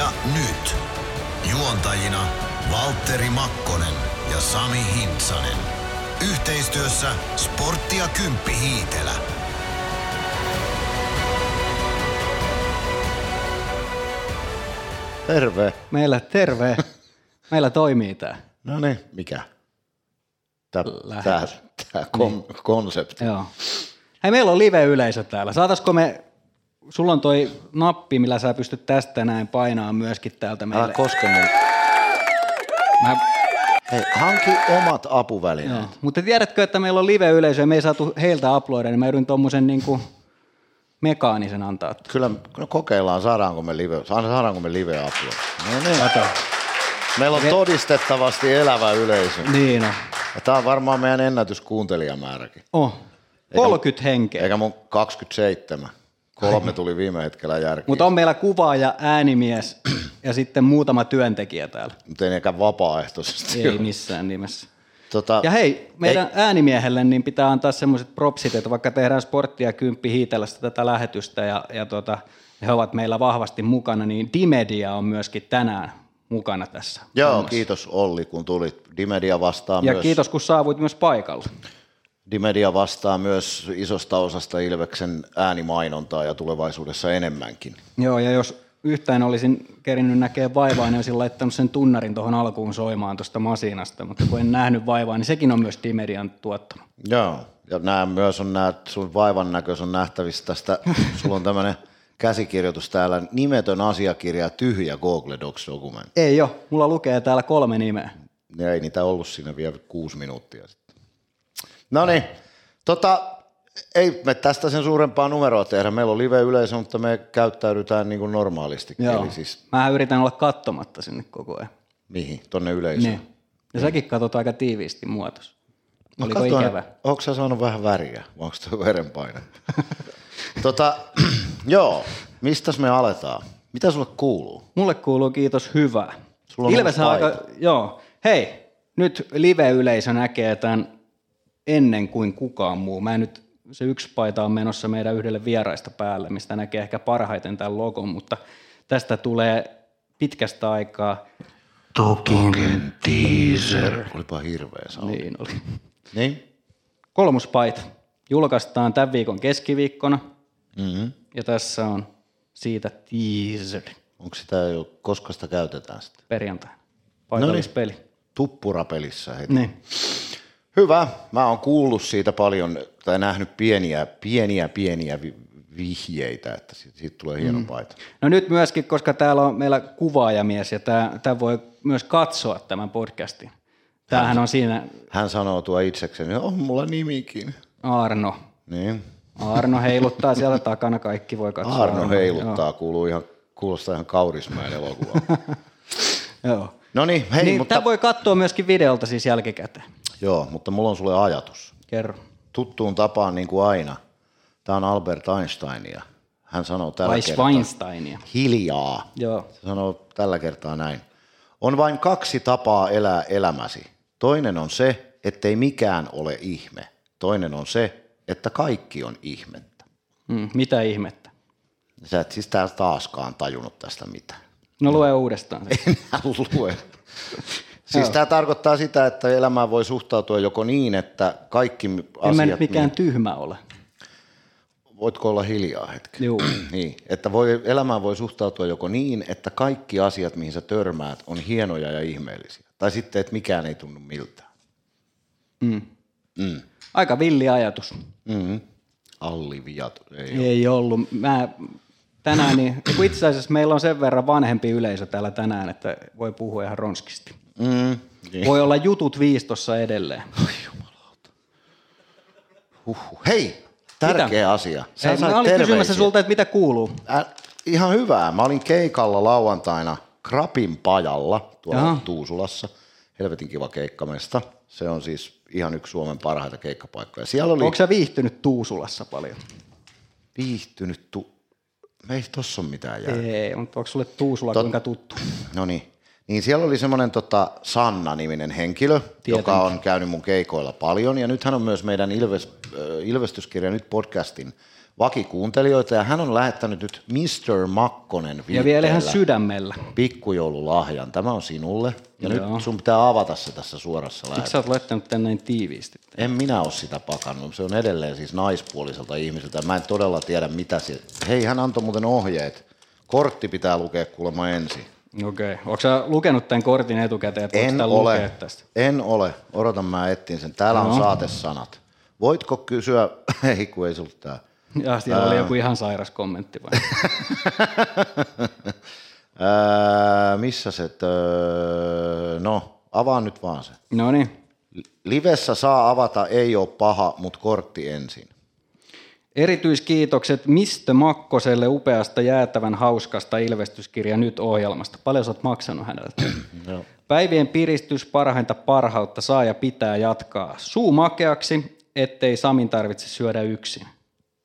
Areenia nyt. Juontajina Valtteri Makkonen ja Sami Hintsanen. Yhteistyössä Sporttia Kymppi Hiitelä. Terve. Meillä terve. Meillä toimii tämä. No niin, mikä? Tämä, tämä kon, konsepti. Joo. Hei, meillä on live-yleisö täällä. Saataisiko me, sulla on toi nappi, millä sä pystyt tästä näin painaa myöskin täältä Älä meille. koske mun. Mä, Hei, hanki omat apuvälineet. joo. Mutta tiedätkö, että meillä on live-yleisö ja me ei saatu heiltä uploadia, niin mä joudun tuommoisen niinku mekaanisen antaa. Kyllä no kokeillaan, saadaanko me live, saadaanko me live apua. No niin. Kato. Meillä on todistettavasti elävä yleisö. Niin on. Ja tämä on varmaan meidän ennätyskuuntelijamääräkin. Oh. 30 henkeä. Eikä mun 27. Kolme tuli viime hetkellä järkiin. Mutta on meillä kuvaaja, äänimies ja sitten muutama työntekijä täällä. Mutta ei nekään vapaaehtoisesti. Ei ole. missään nimessä. Tota, Ja hei, meidän ei. äänimiehelle niin pitää antaa semmoiset propsit, että vaikka tehdään sporttia kymppi hiitelästä tätä lähetystä ja, ja tota, he ovat meillä vahvasti mukana, niin Dimedia on myöskin tänään mukana tässä. Joo, hommassa. kiitos Olli, kun tulit. Dimedia vastaa Ja myös. kiitos, kun saavuit myös paikalle. Dimedia vastaa myös isosta osasta Ilveksen äänimainontaa ja tulevaisuudessa enemmänkin. Joo, ja jos yhtään olisin kerinyt näkee vaivaa, niin olisin laittanut sen tunnarin tuohon alkuun soimaan tuosta masinasta, mutta kun en nähnyt vaivaa, niin sekin on myös Dimedian tuottama. Joo, ja nämä myös on nämä, sun vaivan näköys on nähtävissä tästä, sulla on tämmöinen käsikirjoitus täällä, nimetön asiakirja, tyhjä Google Docs dokumentti. Ei jo, mulla lukee täällä kolme nimeä. Ja ei niitä ollut siinä vielä kuusi minuuttia sitten. No niin, tota, ei me tästä sen suurempaa numeroa tehdä. Meillä on live-yleisö, mutta me käyttäydytään niin kuin normaalisti. Joo. Eli siis Mä yritän olla kattomatta sinne koko ajan. mihin? Tonne yleisöön. Niin. Ja säkin katsot aika tiiviisti muotos. Mä Oliko katsoin, ikävä? Onko sä saanut vähän väriä? Onko tuo verenpaine? tota, joo, mistäs me aletaan? Mitä sulle kuuluu? Mulle kuuluu kiitos hyvää. Sulla on Ilves aika, joo. Hei, nyt live-yleisö näkee tämän ennen kuin kukaan muu. Mä en nyt, se yksi paita on menossa meidän yhdelle vieraista päälle, mistä näkee ehkä parhaiten tämän logon, mutta tästä tulee pitkästä aikaa. Tokin teaser. Olipa hirveä saa. Niin. Niin oli. niin? Kolmospaita. Julkaistaan tämän viikon keskiviikkona. Mm-hmm. Ja tässä on siitä teaser Onko sitä jo, koska sitä käytetään sitten? perjantaina. Paikallispeli. Tuppurapelissä heti. Niin. Hyvä. Mä oon kuullut siitä paljon, tai nähnyt pieniä, pieniä, pieniä vi- vihjeitä, että siitä, siitä tulee hieno mm. paita. No nyt myöskin, koska täällä on meillä kuvaajamies ja tämä, tämä voi myös katsoa tämän podcastin. Tämähän on siinä Hän sanoo tuo itsekseen, että on mulla nimikin. Arno. Niin. Arno heiluttaa siellä takana, kaikki voi katsoa. Arno heiluttaa, kuuluu ihan, kuulostaa ihan Kaurismäen elokuva. Joo. Joo. no niin, hei, niin, mutta, Tämä voi katsoa myöskin videolta siis jälkikäteen. Joo, mutta mulla on sulle ajatus. Kerro. Tuttuun tapaan niin kuin aina. Tämä on Albert Einsteinia. Hän sanoo tällä Vai kertaa. Schweinsteinia. Hiljaa. Joo. Se sanoo tällä kertaa näin. On vain kaksi tapaa elää elämäsi. Toinen on se, ettei mikään ole ihme. Toinen on se, että kaikki on ihmettä. Mm, mitä ihmettä? Sä et siis taaskaan tajunnut tästä mitään. No lue uudestaan. Enää lue. Siis tämä tarkoittaa sitä, että elämään voi suhtautua joko niin, että kaikki En mä asiat... nyt mikään tyhmä ole. Voitko olla hiljaa hetki? Juu. niin, että voi, elämään voi suhtautua joko niin, että kaikki asiat, mihin sä törmäät, on hienoja ja ihmeellisiä. Tai sitten, että mikään ei tunnu miltään. Aika villi ajatus. Mm-hmm. Alli Viat. Ei. Ei ollut. Mä tänään, niin, itse asiassa meillä on sen verran vanhempi yleisö täällä tänään, että voi puhua ihan ronskisti. Mm, niin. Voi olla jutut viistossa edelleen. Huhhuh. Hei, tärkeä Mitä? asia. Sä sait mä olin kysymässä terveisiä. sulta, että mitä kuuluu. Ä, ihan hyvää. Mä olin keikalla lauantaina Krapin pajalla tuolla Jaha. Tuusulassa. Helvetin kiva keikkamesta. Se on siis ihan yksi Suomen parhaita keikkapaikkoja. Siellä oli Onko sä viihtynyt Tuusulassa paljon? viihtynyt tu... Me ei tossa ole mitään järkeä. Ei, mutta onko sulle Tuusula Tot- kuinka tuttu? No niin. Niin siellä oli semmoinen tota, Sanna-niminen henkilö, joka on käynyt mun keikoilla paljon. Ja nyt hän on myös meidän Ilves ö, Ilvestyskirja nyt podcastin vakikuuntelijoita ja hän on lähettänyt nyt Mr. Makkonen Ja vielä ihan sydämellä. pikkujoululahjan. Tämä on sinulle ja Joo. nyt sun pitää avata se tässä suorassa Miksi lähetyksessä. sä oot laittanut tän näin tiiviisti? En minä ole sitä pakannut. Se on edelleen siis naispuoliselta ihmiseltä. Mä en todella tiedä mitä se... Hei, hän antoi muuten ohjeet. Kortti pitää lukea kuulemma ensin. Okei. Okay. Sä lukenut tämän kortin etukäteen, En ole. tästä? En ole. Odotan, mä etsin sen. Täällä on No. saatesanat. Voitko kysyä... Ei, kun ei sulta tää. Ja siellä oli joku ihan sairas kommentti vai? Ää, missä se... Tö... No, avaa nyt vaan se. no niin. Livessä saa avata, ei ole paha, mutta kortti ensin. Erityiskiitokset Mistä Makkoselle upeasta jäätävän hauskasta ilvestyskirja nyt ohjelmasta. Paljon sä oot maksanut hänelle? Joo. Päivien piristys, parhainta parhautta saa ja pitää jatkaa. Suu makeaksi, ettei Samin tarvitse syödä yksin.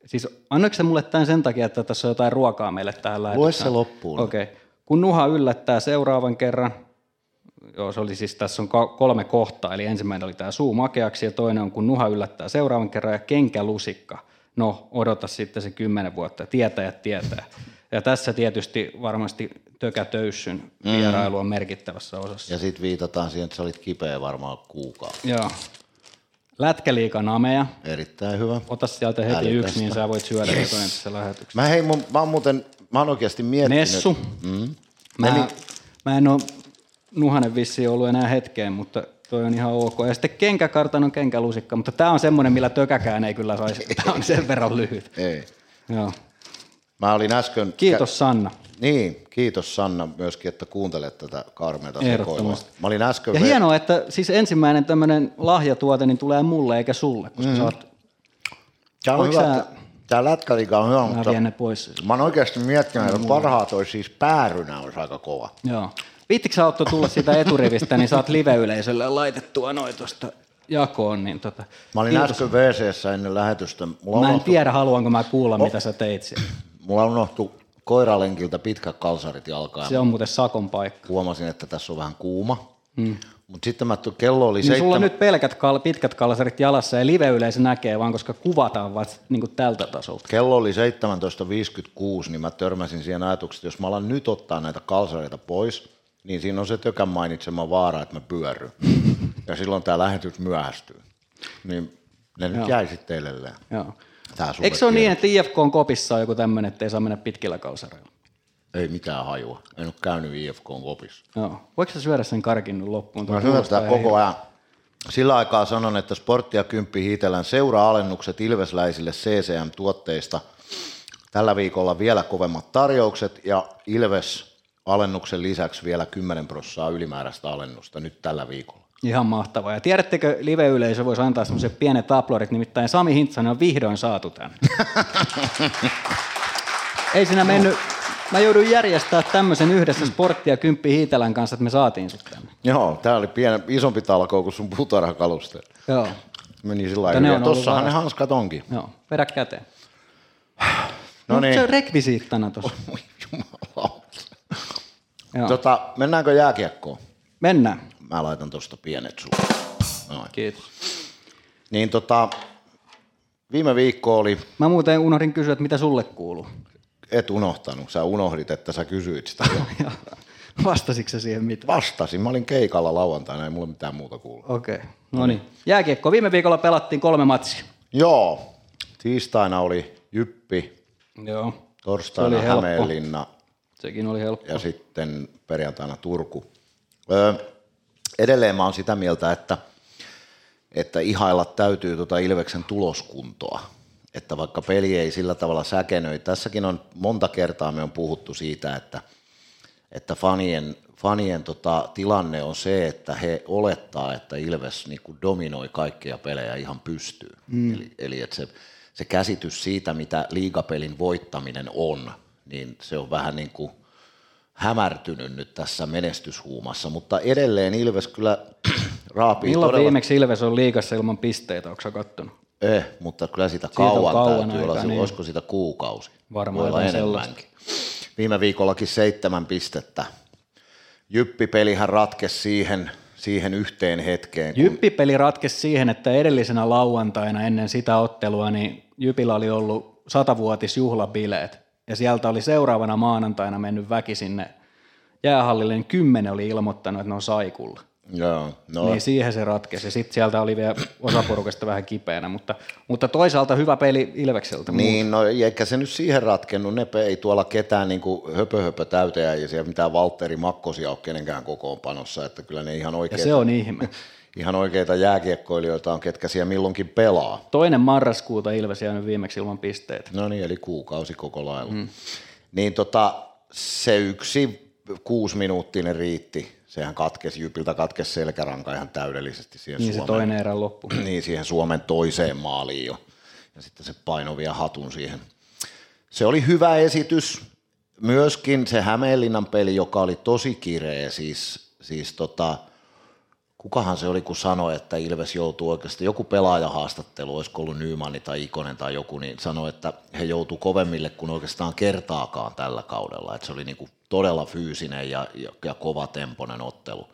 Siis annoiko se mulle tämän sen takia, että tässä on jotain ruokaa meille tähän lähetykseen? se loppuun. Okei. Okay. Kun Nuha yllättää seuraavan kerran, joo se oli siis, tässä on kolme kohtaa, eli ensimmäinen oli tämä suu makeaksi ja toinen on kun Nuha yllättää seuraavan kerran ja kenkälusikka. No, odota sitten se kymmenen vuotta, tietäjät tietää. Ja tässä tietysti varmasti Tökätöyssyn vierailu on merkittävässä osassa. Ja sitten viitataan siihen, että sä olit kipeä varmaan kuukausi. Joo. Lätkäliikan ameja. Erittäin hyvä. Ota sieltä heti Älykästä. yksi, niin sä voit syödä yes. toinen tässä lähetyksessä. Mä hei, mun, mä oon muuten, mä oon oikeasti miettinyt. Nessu. Mm. Mä, Eli- mä en ole Nuhanen vissiin ollut enää hetkeen, mutta toi on ihan ok. Ja sitten kenkäkartanon kenkälusikka, mutta tämä on semmoinen, millä tökäkään ei kyllä saisi. Tämä on sen verran lyhyt. Ei. Joo. Mä olin äsken... Kiitos Sanna. Niin, kiitos Sanna myöskin, että kuuntelet tätä karmeata sekoilua. Mä olin äsken... Ja ve- hienoa, että siis ensimmäinen tämmöinen lahjatuote niin tulee mulle eikä sulle, koska mm. sä oot, Tää on hyvä, sä- lätkäliika on hyvä, mä mutta ne pois. mä oon oikeasti miettinyt, että parhaat olisi siis päärynä olisi aika kova. Joo. Viittikö sä Otto tulla siitä eturivistä, niin saat live-yleisölle laitettua noin tuosta jakoon. Niin tota, Mä olin kiitos. äsken WCssä ennen lähetystä. Mulla, Mä en unohtu, tiedä, haluanko mä kuulla, mitä sä teit siellä. mulla unohtu koiralenkiltä pitkät kalsarit jalkaan. Se on muuten sakon paikka. Huomasin, että tässä on vähän kuuma. Mm. Mutta sitten mä, tu- kello oli Niin sulla seitsemän. on nyt pelkät kal- pitkät kalsarit jalassa ja live-yleisö näkee vaan, koska kuvataan vasta niin kuin tältä tasolta. Kello oli 17.56, niin mä törmäsin siihen ajatukseen, että jos mä alan nyt ottaa näitä kalsareita pois, niin siinä on se tökän mainitsema vaara, että mä pyörryn. ja silloin tämä lähetys myöhästyy. Niin ne nyt jäi sitten edelleen. Joo. Eikö se ole niin, että IFK on kopissa on joku tämmöinen, että ei saa mennä pitkillä kalsareilla? Ei mitään hajua. En ole käynyt IFK kopissa. Joo. Voiko sä syödä sen karkin loppuun? Mä syön ihan koko ajan. Sillä aikaa sanon, että Sportti ja Kymppi hiitellään seuraa-alennukset Ilvesläisille CCM-tuotteista. Tällä viikolla vielä kovemmat tarjoukset ja Ilves alennuksen lisäksi vielä 10 prossaa ylimääräistä alennusta nyt tällä viikolla. Ihan mahtavaa. Ja tiedättekö, live-yleisö voisi antaa semmoisen pienet aplorit, nimittäin Sami Hintsanen on vihdoin saatu tänne. Ei siinä mennyt, mä joudun järjestää tämmöisen yhdessä Sportti ja Kymppi Hiitelän kanssa, että me saatiin sut tänne. Joo, tää oli pieni, isompi talkoo kuin sun puutarhakaluste. Joo, Meni sillä lailla. Tossahan ne hanskat onkin. joo, vedä käteen. No niin. Se on rekvisiittana tuossa. Oi jumalauta. Joo. Tota, mennäänkö jääkiekkoon? Mennään. Mä laitan tosta pienet sulle. Noin. Kiitos. Niin tota, viime viikko oli, Mä muuten unohdin kysyä, että mitä sulle kuuluu. et unohtanut, sä unohdit, että sä kysyit sitä. Vastasitko sä siihen mitään? Vastasin, mä olin keikalla lauantaina, ei mulla mitään muuta kuulu. Okei, okay. no niin. Jääkiekko. Viime viikolla pelattiin kolme matsia. Joo, tiistaina oli Jyppi, Joo. torstaina. Hämeenlinna Sekin oli helppo. ja sitten perjantaina Turku. Öö, edelleen mä oon sitä mieltä, että, että ihailla täytyy tuota Ilveksen tuloskuntoa. Että vaikka peli ei sillä tavalla säkenöi, tässäkin on monta kertaa me on puhuttu siitä, että, että fanien, fanien tota, tilanne on se, että he olettaa, että Ilves niin kuin dominoi kaikkia pelejä ihan pystyy. Mm. Eli, eli että se, se käsitys siitä, mitä liigapelin voittaminen on, niin se on vähän niin kuin hämärtynyt nyt tässä menestyshuumassa, mutta edelleen Ilves kyllä raapii Milloin todella... viimeksi Ilves on liikassa ilman pisteitä, onko kattonut? Eh, mutta kyllä sitä kauan, kauan täytyy olla, aikaa, se, niin. olisiko sitä kuukausi? Varmaan olla jotain enemmänkin. Viime viikollakin seitsemän pistettä. Jyppipelihän ratkesi siihen, siihen yhteen hetkeen. Kun... Jyppipeli ratkesi siihen, että edellisenä lauantaina ennen sitä ottelua, niin Jypillä oli ollut satavuotisjuhlabileet, ja sieltä oli seuraavana maanantaina mennyt väki sinne jäähallille, niin kymmenen oli ilmoittanut, että ne on saikulla. Joo, no. Niin siihen se ratkesi. Sitten sieltä oli vielä osa porukasta vähän kipeänä, mutta, mutta toisaalta hyvä peli Ilvekseltä. Niin, no eikä se nyt siihen ratkennut. Ne ei tuolla ketään niin kuin höpö, höpö täyteä ja siellä mitään Valtteri Makkosia ole kenenkään kokoonpanossa, että kyllä ne ihan oikeita, ja se on ihme. Ihan oikeita jääkiekkoilijoita on, ketkä siellä milloinkin pelaa. Toinen marraskuuta Ilves jäänyt viimeksi ilman pisteitä. No niin, eli kuukausi koko lailla. Mm. Niin tota, se yksi kuusi minuuttinen riitti sehän katkesi, Jypiltä katkesi selkäranka ihan täydellisesti siihen niin Suomen, se toinen erä loppu. Niin, siihen Suomen toiseen maaliin jo. Ja sitten se painovia hatun siihen. Se oli hyvä esitys. Myöskin se Hämeenlinnan peli, joka oli tosi kireä, siis, siis tota, kukahan se oli, kun sanoi, että Ilves joutuu oikeasti, joku pelaajahaastattelu, olisiko ollut Nymanni tai Ikonen tai joku, niin sanoi, että he joutuu kovemmille kuin oikeastaan kertaakaan tällä kaudella, että se oli niin kuin todella fyysinen ja, ja, ja kova temponen ottelu.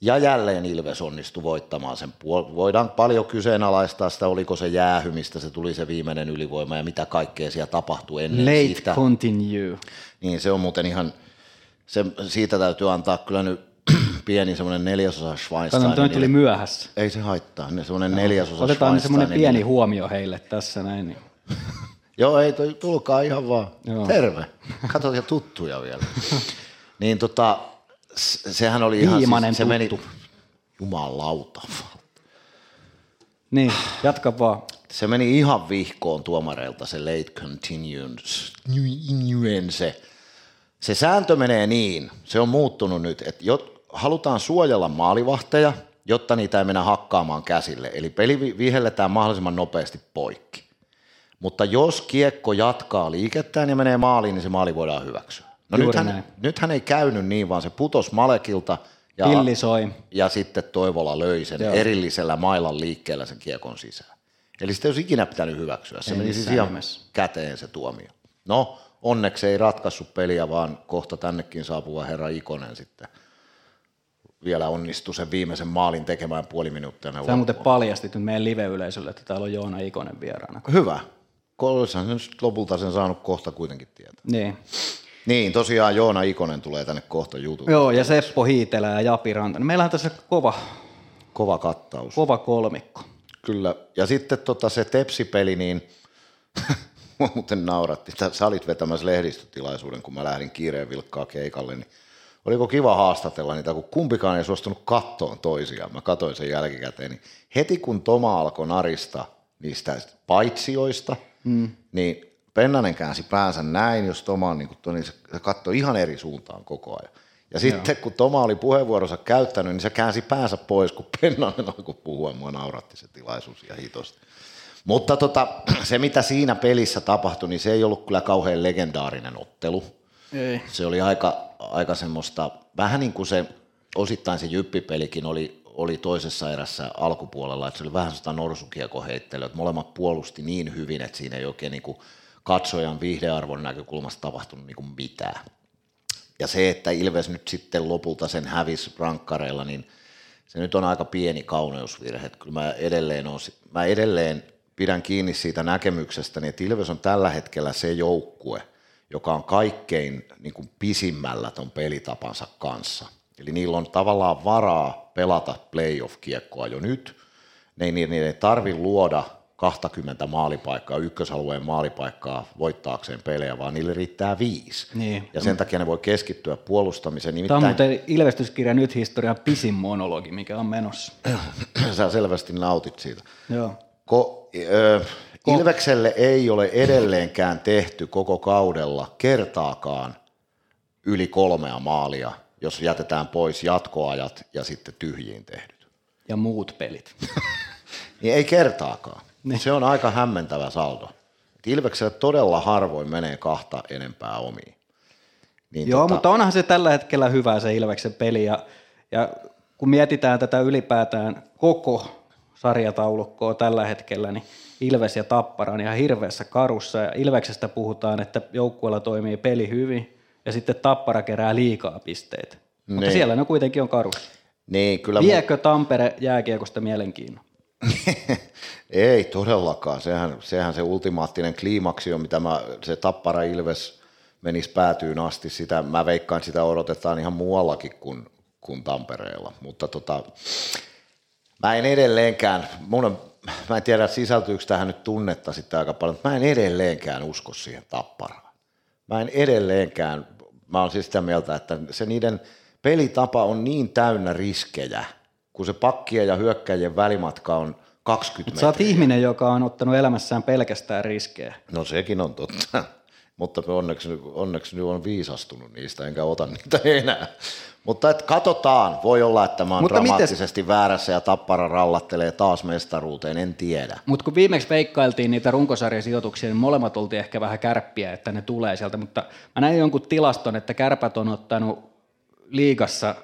Ja jälleen Ilves onnistui voittamaan sen. Voidaan paljon kyseenalaistaa sitä, oliko se jäähymistä, se tuli se viimeinen ylivoima ja mitä kaikkea siellä tapahtui ennen Late siitä. continue. Niin se on muuten ihan, se, siitä täytyy antaa kyllä nyt pieni semmoinen neljäsosa Schweinstein. Tämä tuli myöhässä. Ei se haittaa, ne semmoinen no. neljäsosa Otetaan semmoinen pieni huomio heille tässä näin. Niin. Joo, ei, tulkaa ihan vaan. Joo. Terve. Kato ja tuttuja vielä. niin tota, sehän oli ihan, Viimainen siis, se tuttu. meni, jumalauta. Niin, jatka vaan. Se meni ihan vihkoon tuomareilta se late continuance. Se sääntö menee niin, se on muuttunut nyt, että jot, halutaan suojella maalivahteja, jotta niitä ei mennä hakkaamaan käsille. Eli peli vihelletään mahdollisimman nopeasti poikki. Mutta jos kiekko jatkaa liikettään ja menee maaliin, niin se maali voidaan hyväksyä. No nythän, nythän ei käynyt niin, vaan se putos Malekilta ja, Pillisoi. ja sitten Toivola löi sen Joo. erillisellä mailan liikkeellä sen kiekon sisään. Eli sitä ei olisi ikinä pitänyt hyväksyä. Se ei meni siis ihan käteen se tuomio. No, onneksi ei ratkaissut peliä, vaan kohta tännekin saapuva herra Ikonen sitten vielä onnistui sen viimeisen maalin tekemään puoli minuuttia. Sä muuten paljastit nyt meidän live-yleisölle, että täällä on Joona Ikonen vieraana. Hyvä. Olisihan se nyt lopulta sen saanut kohta kuitenkin tietää. Niin. Niin, tosiaan Joona Ikonen tulee tänne kohta jutun. Joo, ja Seppo Hiitelä ja Japi Rantanen. Meillähän tässä kova, kova kattaus. Kova kolmikko. Kyllä, ja sitten tota se tepsipeli, niin muuten nauratti. Sä olit vetämässä lehdistötilaisuuden, kun mä lähdin kiireen vilkkaa keikalle, niin oliko kiva haastatella niitä, kun kumpikaan ei suostunut kattoon toisiaan. Mä katsoin sen jälkikäteen, niin heti kun Toma alkoi narista niistä paitsioista, mm. niin Pennanen käänsi päänsä näin, jos Toma on niin kuin, niin se katsoi ihan eri suuntaan koko ajan. Ja sitten Joo. kun Toma oli puheenvuoronsa käyttänyt, niin se käänsi päänsä pois, kun Pennanen alkoi puhua. Mua nauratti se tilaisuus ja hitosti. Mutta tota, se, mitä siinä pelissä tapahtui, niin se ei ollut kyllä kauhean legendaarinen ottelu. Ei. Se oli aika, aika semmoista, vähän niin kuin se, osittain se jyppipelikin oli, oli toisessa erässä alkupuolella, että se oli vähän sitä norsukiekoheittelyä, että molemmat puolusti niin hyvin, että siinä ei oikein niin kuin katsojan viihdearvon näkökulmasta tapahtunut niin kuin mitään. Ja se, että Ilves nyt sitten lopulta sen hävisi rankkareilla, niin se nyt on aika pieni kauneusvirhe. Että kyllä mä edelleen, on, mä edelleen pidän kiinni siitä näkemyksestä, niin että Ilves on tällä hetkellä se joukkue, joka on kaikkein niin kuin pisimmällä ton pelitapansa kanssa. Eli niillä on tavallaan varaa pelata playoff-kiekkoa jo nyt. Ne ei, ne ei tarvi luoda 20 maalipaikkaa, ykkösalueen maalipaikkaa voittaakseen pelejä, vaan niille riittää viisi. Niin. Ja sen takia ne voi keskittyä puolustamiseen. Nimittäin... Tämä on muuten ilmestyskirja nyt historian pisin monologi, mikä on menossa. Sä selvästi nautit siitä. Joo. Ko, ö, Ilvekselle ei ole edelleenkään tehty koko kaudella kertaakaan yli kolmea maalia, jos jätetään pois jatkoajat ja sitten tyhjiin tehdyt. Ja muut pelit. niin ei kertaakaan. Ne. Se on aika hämmentävä saldo. Ilvekselle todella harvoin menee kahta enempää omiin. Niin Joo, tota... mutta onhan se tällä hetkellä hyvä se Ilveksen peli ja, ja kun mietitään tätä ylipäätään koko sarjataulukkoa tällä hetkellä, niin Ilves ja Tappara on ihan hirveässä karussa ja Ilveksestä puhutaan, että joukkueella toimii peli hyvin ja sitten Tappara kerää liikaa pisteitä. Niin. Mutta siellä ne kuitenkin on karussa. Niin, kyllä Viekö Tampere jääkiekosta mielenkiinnon? Ei todellakaan. Sehän, sehän se ultimaattinen kliimaksi on, mitä mä, se Tappara Ilves menisi päätyyn asti. Sitä, mä veikkaan, sitä odotetaan ihan muuallakin kuin, kuin Tampereella. Mutta tota, mä en edelleenkään, mun on, mä en tiedä sisältyykö tähän nyt tunnetta sitten aika paljon, mutta mä en edelleenkään usko siihen Tapparaan. Mä en edelleenkään, mä oon siis sitä mieltä, että se niiden pelitapa on niin täynnä riskejä, kun se pakkien ja hyökkäjien välimatka on 20 Mut sä oot ihminen, joka on ottanut elämässään pelkästään riskejä. No sekin on totta, mutta onneksi, onneksi nyt on viisastunut niistä, enkä ota niitä enää. Mutta et katsotaan, voi olla, että mä oon Mutta dramaattisesti mites... väärässä ja Tappara rallattelee taas mestaruuteen, en tiedä. Mutta kun viimeksi veikkailtiin niitä runkosarjasijoituksia, niin molemmat oltiin ehkä vähän kärppiä, että ne tulee sieltä, mutta mä näin jonkun tilaston, että kärpät on ottanut liigassa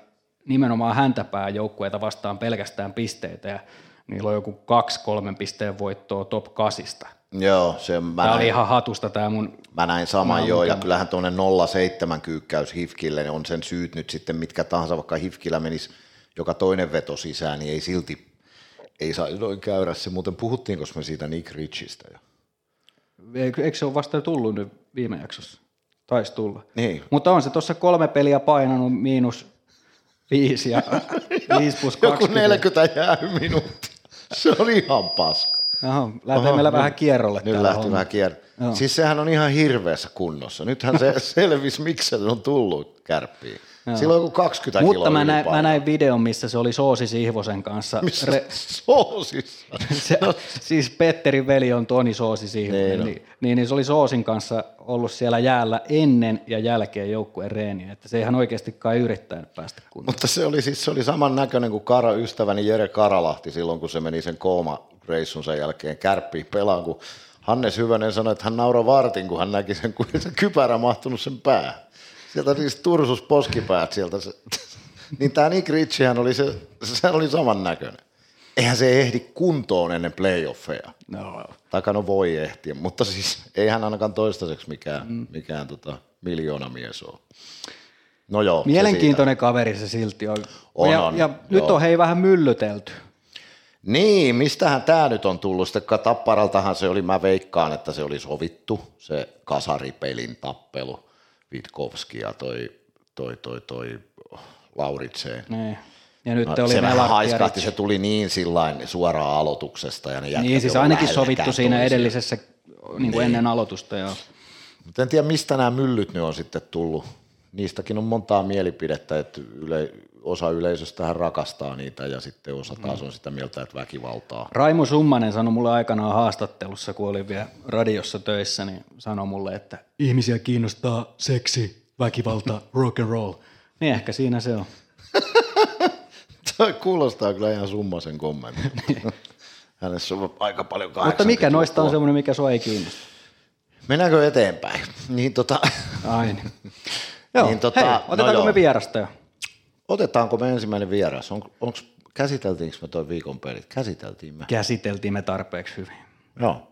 nimenomaan häntäpää joukkueita vastaan pelkästään pisteitä ja niillä on joku kaksi kolmen pisteen voittoa top kasista. Joo, se mä Tämä näin, oli ihan hatusta tämä mun... mä näin saman joo, ja kyllähän tuonne 0,7 kyykkäys Hifkille niin on sen syyt nyt sitten mitkä tahansa, vaikka Hifkillä menisi joka toinen veto sisään, niin ei silti, ei saa noin käydä se. Muuten puhuttiinko me siitä Nick Richistä jo? Eikö eikö se ole vasta tullut nyt viime jaksossa? Taisi tulla. Niin. Mutta on se tuossa kolme peliä painanut miinus viisi ja viisi plus Joku 20. 40 jää minuuttia. Se on ihan paska. Jaha, lähtee meillä vähän kierrolle Nyt lähti homma. vähän kier... Joo. Siis sehän on ihan hirveässä kunnossa. Nythän se selvisi, miksi se on tullut kärppiin. Sillä on joku 20 Mutta kiloa mä näin, mä näin videon, missä se oli Soosi Sihvosen kanssa. Missä Re, soosissa? se, siis Petterin veli on Toni Soosi Sihvonen, Niin on. niin, niin, niin, se oli Soosin kanssa ollut siellä jäällä ennen ja jälkeen joukkueen reeniä, että se ei ihan oikeastikaan yrittänyt päästä kuntoon. Mutta se oli siis se oli saman näköinen kuin Kara, ystäväni Jere Karalahti silloin, kun se meni sen kooma reissun sen jälkeen kärppiin pelaan, kun Hannes Hyvönen sanoi, että hän nauroi vartin, kun hän näki sen, kun se kypärä mahtunut sen päähän. Sieltä siis tursus poskipäät sieltä. Se, niin tämä Nick Ritchiehän oli se, se oli saman näköinen. Eihän se ehdi kuntoon ennen playoffeja. No, Takano voi ehtiä, mutta siis ei hän ainakaan toistaiseksi mikään, mm. mikään tota, miljoona mies ole. No joo. se Mielenkiintoinen kaveri se silti on. On, ja, on, ja nyt joo. on hei vähän myllytelty. Niin, mistähän tämä nyt on tullut? Sitten Tapparaltahan se oli, mä veikkaan, että se oli sovittu, se kasaripelin tappelu, Vitkovski ja toi, toi, toi, toi Lauritseen. Niin. Ja nyt No, oli se vähän haiskahti, se tuli niin sillain suoraan aloituksesta. Ja ne jätkät Niin, siis ainakin sovittu siinä toisiaan. edellisessä niin kuin ennen aloitusta. Joo. Mutta en tiedä, mistä nämä myllyt nyt on sitten tullut. Niistäkin on montaa mielipidettä, että yle, osa yleisöstähän rakastaa niitä ja sitten osa taas on sitä mieltä, että väkivaltaa. Raimo Summanen sanoi mulle aikanaan haastattelussa, kun olin vielä radiossa töissä, niin sanoi mulle, että ihmisiä kiinnostaa seksi, väkivalta, rock and roll. Niin ehkä siinä se on. Toi kuulostaa kyllä ihan summasen kommentti. Hänessä on aika paljon Mutta mikä noista on se? semmoinen, mikä sua ei kiinnosta? Mennäänkö eteenpäin? Niin tota, Ai niin. Joo, Niin niin tota, tota, no hei, otetaanko joo. me vierasta jo? Otetaanko me ensimmäinen vieras? On, onks, käsiteltiinkö me toi viikon pelit? Käsiteltiin me. Käsiteltiin me tarpeeksi hyvin. Joo.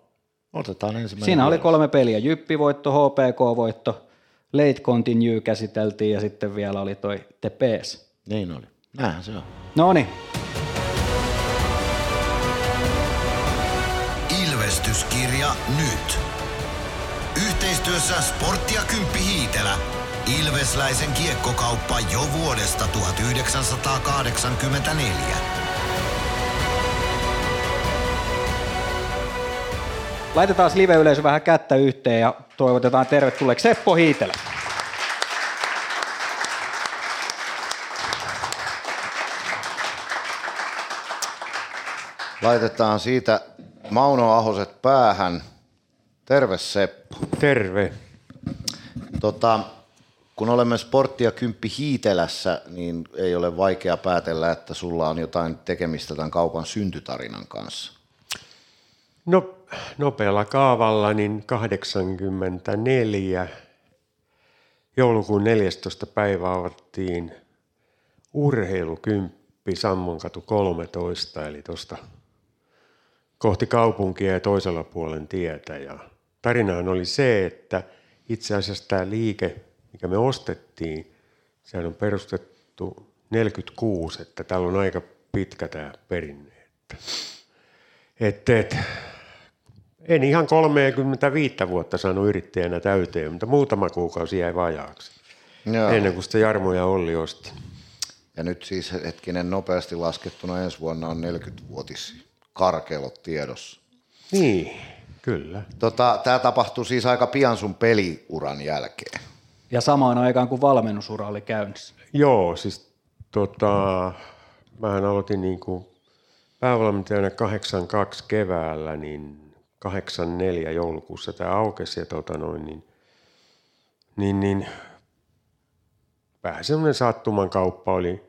Otetaan ensimmäinen Siinä oli vieras. kolme peliä, Jyppi-voitto, HPK-voitto, Late Continue käsiteltiin ja sitten vielä oli toi TPS. Niin oli. Näinhän se on. No niin, Ilvestyskirja nyt. Yhteistyössä Sportti ja Kymppi Hiitelä. Ilvesläisen kiekkokauppa jo vuodesta 1984. laitetaan live-yleisö vähän kättä yhteen ja toivotetaan tervetulleeksi Seppo Hiitelä. Laitetaan siitä Mauno Ahoset päähän. Terve Seppo. Terve. Tota, kun olemme Sportti ja Kymppi Hiitelässä, niin ei ole vaikea päätellä, että sulla on jotain tekemistä tämän kaupan syntytarinan kanssa. No, nopealla kaavalla niin 84 joulukuun 14. päivä avattiin urheilukymppi Sammonkatu 13, eli tuosta kohti kaupunkia ja toisella puolen tietä. Ja tarinahan oli se, että itse asiassa tämä liike, mikä me ostettiin, sehän on perustettu 46, että täällä on aika pitkä tämä perinne. Että, että, että en ihan 35 vuotta saanut yrittäjänä täyteen, mutta muutama kuukausi jäi vajaaksi. Joo. Ennen kuin sitä Jarmo ja Olli osti. Ja nyt siis hetkinen nopeasti laskettuna ensi vuonna on 40-vuotis karkeilot tiedossa. Niin, kyllä. Tota, Tämä tapahtui siis aika pian sun peliuran jälkeen. Ja samaan aikaan kuin valmennusura oli käynnissä. Joo, siis tota, mähän aloitin niin kuin päävalmentajana 82 keväällä, niin 84 joulukuussa tämä aukesi ja tota noin, niin, niin, niin vähän semmoinen sattuman kauppa oli.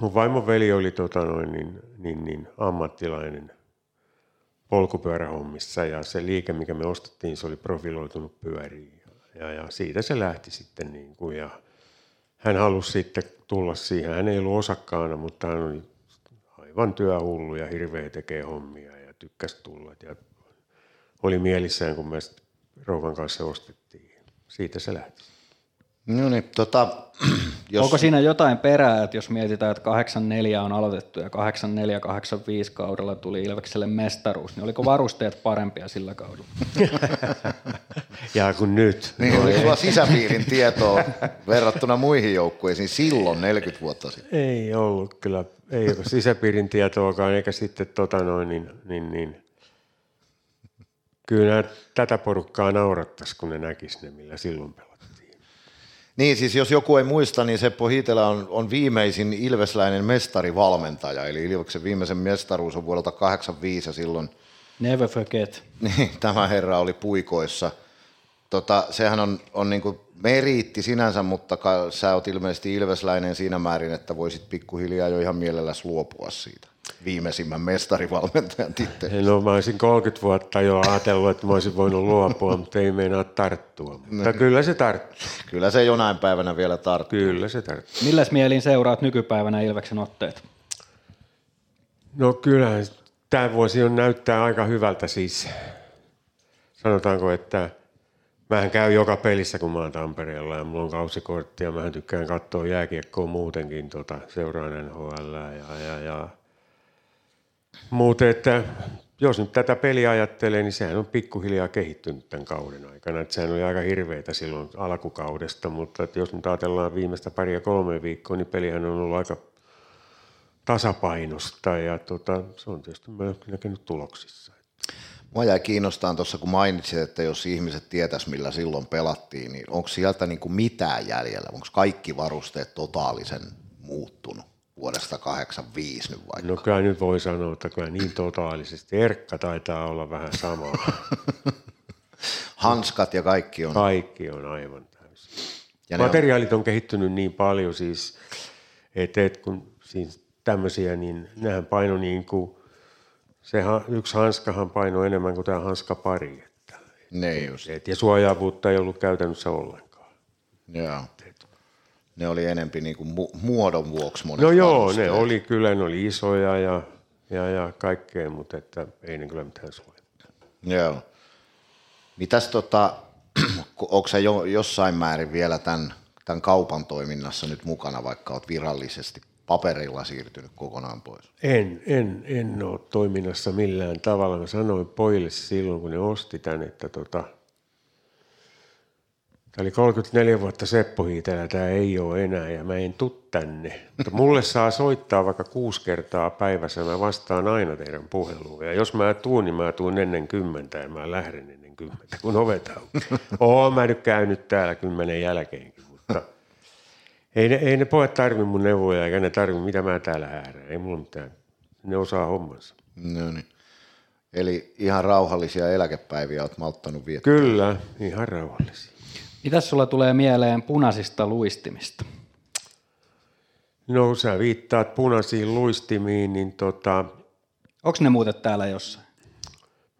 Mun vaimon veli oli tota noin, niin, niin, niin, ammattilainen polkupyörähommissa ja se liike, mikä me ostettiin, se oli profiloitunut pyöriin. Ja, ja siitä se lähti sitten niin kuin, ja hän halusi sitten tulla siihen. Hän ei ollut osakkaana, mutta hän oli aivan työhullu ja hirveä tekee hommia ja tykkäsi tulla. Ja oli mielissään, kun me rouvan kanssa ostettiin. Siitä se lähti. No niin, tota, jos... Onko siinä jotain perää, että jos mietitään, että 84 on aloitettu ja 84-85 kaudella tuli Ilvekselle mestaruus, niin oliko varusteet parempia sillä kaudella? ja kun nyt. Niin, oli sulla sisäpiirin tietoa verrattuna muihin joukkueisiin silloin 40 vuotta sitten? Ei ollut kyllä, ei ole sisäpiirin tietoakaan, eikä sitten tota noin, niin, niin, niin. Kyllä tätä porukkaa naurattaisi, kun ne näkis ne, millä silloin pelaa. Niin, siis jos joku ei muista, niin Seppo Hiitelä on, on viimeisin ilvesläinen mestarivalmentaja, eli Ilveksen viimeisen mestaruus on vuodelta 85 ja silloin... Never forget. Niin, tämä herra oli puikoissa. Tota, sehän on, on niin meriitti sinänsä, mutta ka, sä oot ilmeisesti ilvesläinen siinä määrin, että voisit pikkuhiljaa jo ihan mielelläsi luopua siitä viimeisimmän mestarivalmentajan tittelistä. No mä olisin 30 vuotta jo ajatellut, että mä olisin voinut luopua, mutta ei meinaa tarttua. Mutta no. kyllä se tarttuu. Kyllä se jonain päivänä vielä tarttuu. Kyllä se tarttuu. Milläs mielin seuraat nykypäivänä Ilveksen otteet? No kyllä tämä vuosi on näyttää aika hyvältä siis. Sanotaanko, että Mähän käy joka pelissä, kun mä oon Tampereella ja mulla on kausikortti ja mä tykkään katsoa jääkiekkoa muutenkin, tota, seuraan NHL ja, ja, ja mutta että jos nyt tätä peliä ajattelee, niin sehän on pikkuhiljaa kehittynyt tämän kauden aikana. Että sehän oli aika hirveitä silloin alkukaudesta, mutta että jos nyt ajatellaan viimeistä paria kolme viikkoa, niin pelihän on ollut aika tasapainosta ja tota, se on tietysti näkynyt tuloksissa. Mua jäi kiinnostaa tuossa, kun mainitsit, että jos ihmiset tietäisi, millä silloin pelattiin, niin onko sieltä niin kuin mitään jäljellä? Onko kaikki varusteet totaalisen muuttunut? Vuodesta 85 nyt vaikka? No kyllä nyt voi sanoa, että kyllä niin totaalisesti. Erkka taitaa olla vähän sama. Hanskat ja kaikki on. Kaikki on aivan täysin. Ja Materiaalit on... on kehittynyt niin paljon siis, että et kun siis tämmöisiä, niin nehän paino niin kuin, se yksi hanskahan paino enemmän kuin tämä hanskapari. Että, ne just. Et, ja suojaavuutta ei ollut käytännössä ollenkaan. Joo ne oli enempi niin kuin muodon vuoksi monet No joo, ne oli kyllä, ne oli isoja ja, ja, ja kaikkea, mutta että ei ne kyllä mitään suojattu. Joo. Mitäs tota, onko se jo, jossain määrin vielä tämän, tämän kaupan toiminnassa nyt mukana, vaikka olet virallisesti paperilla siirtynyt kokonaan pois? En, en, en ole toiminnassa millään tavalla. Mä sanoin pojille silloin, kun ne osti tän, että tota, Tämä oli 34 vuotta Seppo Hiitelä, tämä ei ole enää ja mä en tuu tänne. Mutta mulle saa soittaa vaikka kuusi kertaa päivässä, mä vastaan aina teidän puheluun. Ja jos mä tuun, niin mä tuun ennen kymmentä ja mä lähden ennen kymmentä, kun ovet Oon mä nyt käynyt täällä kymmenen jälkeenkin, mutta ei ne, ei ne pojat tarvi mun neuvoja eikä ne tarvi mitä mä täällä ääreen. Ei mulla mitään. Ne osaa hommansa. No niin. Eli ihan rauhallisia eläkepäiviä olet malttanut viettää. Kyllä, ihan rauhallisia. Mitäs sulla tulee mieleen punaisista luistimista? No sä viittaat punaisiin luistimiin, niin tota... Onko ne muuten täällä jossain?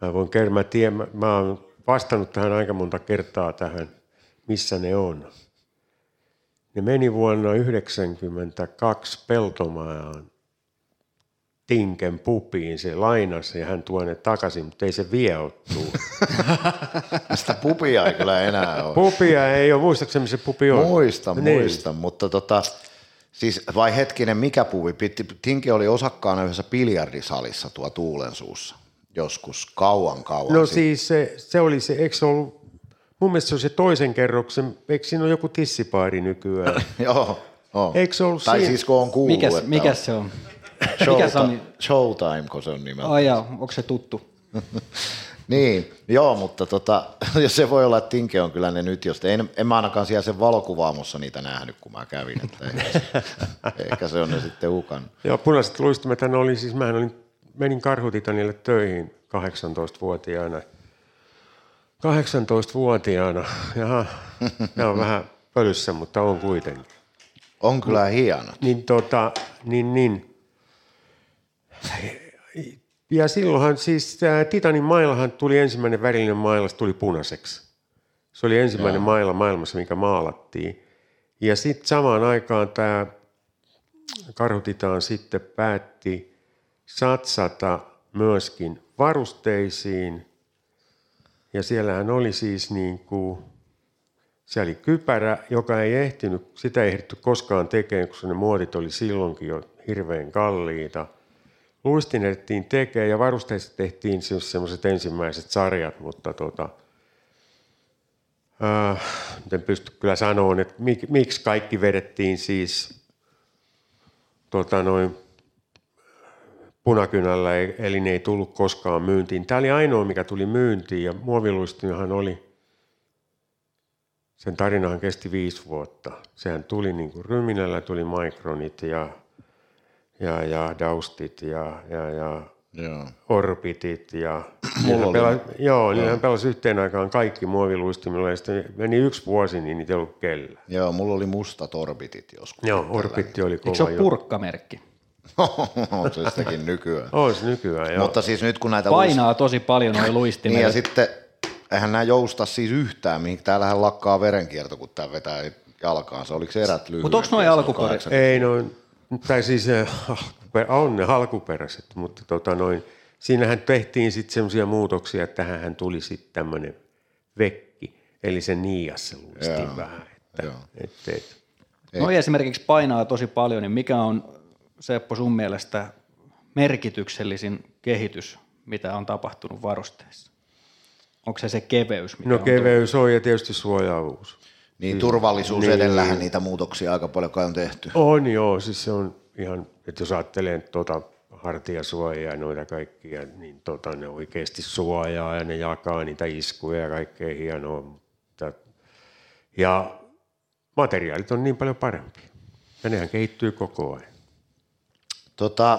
Mä voin kertoa, mä, tiedän, mä, mä oon vastannut tähän aika monta kertaa tähän, missä ne on. Ne meni vuonna 1992 Peltomaan Tinken pupiin, se lainasi ja hän tuo ne takaisin, mutta ei se vie ottuu. Sitä pupia ei kyllä enää ole. Pupia ei ole, muistaakseni se pupi on? Muistan, niin. muistan, mutta tota, Siis vai hetkinen, mikä puvi? Piti- Tinki oli osakkaana yhdessä biljardisalissa tuo Tuulensuussa joskus kauan kauan No sitten. siis se, se oli se, eikö se ollut, mun mielestä se on se toisen kerroksen, eikö siinä ole joku tissipaari nykyään? Joo, joo. Eikö se ollut Tai siinä? siis kun on kuullut, Mikäs, että mikäs se on? On mikä Sami? Showtime, Showtime, kun se on nimeltä. Ai jaa, onko se tuttu? Niin, joo, mutta tota, jos se voi olla, että Tinke on kyllä ne nyt, jos en, en mä ainakaan siellä sen valokuvaamossa niitä nähnyt, kun mä kävin, että ehkä, se- ehkä se on ne sitten hukannut. Joo, punaiset luistimet oli siis, mä olin, menin Karhutitanille töihin 18-vuotiaana. 18-vuotiaana, jaha, nämä on vähän pölyssä, mutta on kuitenkin. On kyllä hieno. Niin tota, niin, niin. Ja silloinhan siis Titanin mailahan tuli ensimmäinen värillinen maila, se tuli punaiseksi. Se oli ensimmäinen Joo. maila maailmassa, mikä maalattiin. Ja sitten samaan aikaan tämä Karhutitaan sitten päätti satsata myöskin varusteisiin. Ja siellähän oli siis niin kuin, siellä oli kypärä, joka ei ehtinyt, sitä ei ehditty koskaan tekemään, koska ne muodit oli silloinkin jo hirveän kalliita. Luistin ehdittiin tekemään ja varusteista tehtiin siis semmoiset ensimmäiset sarjat, mutta tota, äh, en pysty kyllä sanomaan, että mik, miksi kaikki vedettiin siis tota noin, punakynällä, e- eli ne ei tullut koskaan myyntiin. Tämä oli ainoa, mikä tuli myyntiin ja muoviluistinahan oli sen tarinahan kesti viisi vuotta. Sehän tuli niin kuin Ryminällä tuli Micronit ja, ja, ja Daustit ja, ja, ja Joo. Orbitit ja oli- pelasi, joo, niinhän pelasi yhteen aikaan kaikki muoviluistimilla ja sitten meni yksi vuosi, niin niitä ei ollut kellä. Joo, mulla oli mustat orbitit joskus. Joo, Orbitti oli Eikö se kova ole purkkamerkki? on se sitäkin nykyään. On se nykyään, joo. Mutta siis nyt kun näitä Painaa tosi paljon noin luistimet. Niin ja sitten, eihän nämä jousta siis yhtään, mihin täällähän lakkaa verenkierto, kun tämä vetää jalkaansa. Oliko se erät lyhyet? Mut onks noi alkuperäiset? Ei noin, tai siis eh, on ne alkuperäiset, mutta tota noin, siinähän tehtiin sitten semmoisia muutoksia, että tähän tuli sitten tämmöinen vekki, eli se niias se vähän. Että, joo. et, et. Noi esimerkiksi painaa tosi paljon, niin mikä on Seppo sun mielestä merkityksellisin kehitys, mitä on tapahtunut varusteissa? Onko se se keveys? Mikä No on tullut? keveys on ja tietysti suojaavuus. Niin turvallisuus Niin. edellähän niitä muutoksia aika paljon kai on tehty. On joo, siis se on ihan, että jos ajattelee tuota hartiasuojaa ja noita kaikkia, niin tota, ne oikeasti suojaa ja ne jakaa niitä iskuja ja kaikkea hienoa. Mutta, ja materiaalit on niin paljon parempia. Ja nehän kehittyy koko ajan. Tota,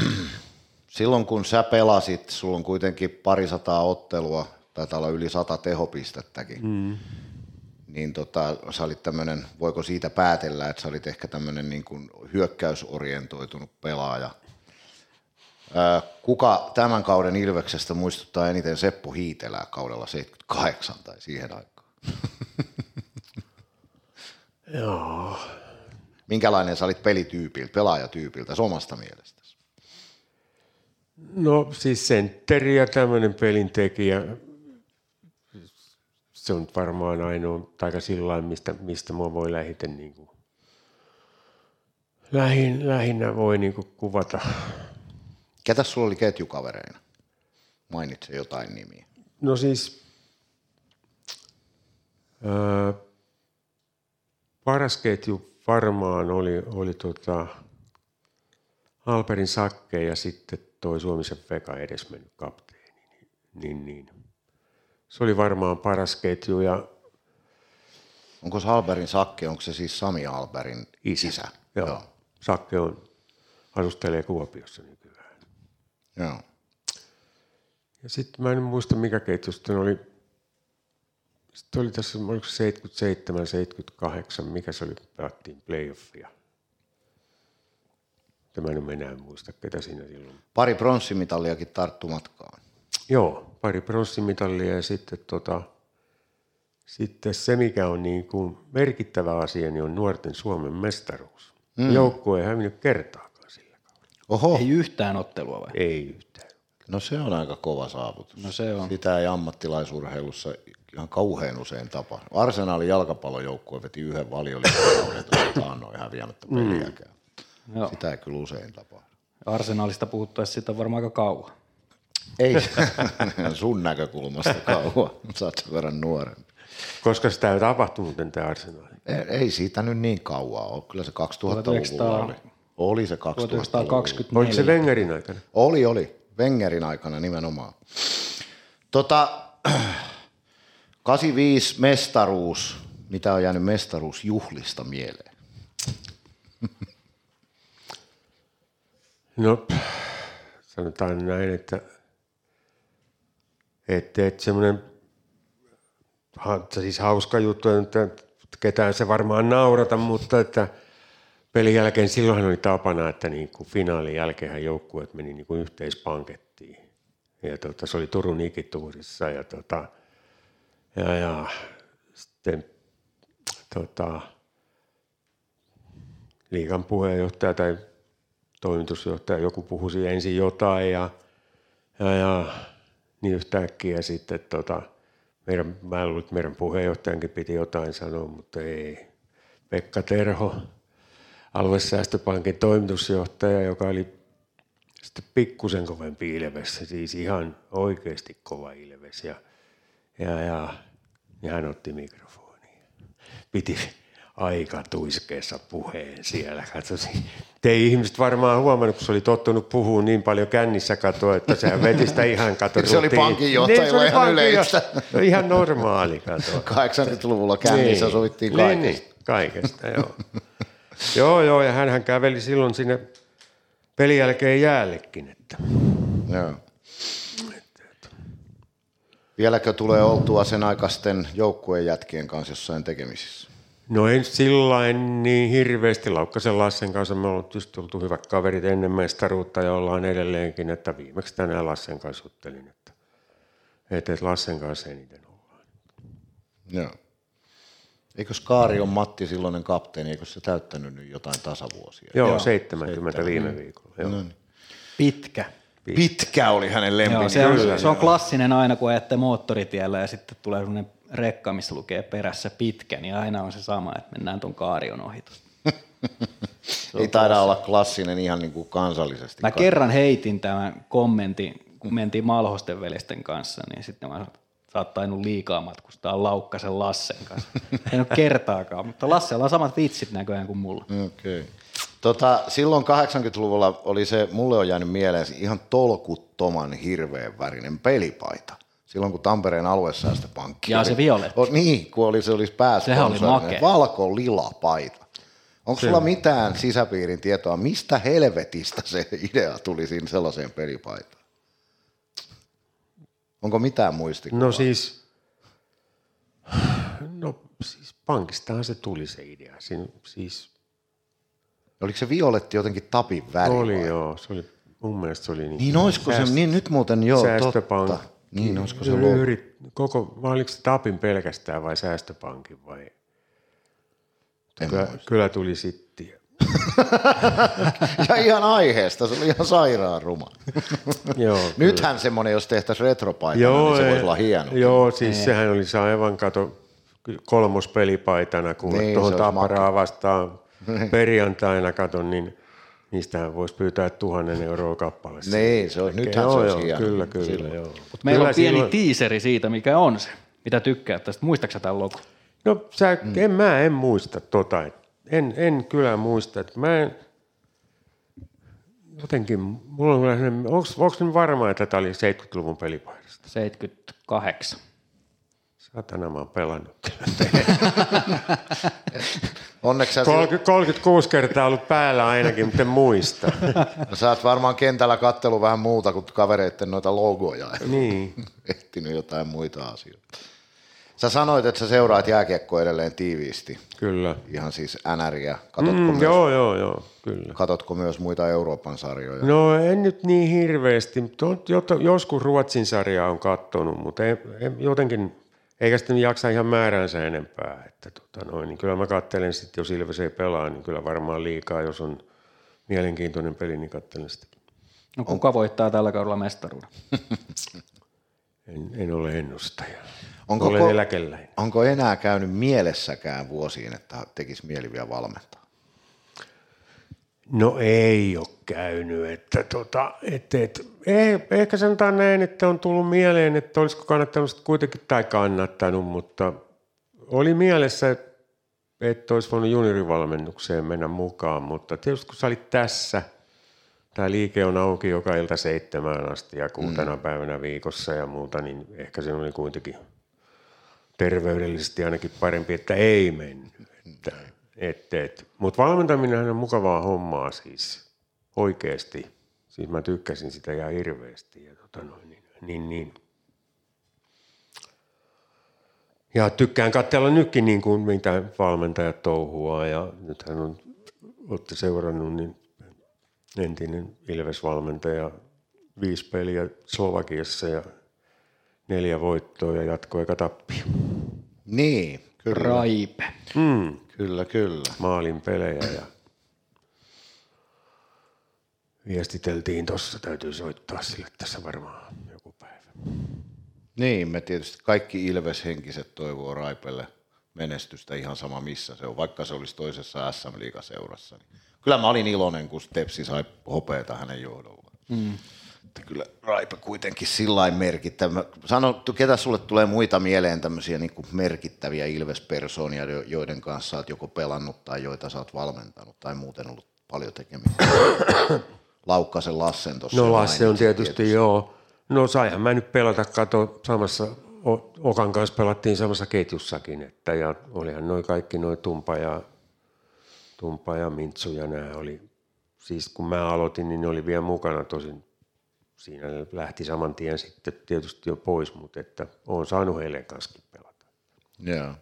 silloin kun sä pelasit, sulla on kuitenkin parisataa ottelua, taitaa olla yli sata tehopistettäkin, mm. Niin tota, sä olit tämmöinen, voiko siitä päätellä, että sä olit ehkä tämmöinen niin kuin hyökkäysorientoitunut pelaaja. Kuka tämän kauden Ilveksestä muistuttaa eniten Seppo Hiitelää kaudella 78 tai siihen aikaan? Joo. Minkälainen sä olit pelityypiltä, pelaajatyypiltä, omasta mielestäsi? No siis sentteri ja tämmöinen pelintekijä, se on varmaan ainoa, tai sillä mistä, mistä mä voi lähiten niin kuin, lähin, lähinnä voi niin kuin kuvata. Ketä sulla oli ketjukavereina? Mainitse jotain nimiä. No siis ää, paras ketju varmaan oli, oli tota Alperin Sakke ja sitten toi Suomisen Veka edesmennyt kapteeni. Niin, niin. Se oli varmaan paras ketju ja Onko se Alberin Sakke, onko se siis Sami Alberin isä? isä. Joo. Joo. Sakke on, asustelee Kuopiossa nykyään. Joo. Ja sitten mä en muista mikä ketju sitten oli. Sitten oli tässä, oliko se 77, 78, mikä se oli, pelattiin playoffia. Tämä en enää muista, ketä siinä silloin. Pari pronssimitaliakin tarttu matkaan. Joo, pari pronssimitalia ja sitten, tota, sitten se, mikä on niin kuin merkittävä asia, niin on nuorten Suomen mestaruus. Mm. Joukkue ei hävinnyt kertaakaan sillä kaudella. Oho, Ei yhtään ottelua vai? Ei yhtään. no se on aika kova saavutus. No se on. Sitä ei ammattilaisurheilussa ihan kauhean usein tapa. Arsenalin jalkapallojoukkue veti yhden valioliikkauden taannoin häviämättä peliäkään. Joo. Sitä ei kyllä usein tapahdu. Arsenalista puhuttaessa sitä on varmaan aika kauan. Ei sun näkökulmasta kauan, sä oot sen verran nuorempi. Koska sitä ei tapahtunut tämä Arsenal. Ei, ei siitä nyt niin kauan ole, kyllä se 2000-luvulla oli. Oli se 2000-luvulla. 1924. Oliko se Wengerin aikana? Oli, oli. Wengerin aikana nimenomaan. Tota, 85 mestaruus, mitä on jäänyt mestaruusjuhlista mieleen? No, sanotaan näin, että, että, että semmoinen ha- siis hauska juttu, että ketään se varmaan naurata, mutta että pelin jälkeen silloinhan oli tapana, että niin kuin finaalin jälkeen joukkueet meni niin kuin yhteispankettiin. Ja tota, se oli Turun ikituurissa ja, tota, ja, ja sitten tota, liigan puheenjohtaja tai toimitusjohtaja, joku puhuisi ensin jotain ja, ja, ja niin yhtäkkiä sitten tota, meidän, mä luulen, että meidän puheenjohtajankin piti jotain sanoa, mutta ei. Pekka Terho, aluesäästöpankin toimitusjohtaja, joka oli sitten pikkusen kovempi Ilves, siis ihan oikeasti kova Ilves. Ja, ja, ja, ja hän otti mikrofoniin. Piti aika tuiskeessa puheen siellä. Katsosi. Te ei ihmiset varmaan huomannut, kun se oli tottunut puhua niin paljon kännissä katoa, että sehän veti sitä ihan kato. Se oli pankinjohtajilla ihan pankinjohtaja. yleistä. No, ihan normaali kato. 80-luvulla kännissä Niin. sovittiin Niin, kaikesta. Niin, kaikesta, joo. joo, joo, ja hän käveli silloin sinne pelin jälkeen jäällekin. Että. Joo. Vieläkö tulee oltua sen aikaisten joukkueen jätkien kanssa jossain tekemisissä? No en sillä niin hirveästi. Laukkasen Lassen kanssa me ollaan just oltu hyvät kaverit ennen mestaruutta ja ollaan edelleenkin, että viimeksi tänään Lassen kanssa juttelin, että, että Lassen kanssa eniten ollaan. Joo. Eikös Kaari on Matti silloinen kapteeni, eikö se täyttänyt nyt jotain tasavuosia? Joo, joo 70 viime viikolla. Joo. No niin. Pitkä. Pitkä oli hänen Joo, lempinimi. se, on, se on klassinen aina, kun ajatte moottoritiellä ja sitten tulee sellainen rekka, missä lukee perässä pitkä, niin aina on se sama, että mennään tuon kaarion ohi. tuosta. Ei taida olla klassinen ihan niin kuin kansallisesti. Mä kerran heitin tämän kommentin, kun mentiin Malhosten veljesten kanssa, niin sitten mä sanoin, että sä oot tainnut liikaa matkustaa Laukkasen Lassen kanssa. En ole kertaakaan, mutta Lassella on samat vitsit näköjään kuin mulla. Okay. Tota, silloin 80-luvulla oli se, mulle on jäänyt mieleen ihan tolkuttoman hirveän värinen pelipaita. Silloin kun Tampereen aluesäästöpankki Jaa, oli, se violetti. O, niin, kun oli, se olisi Sehän oli makea. Valko-lila paita. Onko sulla mitään sisäpiirin tietoa, mistä helvetistä se idea tuli siinä sellaiseen pelipaitaan? Onko mitään muistikuvaa? No siis, no siis pankistahan se tuli se idea. Siinä, siis Oliko se violetti jotenkin tapin väri? oli vai? joo, se oli, mun mielestä se oli niin. Niin olisiko se, niin nyt muuten joo, Säästöpankki. totta. Niin, olisiko se Yri- logo? yrit, koko, vai oliko se Tapin pelkästään vai Säästöpankin vai? En Kyllä, muista. kyllä tuli sitten. Ja ihan aiheesta, se oli ihan sairaan ruma. Joo, Nythän semmoinen, jos tehtäisiin retropaita, niin se voisi olla hieno. Joo, siis sehän oli aivan kato kolmospelipaitana, kun Niin, niin, tuohon Tapparaa vastaan perjantaina katon, niin niistähän voisi pyytää tuhannen euroa kappale. Niin, se olisi, nythän joo, se joo, hieno. Kyllä, kyllä, Silloin. joo. Mutta meillä Kyllä on pieni silloin- tiiseri siitä, mikä on se, mitä tykkää tästä. Muistaaksä tämän logo? No sä, mm. en, mä en muista tota. En, en kyllä muista. Että mä en, jotenkin, mulla on onko, onko nyt varma, että tämä oli 70-luvun pelipaidasta? 78. Satana, mä oon pelannut. Onneksi sä, 30, 36 kertaa ollut päällä ainakin, mutta en muista. sä oot varmaan kentällä kattelu vähän muuta kuin kavereiden noita logoja. niin. Ehtinyt jotain muita asioita. Sä sanoit, että sä seuraat jääkiekkoa edelleen tiiviisti. Kyllä. Ihan siis NRiä. Katotko, Mm, myös, joo, joo, joo, kyllä. katotko myös muita Euroopan sarjoja? No en nyt niin hirveästi. Joskus Ruotsin sarjaa on kattonut, mutta ei, ei, jotenkin, eikä sitten jaksa ihan määränsä enempää. Että tota noin, niin kyllä mä katselen sitten, jos Ilves ei pelaa, niin kyllä varmaan liikaa, jos on mielenkiintoinen peli, niin katselen sitä. No kuka voittaa tällä kaudella mestaruuden? En, en ole ennustaja. Onko Olen ko- eläkeläinen. Onko enää käynyt mielessäkään vuosiin, että tekisi mieli vielä valmentaa? No ei ole käynyt. Että tota, et, et, eh, ehkä sanotaan näin, että on tullut mieleen, että olisiko kannattanut kuitenkin tai kannattanut, mutta oli mielessä, että olisi voinut juniorivalmennukseen mennä mukaan, mutta tietysti kun sä olit tässä, tämä liike on auki joka ilta seitsemään asti ja kuutena mm. päivänä viikossa ja muuta, niin ehkä se oli kuitenkin terveydellisesti ainakin parempi, että ei mennyt. Et, et. Mutta valmentaminen on mukavaa hommaa siis oikeasti. Siis mä tykkäsin sitä ihan hirveästi. Ja tota noin, niin, niin, niin. Ja tykkään katsella nytkin niin kuin mitä valmentajat touhuaa ja nythän on, olette seurannut, niin entinen Ilves-valmentaja viisi peliä Slovakiassa ja neljä voittoa ja jatko eka tappio. Niin, kyllä, Raipe. Mm, kyllä, kyllä. maalin pelejä ja viestiteltiin tuossa, täytyy soittaa sille tässä varmaan joku päivä. Niin, me tietysti kaikki Ilves-henkiset toivoo Raipelle menestystä ihan sama missä se on, vaikka se olisi toisessa SM-liigaseurassa. Niin kyllä mä olin iloinen, kun Stepsi sai hopeata hänen johdollaan. Mm. Että kyllä Raipe kuitenkin sillä merkittävä. Sano, ketä sulle tulee muita mieleen tämmöisiä niin merkittäviä Ilves-persoonia, jo- joiden kanssa olet joko pelannut tai joita sä oot valmentanut tai muuten ollut paljon tekemistä? Laukkasen Lassen tuossa. No Lasse on mainitsit tietysti joo. No saihan mä nyt pelata, kato samassa, Okan kanssa pelattiin samassa ketjussakin, että ja olihan noin kaikki noin Tumpa ja, Tumpa ja Mintsu ja nämä oli, siis kun mä aloitin, niin ne oli vielä mukana tosin, siinä lähti saman tien sitten tietysti jo pois, mutta että oon saanut heidän kanssa pelata. Joo.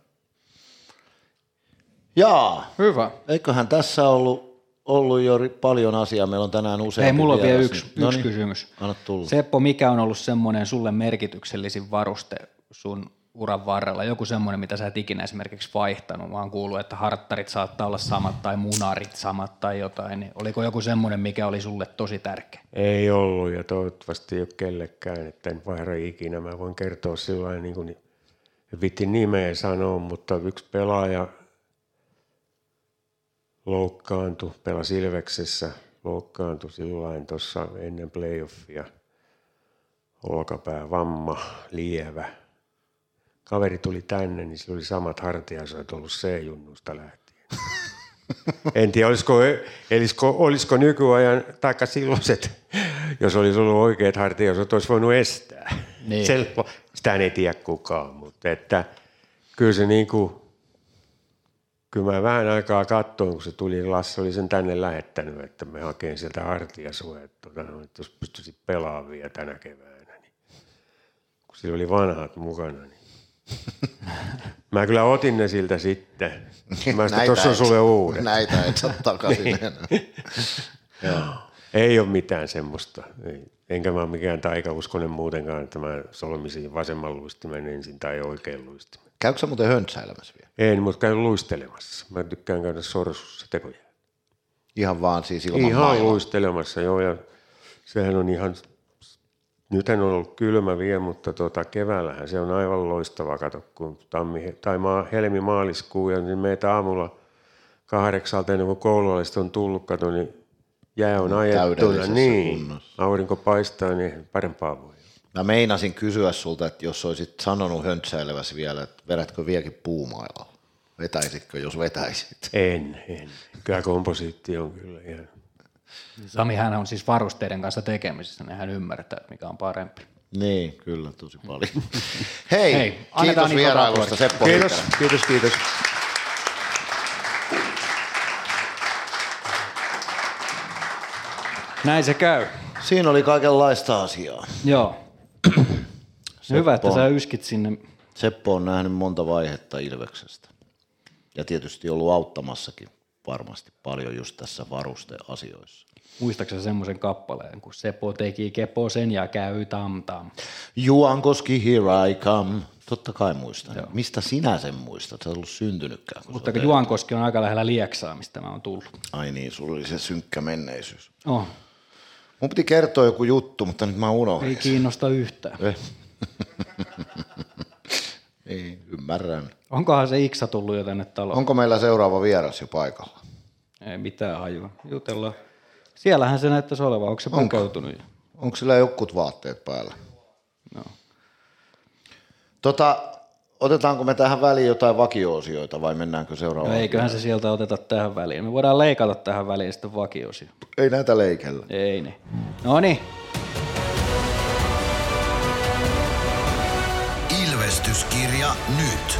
Jaa, Hyvä. eiköhän tässä ollut, ollut jo paljon asiaa. Meillä on tänään useampi Hei, mulla on vielä yksi, niin- yksi Noniin, kysymys. Anna tulla. Seppo, mikä on ollut semmoinen sulle merkityksellisin varuste sun uran varrella? Joku semmoinen, mitä sä et ikinä esimerkiksi vaihtanut. Mä oon kuullut, että harttarit saattaa olla samat tai munarit samat tai jotain. Niin oliko joku semmoinen, mikä oli sulle tosi tärkeä? Ei ollut ja toivottavasti ei ole kellekään, että en vaihda ikinä. Mä voin kertoa sillä niin kuin, en vitti nimeä sanoa, mutta yksi pelaaja loukkaantui, pelasi Ilveksessä, loukkaantui sillä tuossa ennen playoffia. Olkapää, vamma, lievä. Kaveri tuli tänne, niin sillä oli samat hartiasoit ollut C-junnusta lähtien. En tiedä, olisiko, olisiko, olisiko nykyajan, taikka silloiset, jos olisi ollut oikeat hartiasot, olisi voinut estää. Niin. Selpo, sitä ei tiedä kukaan, mutta että kyllä se niin kuin, kyllä mä vähän aikaa katsoin, kun se tuli, niin Lasse oli sen tänne lähettänyt, että me hakeen sieltä hartiasua, että, tota, no, että jos pystyisit pelaamaan vielä tänä keväänä, niin kun sillä oli vanhat mukana, niin Mä kyllä otin ne siltä sitten. Mä sitten, tuossa on sulle uudet. Näitä et saa takaisin. Joo. Ei ole mitään semmoista. Ei. Enkä mä ole mikään taikauskonen muutenkaan, että mä solmisin vasemman luistimen ensin tai oikean luistimen. Käykö sä muuten höntsäilemässä vielä? En, mutta käyn luistelemassa. Mä tykkään käydä sorsussa tekoja. Ihan vaan siis ilman Ihan mailaa. luistelemassa, joo. Ja sehän on ihan, nythän on ollut kylmä vielä, mutta tota, keväällähän se on aivan loistava. Kato, kun tammi, tai maa, helmi maaliskuu ja niin meitä aamulla kahdeksalta ennen kuin koululaiset on tullut, kato, niin jää on ajettuna. täydellisessä Niin, kunnossa. aurinko paistaa, niin parempaa voi. Mä meinasin kysyä sulta, että jos olisit sanonut höntsäileväsi vielä, että vedätkö vieläkin puumailalla? Vetäisitkö, jos vetäisit? En, en. Kyllä komposiitti on kyllä ihan. Sami hän on siis varusteiden kanssa tekemisissä, niin hän ymmärtää, että mikä on parempi. Niin, kyllä, tosi paljon. Hei, Hei, annetaan kiitos vierailusta. Seppo Kiitos, Hietanen. kiitos, kiitos. Näin se käy. Siinä oli kaikenlaista asiaa. Joo. Hyvä, että sä yskit sinne. Seppo on nähnyt monta vaihetta Ilveksestä. Ja tietysti ollut auttamassakin varmasti paljon just tässä varusteasioissa. Muistaaksä semmoisen kappaleen, kun Seppo teki keposen ja käy tam tam. Juankoski, here I come. Totta kai muistan. Joo. Mistä sinä sen muistat? Sä et ollut syntynytkään. Kun Mutta Mutta... kun Juankoski on aika lähellä Lieksaa, mistä mä oon tullut. Ai niin, sulla oli se synkkä menneisyys. Oh, Mun piti kertoa joku juttu, mutta nyt mä unohdin. ei kiinnosta yhtään. Eh, Niin, ymmärrän. Onkohan se Iksa tullut jo tänne taloon? Onko meillä seuraava vieras jo paikalla? Ei mitään hajua. Jutellaan. Siellähän se näyttäisi olevan. Onko se pukeutunut jo? Onko sillä jokut vaatteet päällä? No. Tota, otetaanko me tähän väliin jotain vakio-osioita vai mennäänkö seuraavaan? No eiköhän se sieltä oteta tähän väliin. Me voidaan leikata tähän väliin sitten vakiosia. Ei näitä leikellä. Ei niin. No niin. Ilvestyskirja nyt.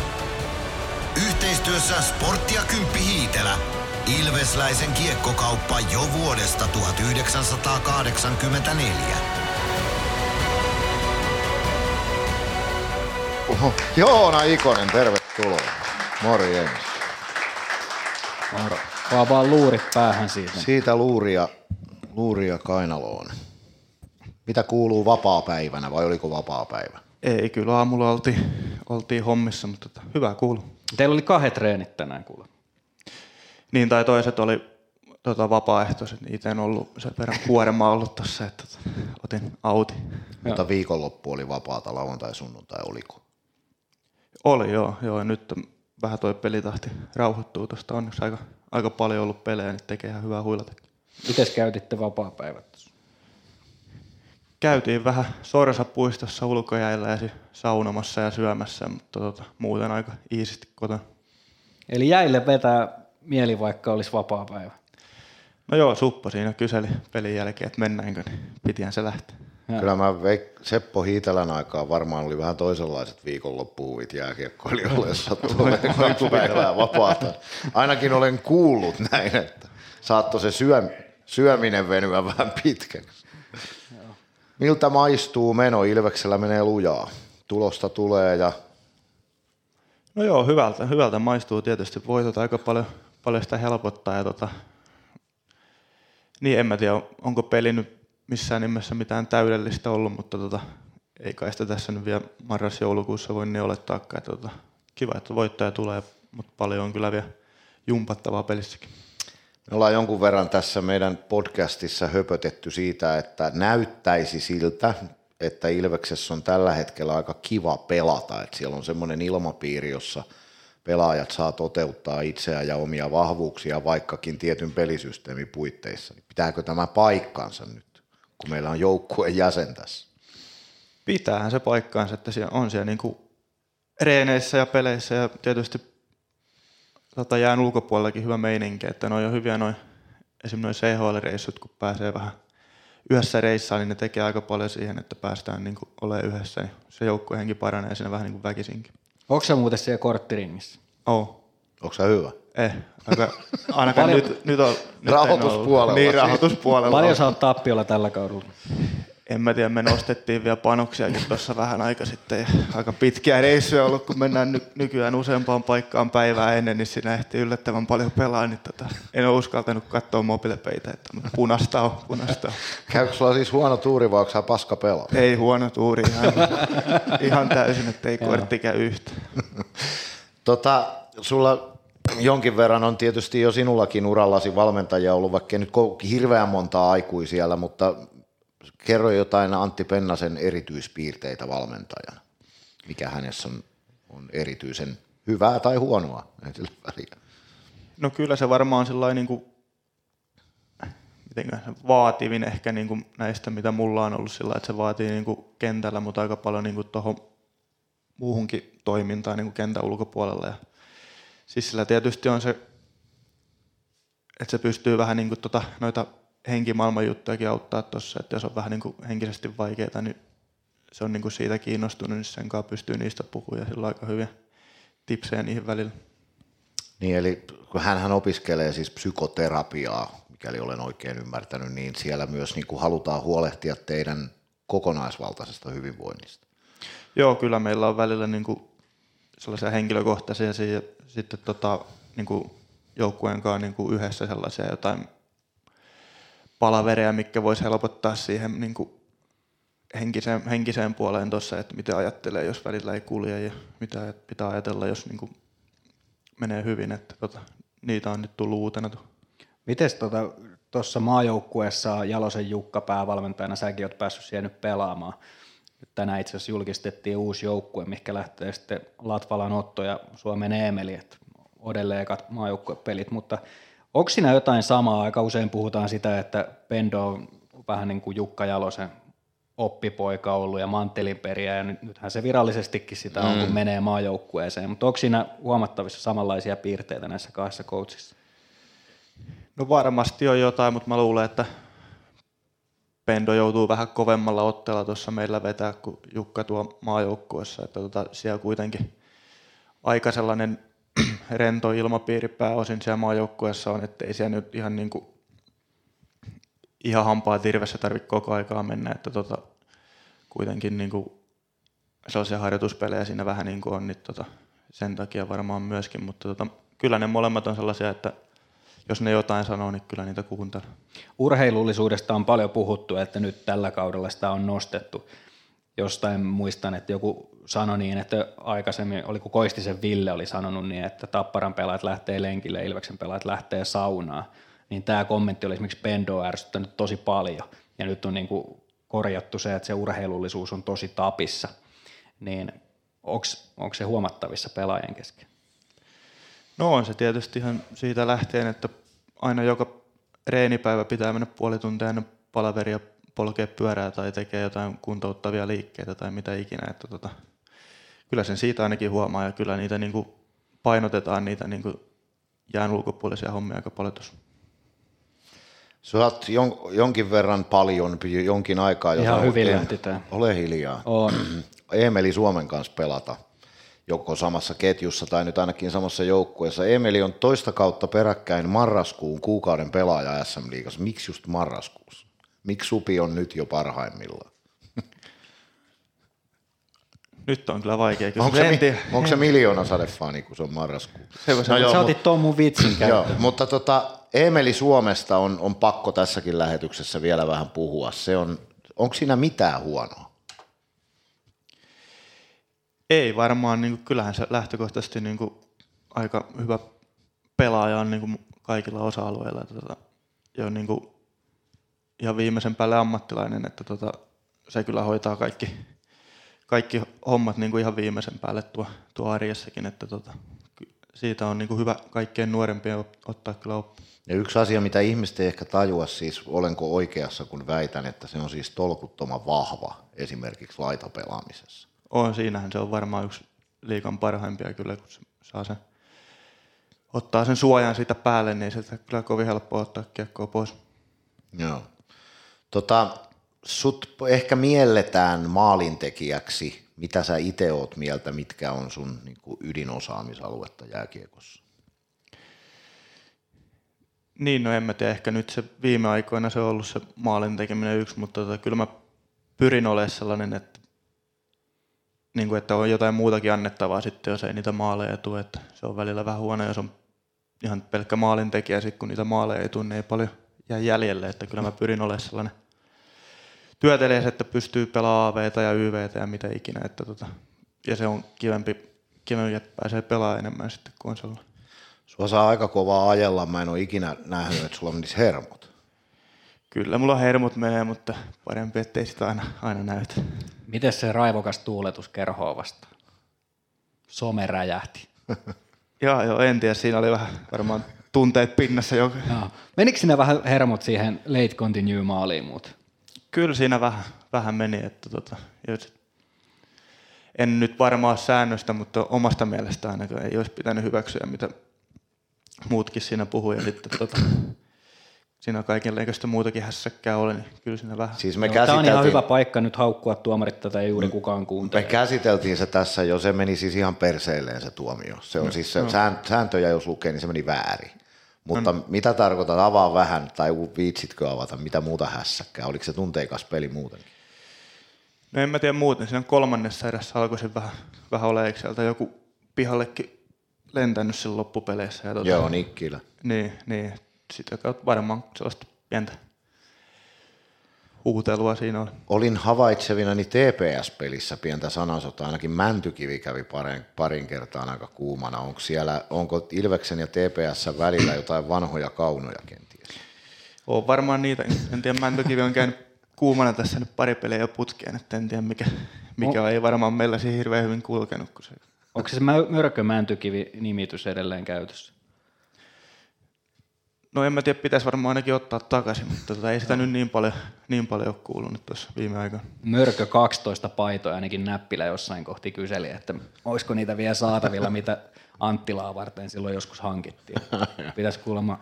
Yhteistyössä Sportti ja Kymppi Hiitelä. Ilvesläisen kiekkokauppa jo vuodesta 1984. Oho. Joona Ikonen, tervetuloa. Morjens. Moro. Vaan vaan luurit päähän siitä. Siitä luuria, luuria kainaloon. Mitä kuuluu vapaa-päivänä vai oliko vapaa-päivä? Ei, kyllä aamulla oltiin, oltiin hommissa, mutta tota, hyvä kuulu. Teillä oli kahdet treenit tänään kuule. Niin, tai toiset oli tota, vapaaehtoiset. Itse en ollut sen verran kuorema ollut tossa, että tota, otin auti. Mutta viikonloppu oli vapaata, lauantai, sunnuntai oliko? Oli joo, joo. Ja nyt vähän toi pelitahti rauhoittuu tuosta. Onneksi aika, aika paljon ollut pelejä, niin tekee ihan hyvää huilata. Mites käytitte vapaa-päivät? tuossa? Käytiin vähän Sorsapuistossa ulkojäillä ja sit saunomassa ja syömässä, mutta tota, muuten aika iisisti kotona. Eli jäille vetää mieli, vaikka olisi vapaa-päivä. No joo, Suppo siinä kyseli pelin jälkeen, että mennäänkö, niin pitihän se lähteä. Ja. Kyllä mä veik- Seppo Hiitelän aikaan varmaan oli vähän toisenlaiset viikonloppuhuvit jääkiekkoilijoille, jos sattuu kaksi päivää vapaata. Ainakin olen kuullut näin, että saattoi se syö, syöminen venyä vähän pitkäksi. Miltä maistuu meno? Ilveksellä menee lujaa. Tulosta tulee ja No joo, hyvältä, hyvältä maistuu tietysti. Voitot aika paljon, paljon sitä helpottaa. Ja tota, niin en mä tiedä, onko peli nyt missään nimessä mitään täydellistä ollut, mutta tota, ei kai sitä tässä nyt vielä marras-joulukuussa voi niin olettaakaan. Että tota, kiva, että voittaja tulee, mutta paljon on kyllä vielä jumpattavaa pelissäkin. Me ollaan jonkun verran tässä meidän podcastissa höpötetty siitä, että näyttäisi siltä, että Ilveksessä on tällä hetkellä aika kiva pelata, että siellä on semmoinen ilmapiiri, jossa pelaajat saa toteuttaa itseään ja omia vahvuuksia vaikkakin tietyn pelisysteemin puitteissa. Niin Pitääkö tämä paikkansa nyt, kun meillä on joukkueen jäsen tässä? Pitäähän se paikkaansa, että siellä on siellä niinku reeneissä ja peleissä ja tietysti tota, jään ulkopuolellakin hyvä meininki, että ne on hyviä noin esimerkiksi noin CHL-reissut, kun pääsee vähän yhdessä reissaan, niin ne tekee aika paljon siihen, että päästään niin kuin olemaan yhdessä. Niin se joukkuehenki paranee siinä vähän niin kuin väkisinkin. Onko se muuten siellä korttiringissä? Oh. Onko se hyvä? Eh, aika, ainakaan Paljon- nyt, nyt on... Nyt Rahoituspuolella. Niin, rahoituspuolella. Paljon sä oot tappiolla tällä kaudella? En mä tiedä, me nostettiin vielä panoksiakin tuossa vähän aika sitten. Ja aika pitkiä reissuja ollut, kun mennään ny- nykyään useampaan paikkaan päivää ennen, niin siinä ehtii yllättävän paljon pelaa. Niin tota, en ole uskaltanut katsoa mobiilepeitä, että punasta on, punasta on. Käykö sulla siis huono tuuri vai onko paska pelaa? Ei huono tuuri, ihan, ihan täysin, että ei kortti käy yhtä. Tota, sulla jonkin verran on tietysti jo sinullakin urallasi valmentajia ollut, vaikka nyt hirveän montaa aikui siellä, mutta kerro jotain Antti Pennasen erityispiirteitä valmentajana. Mikä hänessä on, on erityisen hyvää tai huonoa? No kyllä se varmaan sellainen niin kuin, mitenkään vaativin ehkä niin kuin näistä, mitä mulla on ollut sillä, että se vaatii niin kuin kentällä, mutta aika paljon niin kuin tuohon muuhunkin toimintaan niin kuin kentän ulkopuolella. Ja siis sillä tietysti on se, että se pystyy vähän niin kuin tota, noita henkimaailman juttujakin auttaa tuossa, että jos on vähän niin kuin henkisesti vaikeaa, niin se on niin kuin siitä kiinnostunut, niin sen kanssa pystyy niistä puhumaan ja sillä on aika hyviä tipsejä niihin välillä. Niin, eli kun hän opiskelee siis psykoterapiaa, mikäli olen oikein ymmärtänyt, niin siellä myös niin kuin halutaan huolehtia teidän kokonaisvaltaisesta hyvinvoinnista. Joo, kyllä meillä on välillä niin kuin sellaisia henkilökohtaisia ja sitten tota, niin kuin joukkueen kanssa niin kuin yhdessä sellaisia jotain palavereja, mikä voisi helpottaa siihen niin kuin henkiseen, henkiseen puoleen tuossa, että mitä ajattelee, jos välillä ei kulje ja mitä pitää ajatella, jos niin kuin menee hyvin. Että tota, niitä on nyt tullut uutena. Mites tuossa tota, maajoukkueessa Jalosen Jukka päävalmentajana, säkin oot päässyt siellä nyt pelaamaan. tänään itse asiassa julkistettiin uusi joukkue, mikä lähtee sitten Latvalan Otto ja Suomen Eemeli, että odelleen maajoukkuepelit, mutta onko siinä jotain samaa? Aika usein puhutaan sitä, että Pendo on vähän niin kuin Jukka Jalosen oppipoika ollut ja manttelinperiä, ja nythän se virallisestikin sitä on, mm. kun menee maajoukkueeseen, mutta onko siinä huomattavissa samanlaisia piirteitä näissä kahdessa coachissa? No varmasti on jotain, mutta mä luulen, että Pendo joutuu vähän kovemmalla otteella tuossa meillä vetää kuin Jukka tuo maajoukkuessa, että tota, siellä kuitenkin aika sellainen rento ilmapiiri pääosin siellä maajoukkuessa on, että ei siellä nyt ihan niin kuin ihan hampaa tirvessä tarvitse koko aikaa mennä, että tota, kuitenkin niin kuin sellaisia harjoituspelejä siinä vähän niin kuin on, niin tota, sen takia varmaan myöskin, mutta tota, kyllä ne molemmat on sellaisia, että jos ne jotain sanoo, niin kyllä niitä kuuntelee. Urheilullisuudesta on paljon puhuttu, että nyt tällä kaudella sitä on nostettu. Jostain muistan, että joku sanoi niin, että aikaisemmin, oliko Koistisen Ville oli sanonut niin, että Tapparan pelaajat lähtee lenkille, Ilveksen pelaajat lähtee saunaan. Niin tämä kommentti oli esimerkiksi Pendo ärsyttänyt tosi paljon. Ja nyt on niin kuin korjattu se, että se urheilullisuus on tosi tapissa. Niin onko se huomattavissa pelaajien kesken? No on se tietysti ihan siitä lähtien, että aina joka reenipäivä pitää mennä puoli tuntia ennen palaveria polkea pyörää tai tekee jotain kuntouttavia liikkeitä tai mitä ikinä. Että tota, kyllä sen siitä ainakin huomaa ja kyllä niitä niin kuin painotetaan niitä niin kuin jään ulkopuolisia hommia aika paljon tuossa. Sä oot jon, jonkin verran paljon, jonkin aikaa. Ihan hyvin lähti Ole hiljaa. On. Emeli Suomen kanssa pelata joko samassa ketjussa tai nyt ainakin samassa joukkueessa. Emeli on toista kautta peräkkäin marraskuun kuukauden pelaaja SM Liigassa. Miksi just marraskuussa? Miksi Supi on nyt jo parhaimmillaan? Nyt on kyllä vaikea kysymys. Onko se, mi- onko se miljoona sadefani, kun se on marraskuu? Se, no joo, sä otit tuon mun vitsin joo, mutta tota, Emeli Suomesta on, on pakko tässäkin lähetyksessä vielä vähän puhua. Se on, onko siinä mitään huonoa? Ei varmaan, niin kuin, kyllähän se lähtökohtaisesti niin kuin, aika hyvä pelaaja on niin kuin, kaikilla osa-alueilla. Tota, ja niin kuin, ihan viimeisen päälle ammattilainen, että tota, se kyllä hoitaa kaikki, kaikki hommat niin kuin ihan viimeisen päälle tuo, tuo arjessakin, että tota, siitä on niin kuin hyvä kaikkein nuorempien ottaa kyllä oppi. Ja yksi asia, mitä ihmiset ei ehkä tajua, siis olenko oikeassa, kun väitän, että se on siis tolkuttoman vahva esimerkiksi laitapelaamisessa. On, siinähän se on varmaan yksi liikan parhaimpia kyllä, kun se saa sen, ottaa sen suojan siitä päälle, niin sieltä kyllä kovin helppo ottaa kiekkoa pois. Joo. Tota, sut ehkä mielletään maalintekijäksi. Mitä sä itse oot mieltä, mitkä on sun niin kuin ydinosaamisaluetta jääkiekossa? Niin, no en mä tiedä, ehkä nyt se viime aikoina se on ollut se maalin tekeminen yksi, mutta tota, kyllä mä pyrin olemaan sellainen, että, niin kuin, että on jotain muutakin annettavaa sitten, jos ei niitä maaleja tule, että se on välillä vähän huono, jos on ihan pelkkä maalintekijä, sitten kun niitä maaleja ei tule, niin ei paljon jää jäljelle, että kyllä mä pyrin olemaan sellainen työtelijäs, että pystyy pelaamaan AVtä ja YVtä ja mitä ikinä, että tota, ja se on kivempi, kivempi, että pääsee pelaamaan enemmän sitten kuin. Sua saa aika kovaa ajella, mä en ole ikinä nähnyt, että sulla menisi hermot. Kyllä mulla hermot menee, mutta parempi, ettei sitä aina, aina näytä. Miten se raivokas tuuletus kerhoo vastaan? Some räjähti. joo, joo, en tiedä. Siinä oli vähän varmaan tunteet pinnassa jo. Joo. Menikö sinne vähän hermot siihen late continue maaliin muut? Kyllä siinä vähän, vähän meni. Että tota, en nyt varmaan säännöstä, mutta omasta mielestä ainakaan ei olisi pitänyt hyväksyä, mitä muutkin siinä puhuu ja sitten tota, siinä kaikenlaista muutakin hässäkkää oli, niin kyllä siinä vähän. Siis me Tämä on ihan hyvä paikka nyt haukkua tuomarit tätä ei juuri kukaan kuuntele. Me käsiteltiin se tässä jo, se meni siis ihan perseelleen se tuomio. Se on no, siis se no. sääntöjä jos lukee, niin se meni väärin. Mutta no. mitä tarkoitat, avaa vähän, tai viitsitkö avata, mitä muuta hässäkkää? Oliko se tunteikas peli muutenkin? No en mä tiedä muuten, siinä kolmannessa erässä alkoi se vähän, vähän olemaan joku pihallekin lentänyt sen loppupeleissä. Ja tuota, Joo, Nikkilä. Niin, niin. Sitä kautta varmaan sellaista pientä huutelua siinä oli. Olin havaitsevinani TPS-pelissä pientä sanasotaa, ainakin Mäntykivi kävi parin, parin kertaan aika kuumana. Onko siellä, onko Ilveksen ja TPS välillä jotain vanhoja kaunoja kenties? On varmaan niitä. En tiedä, Mäntykivi on käynyt kuumana tässä nyt pari peliä jo putkeen, että en tiedä mikä, mikä on. Ei varmaan meillä siihen hirveän hyvin kulkenut. Kun se... Onko se Mörkö-Mäntykivi-nimitys edelleen käytössä? No en mä tiedä, pitäisi varmaan ainakin ottaa takaisin, mutta tota, ei sitä nyt niin paljon, niin paljon ole kuulunut tuossa viime aikoina. Mörkö 12 paitoja ainakin Näppilä jossain kohti kyseli, että olisiko niitä vielä saatavilla, mitä Anttilaa varten silloin joskus hankittiin. Pitäisi kuulemma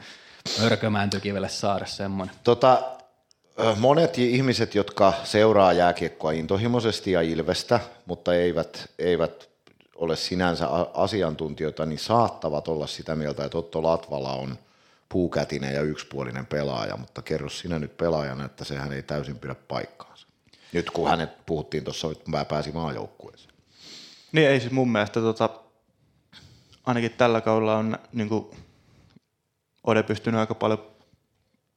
Mörkömäntykivelle saada semmoinen. Tota, monet ihmiset, jotka seuraa jääkiekkoa intohimoisesti ja Ilvestä, mutta eivät, eivät ole sinänsä asiantuntijoita, niin saattavat olla sitä mieltä, että Otto Latvala on puukätinen ja yksipuolinen pelaaja, mutta kerro sinä nyt pelaajana, että sehän ei täysin pidä paikkaansa. Nyt kun hänet puhuttiin tuossa, että mä pääsin maajoukkueeseen. Niin ei siis mun mielestä tota, ainakin tällä kaudella on niin kuin, Ode pystynyt aika paljon,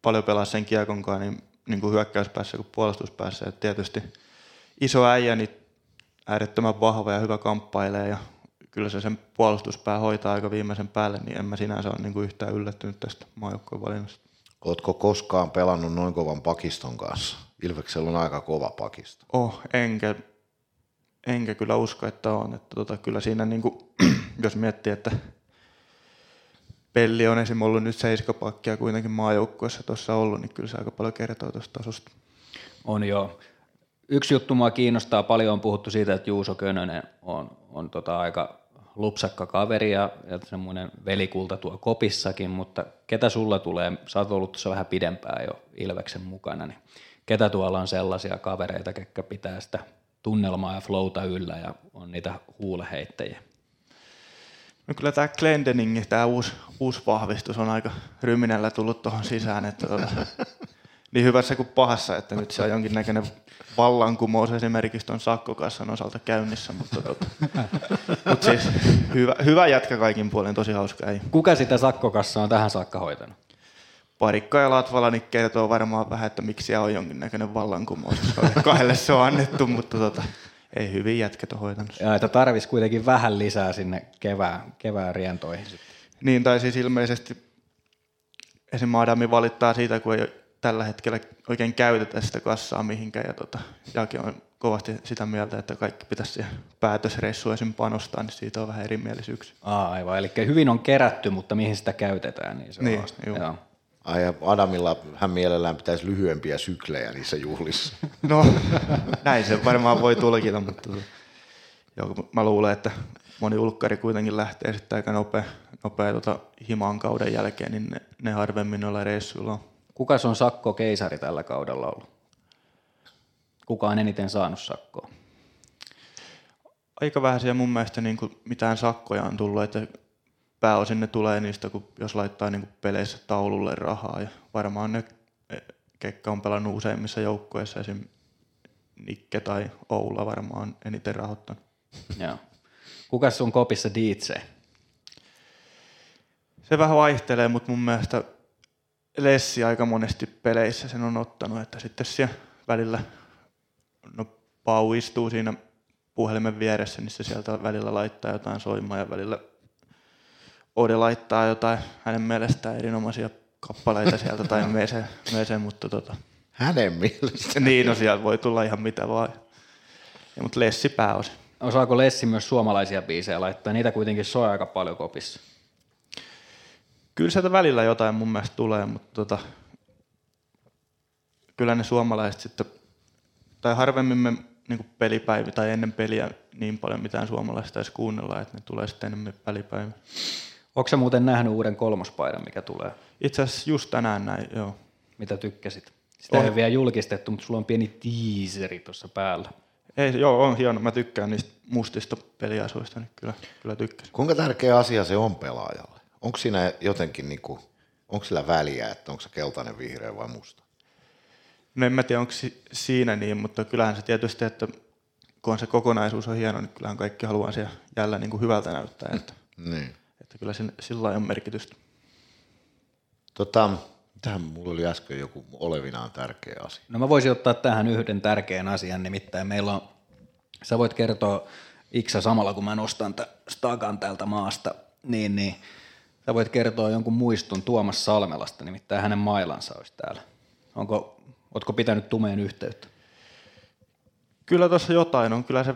paljon pelaamaan sen kiekonkaan niin, niin kuin hyökkäyspäässä kuin puolustuspäässä. Et tietysti iso äijä, niin äärettömän vahva ja hyvä kamppailee ja kyllä se sen puolustuspää hoitaa aika viimeisen päälle, niin en mä sinänsä ole niin kuin yhtään yllättynyt tästä maajoukkojen valinnasta. Oletko koskaan pelannut noin kovan pakiston kanssa? Ilveksellä on aika kova pakisto. Oh, enkä, enkä kyllä usko, että on. Että tota, kyllä siinä, niin kuin, jos miettii, että Pelli on esimerkiksi ollut nyt seiskapakkia kuitenkin maajoukkueessa tuossa ollut, niin kyllä se aika paljon kertoo tuosta tasosta. On joo. Yksi juttu mua kiinnostaa, paljon on puhuttu siitä, että Juuso Könönen on, on tota aika lupsakka kaveri ja, ja semmoinen velikulta tuo kopissakin, mutta ketä sulla tulee, sä oot ollut tuossa vähän pidempään jo Ilveksen mukana, niin ketä tuolla on sellaisia kavereita, ketkä pitää sitä tunnelmaa ja flowta yllä ja on niitä huuleheittäjiä? No kyllä tämä Glendening, tämä uusi, uusi vahvistus on aika ryminällä tullut tuohon sisään, että tuota, niin hyvässä kuin pahassa, että nyt se on jonkinnäköinen vallankumous esimerkiksi tuon sakkokassan osalta käynnissä, mutta, tota, mutta siis hyvä, hyvä jätkä kaikin puolin, tosi hauska ei. Kuka sitä sakkokassaa on tähän saakka hoitanut? Parikka ja Latvala niin kertoo varmaan vähän, että miksi on jonkinnäköinen vallankumous. Kahdelle se on annettu, mutta tota, ei hyvin jätket on hoitanut. Ja että tarvisi kuitenkin vähän lisää sinne kevään, kevään rientoihin. Niin, tai siis ilmeisesti esim. Adami valittaa siitä, kun ei tällä hetkellä oikein käytetä sitä kassaa mihinkään. Ja tota, Jake on kovasti sitä mieltä, että kaikki pitäisi siihen päätösreissuun esim. panostaa, niin siitä on vähän erimielisyyksiä. Aa, aivan, eli hyvin on kerätty, mutta mihin sitä käytetään, niin se niin, on Joo. Ai Adamilla hän mielellään pitäisi lyhyempiä syklejä niissä juhlissa. No, näin se varmaan voi tulkita, mutta tota, joo, mä luulen, että moni ulkkari kuitenkin lähtee sitten aika nopea, nopea tota, himaan kauden jälkeen, niin ne, ne harvemmin noilla reissuilla on. Kuka on sakko keisari tällä kaudella ollut? Kuka on eniten saanut sakkoa? Aika vähän siellä mun mielestä niin kuin mitään sakkoja on tullut, että pääosin ne tulee niistä, kun jos laittaa niin kuin peleissä taululle rahaa. Ja varmaan ne, kekka on pelannut useimmissa joukkueissa, esim. Nikke tai Oula varmaan eniten rahoittanut. Joo. Kuka on kopissa DJ? Se vähän vaihtelee, mutta mun mielestä Lessi aika monesti peleissä sen on ottanut, että sitten siellä välillä, no Pau istuu siinä puhelimen vieressä, niin se sieltä välillä laittaa jotain soimaan ja välillä Ode laittaa jotain hänen mielestään erinomaisia kappaleita sieltä tai mese, mese mutta tota, Hänen mielestä. niin, no sieltä voi tulla ihan mitä vaan. Ja, mutta Lessi pääosin. Osaako Lessi myös suomalaisia biisejä laittaa? Niitä kuitenkin soi aika paljon kopissa. Kyllä sieltä välillä jotain mun mielestä tulee, mutta tota, kyllä ne suomalaiset sitten, tai harvemmin me niin pelipäivä tai ennen peliä niin paljon mitään suomalaista edes kuunnella, että ne tulee sitten enemmän pelipäivä. Onko sä muuten nähnyt uuden kolmospaidan, mikä tulee? Itse asiassa just tänään näin, joo. Mitä tykkäsit? Sitä ei ole vielä julkistettu, mutta sulla on pieni teaseri tuossa päällä. Ei, joo, on hieno. Mä tykkään niistä mustista peliasuista, niin kyllä, kyllä tykkäsin. Kuinka tärkeä asia se on pelaajalle? Onko siinä jotenkin, niin kuin, onko sillä väliä, että onko se keltainen, vihreä vai musta? No en mä tiedä, onko siinä niin, mutta kyllähän se tietysti, että kun se kokonaisuus on hieno, niin kyllähän kaikki haluaa siellä jälleen niin kuin hyvältä näyttää. Että, niin. että kyllä sillä, sillä on merkitystä. Tota, tähän mulla oli äsken joku olevinaan tärkeä asia. No mä voisin ottaa tähän yhden tärkeän asian, nimittäin meillä on, sä voit kertoa Iksa samalla kun mä nostan tämän stagan täältä maasta, niin, niin sä voit kertoa jonkun muistun Tuomas Salmelasta, nimittäin hänen mailansa olisi täällä. Onko Ootko pitänyt tumeen yhteyttä? Kyllä tuossa jotain on. Kyllä se,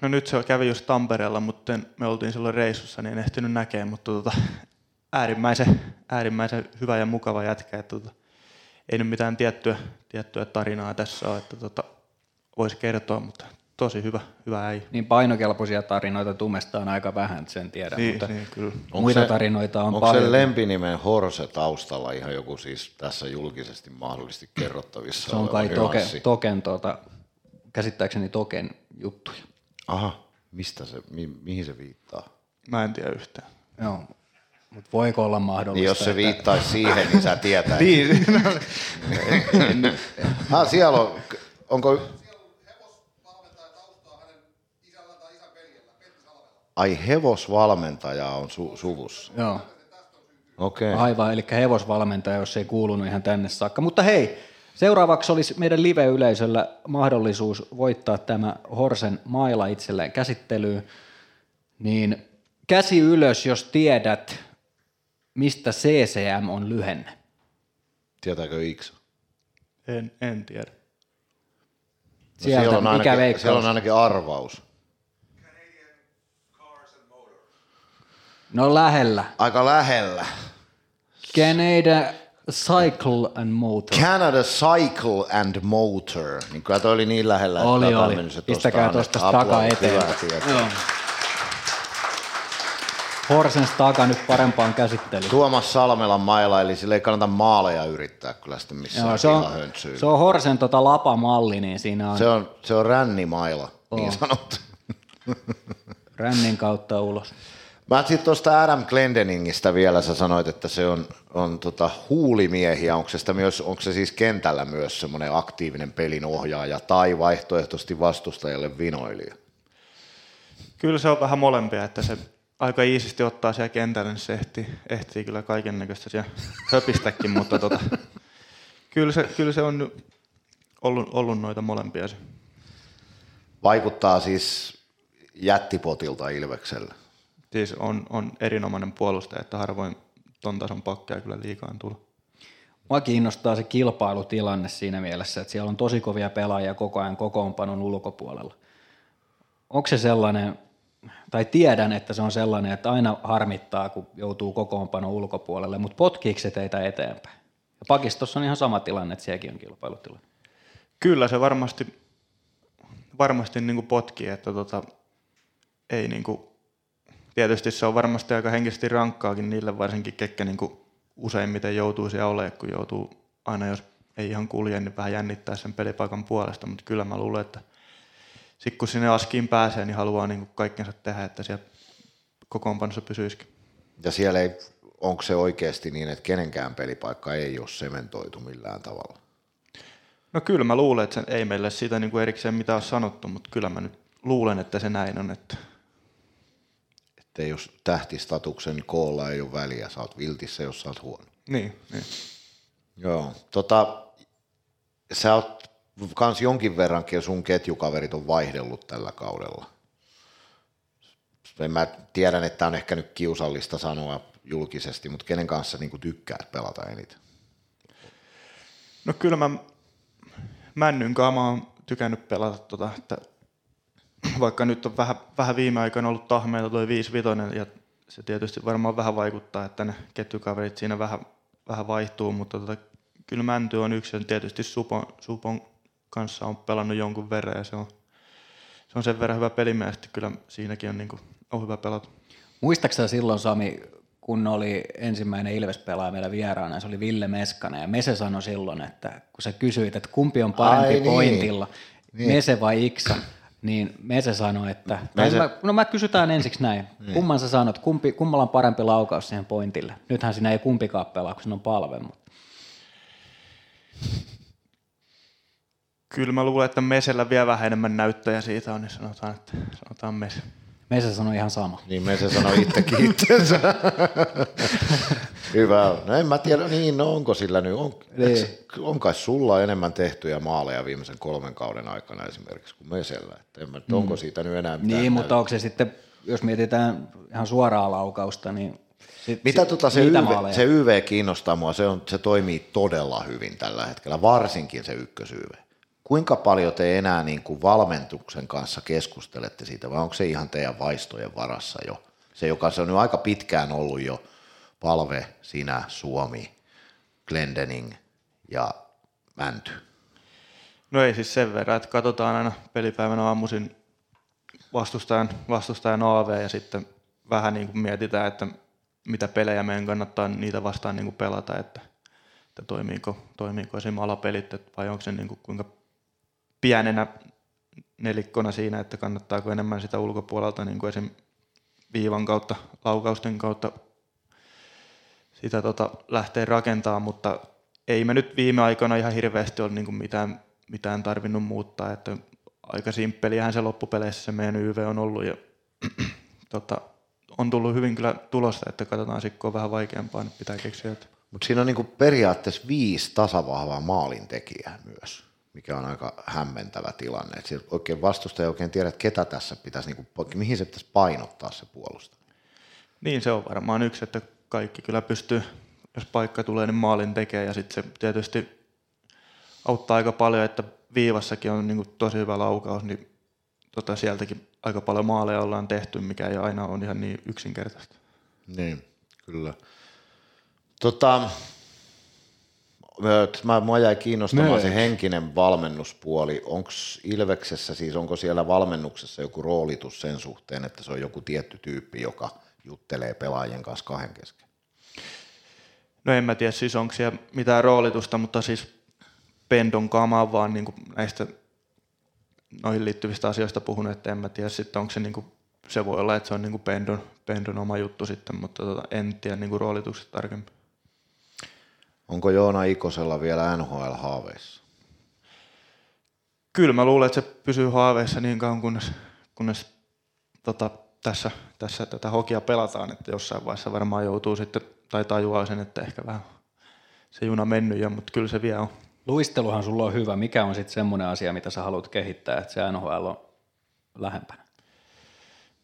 no nyt se kävi just Tampereella, mutta me oltiin silloin reissussa, niin en ehtinyt näkemään, mutta tota, äärimmäisen, äärimmäisen hyvä ja mukava jätkä. Että tota, ei nyt mitään tiettyä, tiettyä tarinaa tässä ole, että tota, voisi kertoa, mutta tosi hyvä, hyvä äijä. Niin painokelpoisia tarinoita tumesta on aika vähän, että sen tiedän, Niin, mutta niin, kyllä. Onko muita se- tarinoita on Onko paljon. se lempinimen Horse taustalla ihan joku siis tässä julkisesti mahdollisesti kerrottavissa se on kai toke? Token, tuota, käsittääkseni Token juttuja. Aha, mistä se, mi, mihin se viittaa? Mä en tiedä yhtään. Joo. Mutta voiko olla mahdollista? Niin jos se että- viittaisi siihen, niin sä tietäisit. Niin, ah, siellä on, onko... Ai hevosvalmentaja on su- suvussa. Joo. Okei. Okay. Aivan, eli hevosvalmentaja, jos ei kuulunut ihan tänne saakka. Mutta hei, seuraavaksi olisi meidän live-yleisöllä mahdollisuus voittaa tämä Horsen maila itselleen käsittelyyn. Niin käsi ylös, jos tiedät, mistä CCM on lyhenne. Tietääkö Iksa? en, en tiedä. No siellä, on ainakin, siellä on ainakin arvaus. No lähellä. Aika lähellä. Canada Cycle and Motor. Canada Cycle and Motor. Niin kyllä toi oli niin lähellä, että Oli, oli. se Pistäkää tuosta takaa aplodit. Hyvä eteenpäin. tietää. Joo. Horsen taka nyt parempaan käsittelyyn. Tuomas Salmelan mailla, eli sille ei kannata maaleja yrittää kyllä sitten missään Joo, se, on, se on Horsen tota lapamalli, niin siinä on se, on, se on rännimaila, niin sanottu. rännin kautta ulos. Mä sitten tuosta Adam Glendeningistä vielä, sä sanoit, että se on, on tota huulimiehiä, onko se, sitä myös, onko se siis kentällä myös semmoinen aktiivinen pelin ohjaaja tai vaihtoehtoisesti vastustajalle vinoilija? Kyllä se on vähän molempia, että se aika iisisti ottaa siellä kentällä, niin se ehtii, ehtii kyllä kaiken näköistä siellä höpistäkin, mutta tota, kyllä, se, kyllä se on ollut, ollut noita molempia. Se. Vaikuttaa siis jättipotilta Ilvekselle. Siis on, on erinomainen puolustaja, että harvoin ton tason pakkeja kyllä liikaan tulla. Mua kiinnostaa se kilpailutilanne siinä mielessä, että siellä on tosi kovia pelaajia koko ajan kokoonpanon ulkopuolella. Onko se sellainen, tai tiedän, että se on sellainen, että aina harmittaa, kun joutuu kokoonpanon ulkopuolelle, mutta potkiiko se teitä eteenpäin? Ja pakistossa on ihan sama tilanne, että sielläkin on kilpailutilanne. Kyllä se varmasti, varmasti niin kuin potkii, että tota, ei niin kuin, tietysti se on varmasti aika henkisesti rankkaakin niille varsinkin, ketkä niin kuin useimmiten joutuu siellä olemaan, kun joutuu aina, jos ei ihan kulje, niin vähän jännittää sen pelipaikan puolesta, mutta kyllä mä luulen, että sitten kun sinne askiin pääsee, niin haluaa niin kuin kaikkensa tehdä, että siellä kokoonpanossa pysyisikin. Ja siellä ei, onko se oikeasti niin, että kenenkään pelipaikka ei ole sementoitu millään tavalla? No kyllä mä luulen, että se ei meille siitä niin kuin erikseen mitään ole sanottu, mutta kyllä mä nyt luulen, että se näin on, että Että jos tähtistatuksen koolla ei ole väliä, sä oot viltissä, jos sä oot huono. niin, niin. Joo, tota, sä oot kans jonkin verrankin, sun ketjukaverit on vaihdellut tällä kaudella. En Mä tiedän, että on ehkä nyt kiusallista sanoa julkisesti, mutta kenen kanssa niin tykkäät pelata eniten? No kyllä mä Männyn kanssa mä oon tykännyt pelata, tota, että vaikka nyt on vähän, vähän viime aikoina ollut tahmeita toi 5 ja se tietysti varmaan vähän vaikuttaa, että ne ketjukaverit siinä vähän, vähän vaihtuu, mutta tota, kyllä Mänty on yksi ja tietysti Supon, Supon kanssa on pelannut jonkun verran ja se on, se on sen verran hyvä pelimies, että kyllä siinäkin on, niin kuin, on hyvä pelata. Muistaaksä silloin Sami, kun oli ensimmäinen Ilves-pelaaja meillä vieraana, se oli Ville Meskanen, ja Mese sanoi silloin, että kun sä kysyit, että kumpi on parempi Ai niin. pointilla, Niin. Mese vai Iksa, niin Mese sanoi, että, Mese- Mä, no mä kysytään ensiksi näin, niin. kumman sä sanot, kumpi, kummalla on parempi laukaus siihen pointille? Nythän siinä ei kumpikaan pelaa, kun siinä on palve, mutta Kyllä mä luulen, että Mesellä vielä vähän enemmän näyttöjä siitä on, niin sanotaan, että sanotaan Mese. Mese sanoi ihan sama. Niin me se sanoi itsekin itsensä. Hyvä. No en mä tiedä, niin no onko sillä nyt, on, Niin. on kai sulla enemmän tehtyjä maaleja viimeisen kolmen kauden aikana esimerkiksi kuin Mesellä. Että en mä, mm. onko siitä nyt enää mitään Niin, mutta onko se sitten, jos mietitään ihan suoraa laukausta, niin Sit, Mitä sit, tota se, YV, maaleja. se YV kiinnostaa mua, se, on, se toimii todella hyvin tällä hetkellä, varsinkin se ykkös-YV. Kuinka paljon te enää niin kuin valmentuksen kanssa keskustelette siitä, vai onko se ihan teidän vaistojen varassa jo? Se, joka se on nyt aika pitkään ollut jo, Palve, sinä, Suomi, Glendening ja Mänty. No ei siis sen verran, että katsotaan aina pelipäivänä aamuisin vastustajan, vastustajan AV ja sitten vähän niin kuin mietitään, että mitä pelejä meidän kannattaa niitä vastaan niin kuin pelata, että, että toimiiko, toimiiko esimerkiksi alapelit vai onko se niin kuin kuinka pienenä nelikkona siinä, että kannattaako enemmän sitä ulkopuolelta niin kuin esim. viivan kautta, laukausten kautta sitä tota, lähteä rakentamaan, mutta ei me nyt viime aikoina ihan hirveästi ole niin kuin mitään, mitään tarvinnut muuttaa, että aika simppeliähän se loppupeleissä se meidän YV on ollut ja tota, on tullut hyvin kyllä tulosta, että katsotaan sitten kun on vähän vaikeampaa, niin pitää keksiä. Mutta siinä on niin kuin periaatteessa viisi tasavahvaa maalintekijää myös, mikä on aika hämmentävä tilanne. Et siellä oikein vastustaja ei oikein tiedä, että ketä tässä pitäisi, niin kuin, mihin se pitäisi painottaa se puolusta. Niin se on varmaan yksi, että kaikki kyllä pystyy, jos paikka tulee, niin maalin tekee ja sitten se tietysti auttaa aika paljon, että viivassakin on niin kuin tosi hyvä laukaus, niin tota sieltäkin aika paljon maaleja ollaan tehty, mikä ei aina ole ihan niin yksinkertaista. Niin, kyllä. Tota, mä, mua jäi kiinnostamaan se henkinen valmennuspuoli. Onko Ilveksessä, siis onko siellä valmennuksessa joku roolitus sen suhteen, että se on joku tietty tyyppi, joka juttelee pelaajien kanssa kahden kesken? No en mä tiedä siis onko siellä mitään roolitusta, mutta siis Pendon kama on vaan niin kuin näistä noihin liittyvistä asioista puhunut, että en mä tiedä sitten onko se niin kuin, se voi olla, että se on niin kuin Pendon, Pendon oma juttu sitten, mutta tota, en tiedä niin kuin roolitukset tarkemmin. Onko Joona Ikosella vielä NHL-haaveissa? Kyllä mä luulen, että se pysyy haaveissa niin kauan, kunnes, kunnes tota, tässä, tässä tätä hokia pelataan, että jossain vaiheessa varmaan joutuu sitten, tai tajuaa sen, että ehkä vähän se juna mennyt jo, mutta kyllä se vielä on. Luisteluhan sulla on hyvä. Mikä on sitten semmoinen asia, mitä sä haluat kehittää, että se NHL on lähempänä?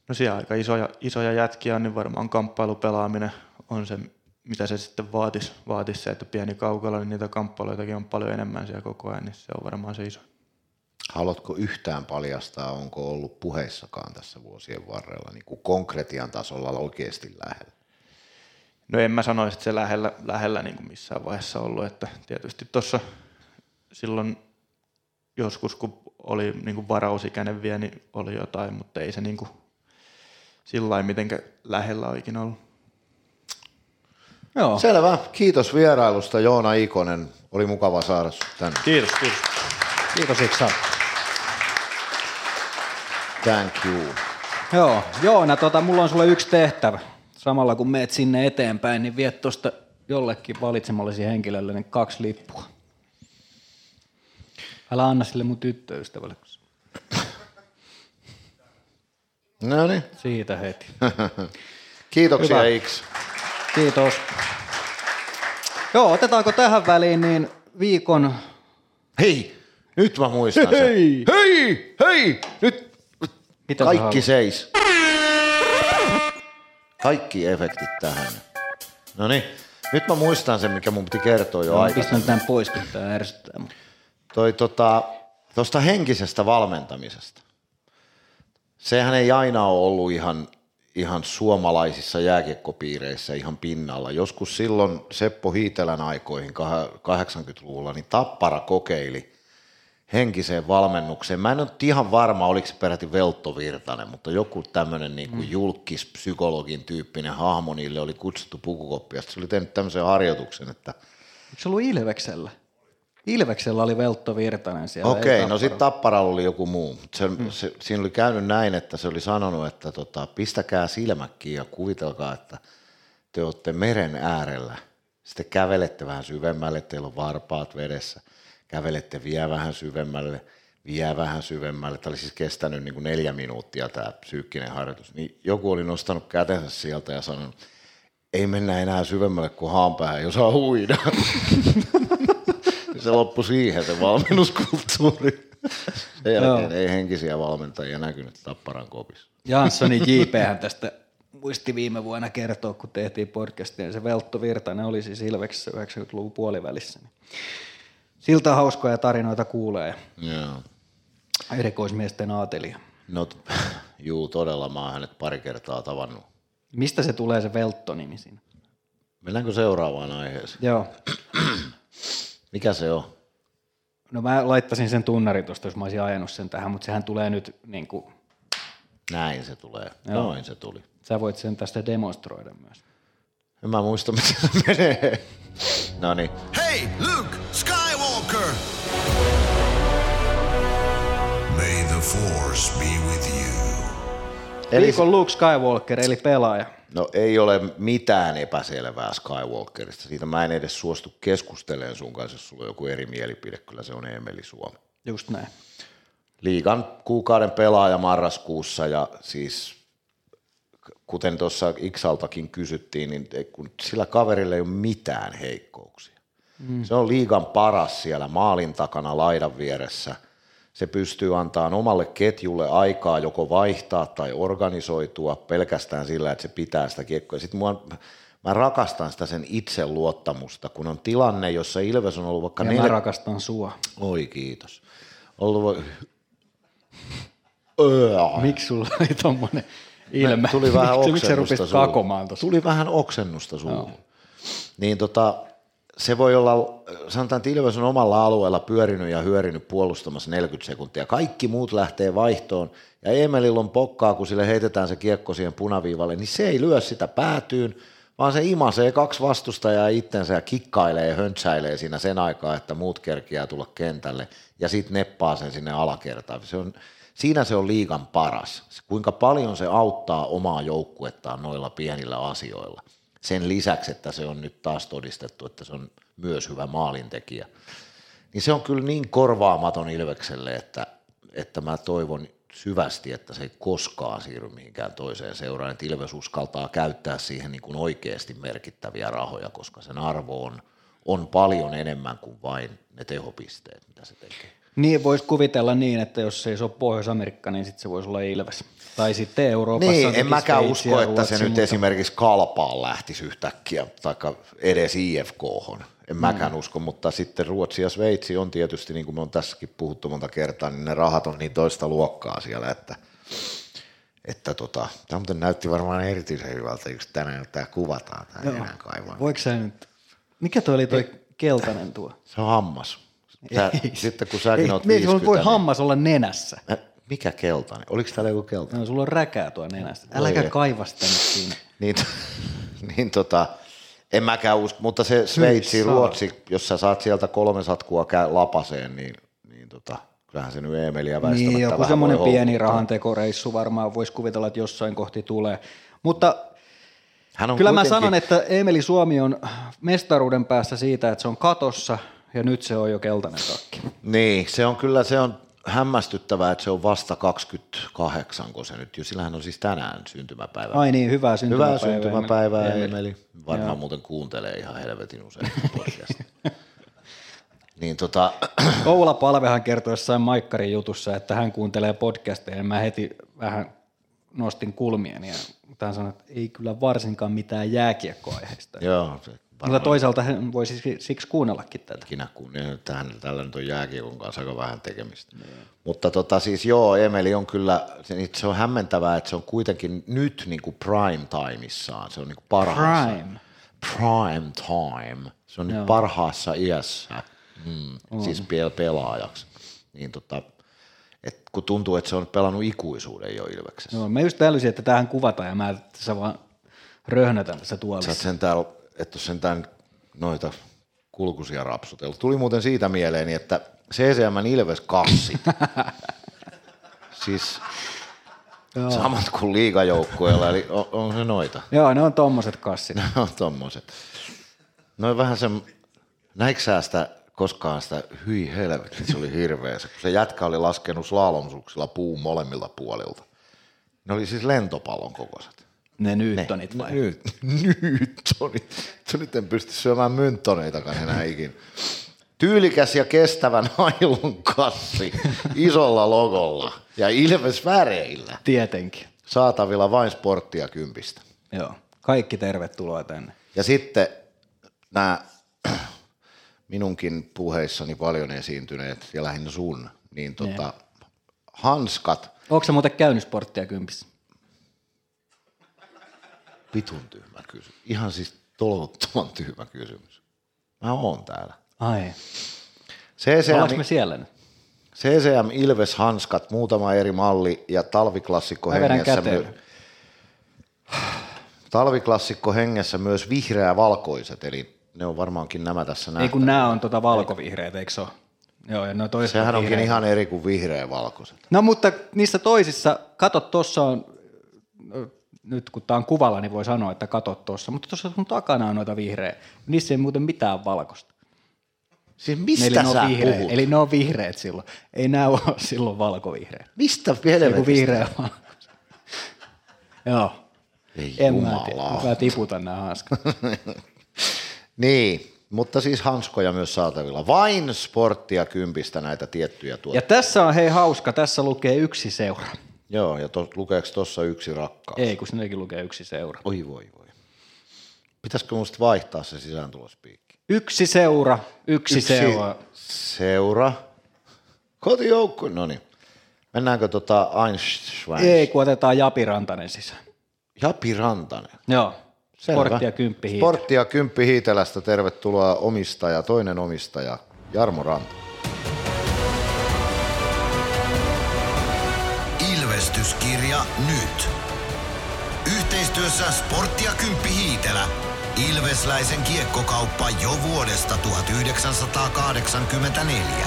No siellä aika isoja, isoja jätkiä on, niin varmaan kamppailupelaaminen on se, mitä se sitten vaatisi, vaatisi se, että pieni kaukalla, niin niitä kamppailuitakin on paljon enemmän siellä koko ajan, niin se on varmaan se iso. Haluatko yhtään paljastaa, onko ollut puheissakaan tässä vuosien varrella niin kuin konkretian tasolla oikeasti lähellä? No en mä sanoisi, että se lähellä, lähellä niin kuin missään vaiheessa ollut, että tietysti tuossa silloin joskus, kun oli niin kuin varausikäinen vielä, niin oli jotain, mutta ei se niin kuin sillä lailla mitenkään lähellä ole ikinä ollut. Joo. Selvä. Kiitos vierailusta Joona Ikonen. Oli mukava saada sinut tänne. Kiitos, kiitos. Kiitos Iksa. Thank you. Joo, Joona, tota, mulla on sulle yksi tehtävä. Samalla kun meet sinne eteenpäin, niin viet tuosta jollekin valitsemallesi henkilölle ne kaksi lippua. Älä anna sille mun tyttöystävälle. No niin. Siitä heti. Kiitoksia Hyvä. Iks. Kiitos. Joo, otetaanko tähän väliin niin viikon... Hei, nyt mä muistan sen. Hei! Hei, hei, nyt Mitä kaikki seis. Kaikki efektit tähän. No niin, nyt mä muistan sen, mikä mun piti kertoa jo aikaisemmin. pistän tämän pois, kun tää ärsyttää. toi tota, tuosta henkisestä valmentamisesta. Sehän ei aina ole ollut ihan, ihan suomalaisissa jääkiekkopiireissä ihan pinnalla. Joskus silloin Seppo Hiitelän aikoihin kah- 80-luvulla, niin Tappara kokeili henkiseen valmennukseen. Mä en ole ihan varma, oliko se peräti Veltto Virtanen, mutta joku tämmöinen niin kuin julkis, psykologin tyyppinen hahmo niille oli kutsuttu pukukoppiasta. Se oli tehnyt tämmöisen harjoituksen, että Eikö se ollut Ilveksellä? Ilveksellä oli Veltto Virtanen siellä. ei Okei, no sitten Tapparalla oli joku muu. Se, mm. se, siinä oli käynyt näin, että se oli sanonut, että tota, pistäkää silmäkkiin ja kuvitelkaa, että te olette meren äärellä. Sitten kävelette vähän syvemmälle, teillä on varpaat vedessä. Kävelette vielä vähän syvemmälle, vielä vähän syvemmälle. Tämä oli siis kestänyt niin kuin neljä minuuttia tämä psyykkinen harjoitus. Niin joku oli nostanut kätensä sieltä ja sanonut, ei mennä enää syvemmälle kuin haanpäähän, ei osaa huida. se loppui siihen se valmennuskulttuuri. Sen jälkeen ei henkisiä valmentajia näkynyt Tapparan kopissa. Janssonin JPhän tästä muisti viime vuonna kertoa, kun tehtiin podcastia, se Veltto Virtanen oli siis Ilveksessä 90-luvun puolivälissä. Niin siltä hauskoja tarinoita kuulee Joo. erikoismiesten aatelia. No, juu, todella. Mä oon hänet pari kertaa tavannut. Mistä se tulee se Veltto-nimi siinä? Mennäänkö seuraavaan aiheeseen? Joo. Mikä se on? No mä laittaisin sen tunnarin tuosta, jos mä olisin ajanut sen tähän, mutta sehän tulee nyt, niin kuin, Näin se tulee. Joo. Noin se tuli. sä voit sen tästä demonstroida myös. En mä muista, miten se menee. No niin. Hey, Luke Skywalker! May the Force be with you. Eli, Viikon Luke Skywalker, eli pelaaja. No ei ole mitään epäselvää Skywalkerista. Siitä mä en edes suostu keskustelemaan sun kanssa, jos sulla on joku eri mielipide. Kyllä se on Emeli Suomi. Just näin. liigan kuukauden pelaaja marraskuussa ja siis kuten tuossa Iksaltakin kysyttiin, niin kun sillä kaverilla ei ole mitään heikkouksia. Mm. Se on liigan paras siellä maalin takana laidan vieressä. Se pystyy antamaan omalle ketjulle aikaa joko vaihtaa tai organisoitua pelkästään sillä, että se pitää sitä kiekkoa. Sitten mua, mä rakastan sitä sen itseluottamusta, kun on tilanne, jossa Ilves on ollut vaikka Ja neljä... mä rakastan sua. Oi kiitos. Ollut... Öö. Miksi sulla oli tommonen ilme? Tuli vähän miksi, miksi sä oksennusta kakomaan tossa? Tuli vähän oksennusta suuhun. Niin tota, se voi olla, sanotaan, että Ilves on omalla alueella pyörinyt ja hyörinyt puolustamassa 40 sekuntia. Kaikki muut lähtee vaihtoon ja Emelillä on pokkaa, kun sille heitetään se kiekko siihen punaviivalle, niin se ei lyö sitä päätyyn, vaan se imasee kaksi vastustajaa itsensä ja kikkailee ja höntsäilee siinä sen aikaa, että muut kerkiää tulla kentälle ja sitten neppaa sen sinne alakertaan. Se on, siinä se on liigan paras. Kuinka paljon se auttaa omaa joukkuettaan noilla pienillä asioilla. Sen lisäksi, että se on nyt taas todistettu, että se on myös hyvä maalintekijä. Niin se on kyllä niin korvaamaton Ilvekselle, että, että mä toivon syvästi, että se ei koskaan siirry mihinkään toiseen seuraan, että Ilves uskaltaa käyttää siihen niin kuin oikeasti merkittäviä rahoja, koska sen arvo on, on paljon enemmän kuin vain ne tehopisteet, mitä se tekee. Niin, voisi kuvitella niin, että jos se ei ole Pohjois-Amerikka, niin sitten se voisi olla Ilves. Tai sitten Euroopassa Niin, en mäkään Sveitsi usko, että se Ruotsi, nyt mutta- esimerkiksi kalpaan lähtisi yhtäkkiä, tai edes ifk En mäkään usko, mutta sitten Ruotsi ja Sveitsi on tietysti, niin kuin me on tässäkin puhuttu monta kertaa, niin ne rahat on niin toista luokkaa siellä, että, että tota, tämä muuten näytti varmaan erityisen hyvältä, just tänään tämä kuvataan, tämä enää kaivaa. Voiko sä nyt... Mikä toi oli toi keltainen tuo? Se on hammas. Tää, sitten kun säkin ei, oot me- 50, voi niin- hammas olla nenässä. Äh, Mikä keltainen? Oliko täällä joku keltainen? No, sulla on räkää tuo nenässä. Äläkä kaiva sitä nyt siinä. Niin, niin tota, en mäkään usko, mutta se Sveitsi, Hyi saa. Ruotsi, jos sä saat sieltä kolme satkua käy lapaseen, niin, niin tota, kyllähän se nyt Emeliä väistämättä Niin, joku semmoinen pieni rahantekoreissu varmaan voisi kuvitella, että jossain kohti tulee. Mutta Hän on kyllä mä kuitenkin- sanon, että Emeli Suomi on mestaruuden päässä siitä, että se on katossa ja nyt se on jo keltainen takki. Niin, se on kyllä, se on hämmästyttävää, että se on vasta 28, kun se nyt jo, sillä hän on siis tänään syntymäpäivä. Ai niin, hyvää syntymäpäivää. Hyvää syntymäpäivää, Emeli. Emeli. Varmaan muuten kuuntelee ihan helvetin usein niin tota, Oula Palvehan kertoi jossain Maikkarin jutussa, että hän kuuntelee podcasteja ja mä heti vähän nostin kulmieni ja hän sanoi, että ei kyllä varsinkaan mitään jääkiekkoaiheista. joo, se Mutta toisaalta hän voisi siksi- siksi kuunnellakin tätä. ikinä, niin, tähän, tällä nyt on jääkiekon kanssa aika vähän tekemistä. Mutta tota, siis joo, Emeli on kyllä, se, niin on hämmentävää, että se on kuitenkin nyt niin kuin prime timeissaan, se on niin kuin parhaassa. Prime. Prime time. Se on nyt parhaassa iässä, mm, siis pel- pelaajaksi. Niin tota, et kun tuntuu, että se on pelannut ikuisuuden jo Ilveksessä. Joo, mä just älysin, että tähän kuvataan ja mä tässä vaan röhnötän tässä Sä oot tuolissa. sentään, et ole sentään noita kulkusia rapsutellut. Tuli muuten siitä mieleeni, että CCM Ilves kassit. siis Joo. samat kuin liigajoukkueella, eli on, on se noita. Joo, ne on tommoset kassit. Ne on tommoset. Noin vähän se, näikö sä sitä koskaan sitä, hyi helvetti, se oli hirveä. Se, kun se jätkä oli laskenut slalomsuksilla puun molemmilta puolilta. Ne oli siis lentopallon kokoiset. Ne Newtonit vai? Nyt, Newtonit. Nyt en pysty syömään mynttoneitakaan enää ikinä. Tyylikäs ja kestävä nailon kassi isolla logolla ja Ilves väreillä. Tietenkin. Saatavilla vain sporttia kympistä. Joo. Kaikki tervetuloa tänne. Ja sitten nämä minunkin puheissani paljon esiintyneet, ja lähinnä sun, niin tota, hanskat, Onko sä muuten käynyt sporttia kympissä? Vitun tyhmä kysymys. Ihan siis tolottoman tyhmä kysymys. Mä oon täällä. Ai. Ollaanko CCM, me siellä nyt? CCM Ilves hanskat, muutama eri malli ja talviklassikko hengessä, käteen. my, talviklassikko hengessä myös vihreä valkoiset, eli ne on varmaankin nämä tässä Ei nähtävät. kun nämä on tota valkovihreät, eikö se ole? Joo, ja no Sehän on onkin vihreät. ihan eri kuin vihreä valkoiset. No mutta niissä toisissa, kato tuossa on, nyt kun tämä on kuvalla, niin voi sanoa, että kato tuossa, mutta tuossa sun takana on noita vihreä. Niissä ei muuten mitään valkoista. Siis Eli mistä ne, on sä vihreä, puhut? eli ne on vihreät silloin. Ei nämä ole silloin valkovihreät. Mistä Joku helvetistä? vihreä valkoista. Joo. Ei En mä jumala. Mä tiputan nämä hanskat. Niin, mutta siis hanskoja myös saatavilla. Vain sporttia kympistä näitä tiettyjä tuotteita. Ja tässä on hei hauska, tässä lukee yksi seura. Joo, ja to, lukeeko tuossa yksi rakkaus? Ei, kun sinnekin lukee yksi seura. Oi voi voi. Pitäisikö musta vaihtaa se sisääntulospiikki? Yksi seura, yksi, yksi seura. Seura. Kotijoukku. No niin. Mennäänkö tota Einstein? Ei, kun otetaan Japi Rantanen sisään. Japi Rantanen. Joo, Selvä. sporttia kymppi. Sporttia Kymppi Hiitelästä. Tervetuloa omistaja, toinen omistaja, Jarmo Ranta. Ilvestyskirja nyt. Yhteistyössä Sporttia Kymppi Hiitelä. Ilvesläisen kiekkokauppa jo vuodesta 1984.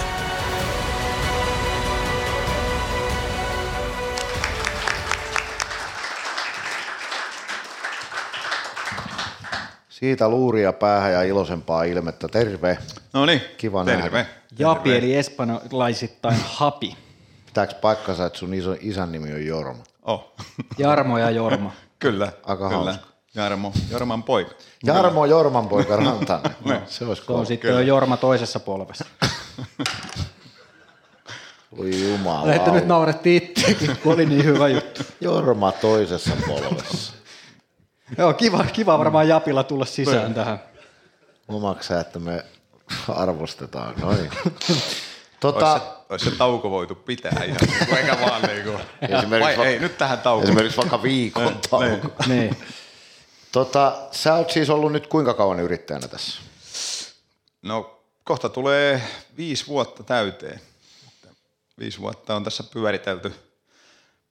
Siitä luuria päähän ja iloisempaa ilmettä. Terve. No niin, Kiva terve. nähdä. Japi eli espanjalaisittain Hapi. Pitääkö paikkansa, että sun iso, isän nimi on Jorma? Oh. Jarmo ja Jorma. kyllä, Aika kyllä. hauska. Jarmo, Jorman poika. Jarmo Jorman poika Rantanen. No, se olisi Se on sitten jo Jorma toisessa polvessa. Oi jumala. Että nyt naurettiin itsekin, kun oli niin hyvä juttu. Jorma toisessa polvessa. Joo, kiva, kiva varmaan Japilla tulla sisään tähän. Omaksi sä, että me arvostetaan. Noin. Olisi, Tota, se, olisi se tauko voitu pitää ihan, eikä vaan niinku. Esimerkiksi Vai va- ei, nyt tähän taukoon. esimerkiksi vaikka viikon tauko. Niin. Tota, sä oot siis ollut nyt kuinka kauan yrittäjänä tässä? No kohta tulee viisi vuotta täyteen. Viisi vuotta on tässä pyöritelty,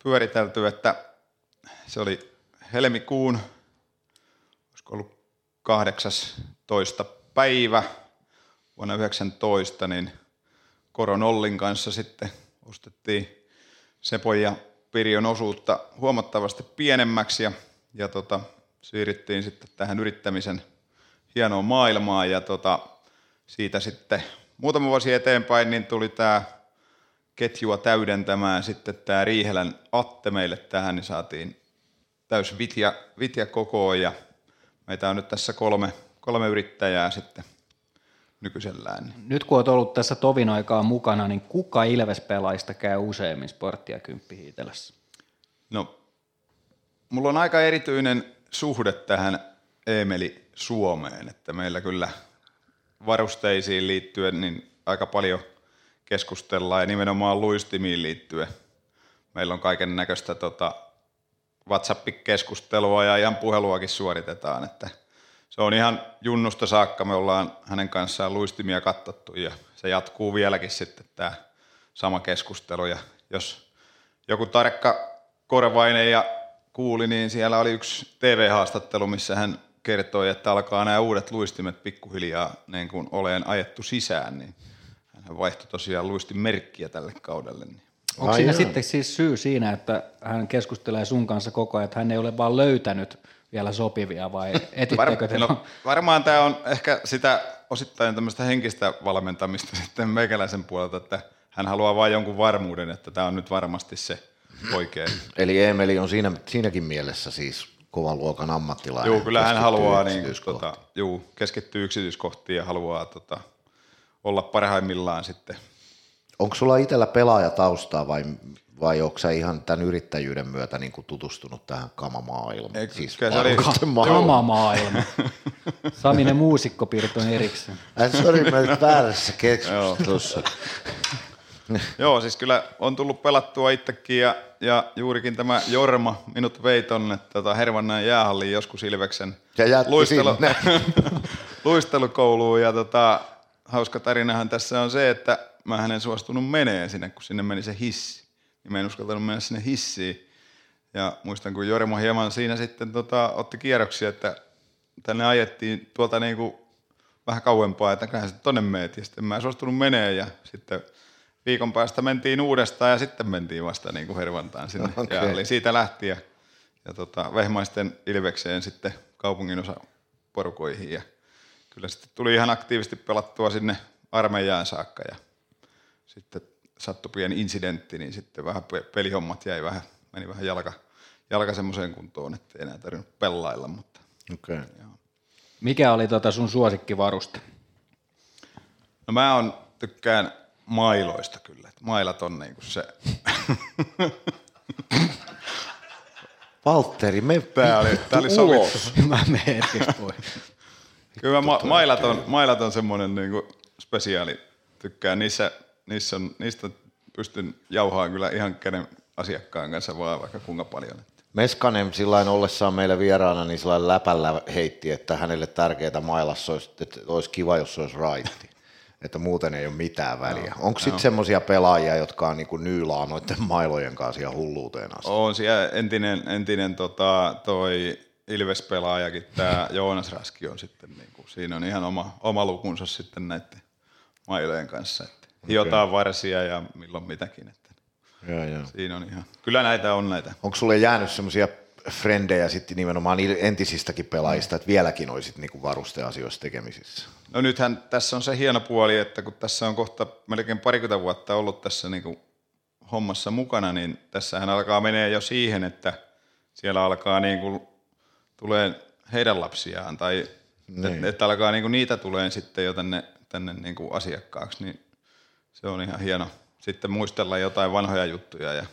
pyöritelty että se oli helmikuun, olisiko ollut 18. päivä vuonna 19, niin Koron Ollin kanssa sitten ostettiin Sepon ja Pirjon osuutta huomattavasti pienemmäksi ja, ja tota, siirryttiin sitten tähän yrittämisen hienoon maailmaan ja tota, siitä sitten muutama vuosi eteenpäin niin tuli tämä ketjua täydentämään sitten tämä Riihelän Atte meille tähän, niin saatiin täys vitja, vitja kokoon ja meitä on nyt tässä kolme, kolme yrittäjää sitten nykyisellään. Nyt kun olet ollut tässä tovin aikaa mukana, niin kuka Ilves-pelaajista käy useimmin sporttia kymppihiitelässä? No, mulla on aika erityinen suhde tähän Emeli Suomeen, että meillä kyllä varusteisiin liittyen niin aika paljon keskustellaan ja nimenomaan luistimiin liittyen. Meillä on kaiken näköistä tota, WhatsApp-keskustelua ja ihan puheluakin suoritetaan, että se on ihan junnusta saakka. Me ollaan hänen kanssaan luistimia katsottu ja se jatkuu vieläkin sitten tämä sama keskustelu. Ja jos joku tarkka korvainen ja kuuli, niin siellä oli yksi TV-haastattelu, missä hän kertoi, että alkaa nämä uudet luistimet pikkuhiljaa niin kuin oleen ajettu sisään, niin hän vaihtoi tosiaan luistin merkkiä tälle kaudelle. Niin. Onko Ai siinä jaa. sitten siis syy siinä, että hän keskustelee sun kanssa koko ajan, että hän ei ole vaan löytänyt vielä sopivia vai etittekö te? no, varmaan tämä on ehkä sitä osittain tämmöistä henkistä valmentamista sitten meikäläisen puolelta, että hän haluaa vain jonkun varmuuden, että tämä on nyt varmasti se oikein. Eli Emeli on siinä, siinäkin mielessä siis kovan luokan ammattilainen. Joo, kyllä hän haluaa niin, yksityiskohtiin. tota, juu, keskittyy yksityiskohtiin ja haluaa tota, olla parhaimmillaan sitten. Onko sulla itsellä pelaajataustaa vai vai onko sä ihan tämän yrittäjyyden myötä niin kuin tutustunut tähän kamamaailmaan? Ei, Siis se oli- varusten maailmaan. Sama maailma. Saminen muusikkopirto on erikseen. Ai sori, mä nyt väärässä keskustelussa. Joo, siis kyllä on tullut pelattua itsekin ja, ja juurikin tämä Jorma minut vei tonne tota Hervannan jäähalliin joskus Ilveksen Ja sinne. luistelukouluun ja tota, hauska tarinahan tässä on se, että mä en suostunut menee sinne, kun sinne meni se hissi. Niin mä en uskaltanut mennä sinne hissiin. Ja muistan, kun Jorma hieman siinä sitten tota, otti kierroksia, että tänne ajettiin tuolta niinku vähän kauempaa, että kyllähän se tonne meet. Ja sitten mä en suostunut menee ja sitten viikon päästä mentiin uudestaan ja sitten mentiin vasta niin kuin Hervantaan sinne. Okay. Ja oli siitä lähtien ja tota, Vehmaisten Ilvekseen sitten kaupungin osa porukoihin ja kyllä sitten tuli ihan aktiivisesti pelattua sinne armeijaan saakka ja sitten sattui pieni incidentti, niin sitten vähän pe- pelihommat jäi vähän, meni vähän jalka, jalka semmoiseen kuntoon, että enää tarvinnut pellailla, mutta Okay. Mikä oli tota sun suosikkivaruste? no mä on, tykkään mailoista kyllä, että mailat on niinku se, Valtteri, me Tää oli- tää oli ulos. Mä menen pois. Kyllä ma- mailat on, mailat on semmoinen niinku spesiaali. Tykkään niissä, niissä on, niistä pystyn jauhaan kyllä ihan kenen asiakkaan kanssa vaan vaikka kuinka paljon. Meskanen sillain ollessaan meillä vieraana, niin sillain läpällä heitti, että hänelle tärkeää mailassa olisi, että olisi kiva, jos se olisi raitti. Että muuten ei ole mitään väliä. Onko sitten semmoisia pelaajia, jotka on niin nyylaa noiden mailojen kanssa ihan hulluuteen asti? On siellä entinen, entinen tota, toi Ilves-pelaajakin, tämä Joonas Raski on sitten, niinku, siinä on ihan oma, oma lukunsa sitten näiden mailojen kanssa. Että hiotaan varsia ja milloin mitäkin. Että Joo, joo. siinä on ihan, kyllä näitä on näitä. Onko sulle jäänyt semmoisia frendejä sitten nimenomaan entisistäkin pelaajista, että vieläkin olisit niin varusteasioissa tekemisissä? No nythän tässä on se hieno puoli, että kun tässä on kohta melkein parikymmentä vuotta ollut tässä niin kuin hommassa mukana, niin tässähän alkaa menee jo siihen, että siellä alkaa niin kuin, tulee heidän lapsiaan tai Niin. että, että alkaa niin kuin niitä tulee sitten jo tänne, tänne niin kuin asiakkaaksi, niin se on ihan hieno sitten muistella jotain vanhoja juttuja ja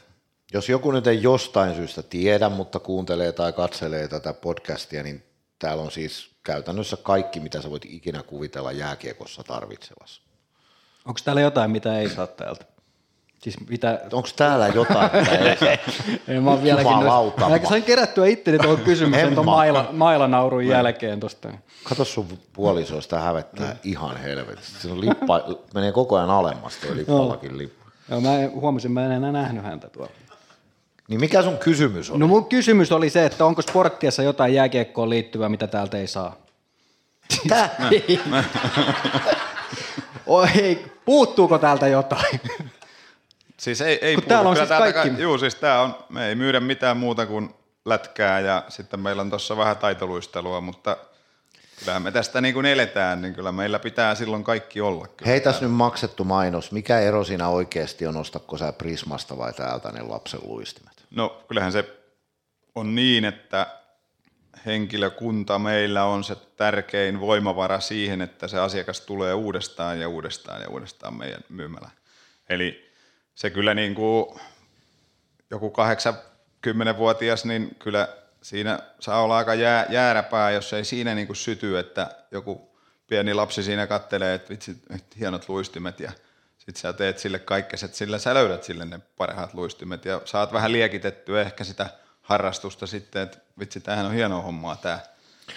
Jos joku nyt ei jostain syystä tiedä, mutta kuuntelee tai katselee tätä podcastia, niin täällä on siis käytännössä kaikki, mitä sä voit ikinä kuvitella jääkiekossa tarvitsevassa. Onko täällä jotain, mitä ei saa täältä? Siis mitä... Onko täällä jotain, ei mä oon vieläkin... Jumalauta. Mä sain kerättyä itteni tuohon kysymyksen tuon maila, mailanaurun jälkeen tosta. Kato sun puolisoista hävettää ihan helvetistä. Se on lippa, menee koko ajan alemmas tuo lippallakin lippu. Joo, mä huomasin, mä en enää nähnyt häntä tuolla. Niin mikä sun kysymys on? No mun kysymys oli se, että onko sporttiassa jotain jääkiekkoon liittyvää, mitä täältä ei saa? Tää? Oi, puuttuuko täältä jotain? Siis ei, ei Kun täällä on Kyllä siis täältä kaikki- ka- Juu, siis tää on, me ei myydä mitään muuta kuin lätkää ja sitten meillä on tuossa vähän taitoluistelua, mutta kyllähän me tästä niin kuin eletään, niin kyllä meillä pitää silloin kaikki olla. Kyllä. Heitäs nyt maksettu mainos. Mikä ero siinä oikeasti on, ostatko sä Prismasta vai täältä ne lapsen luistimet? No kyllähän se on niin, että henkilökunta meillä on se tärkein voimavara siihen, että se asiakas tulee uudestaan ja uudestaan ja uudestaan meidän myymälään. Eli se kyllä niin kuin joku 80-vuotias, niin kyllä siinä saa olla aika jää, jääräpää, jos ei siinä niin kuin syty, että joku pieni lapsi siinä kattelee, että vitsi, hienot luistimet ja sitten sä teet sille kaikkea, että sillä sä löydät sille ne parhaat luistimet ja saat vähän liekitettyä ehkä sitä harrastusta sitten, että vitsi, tämähän on hienoa hommaa tämä,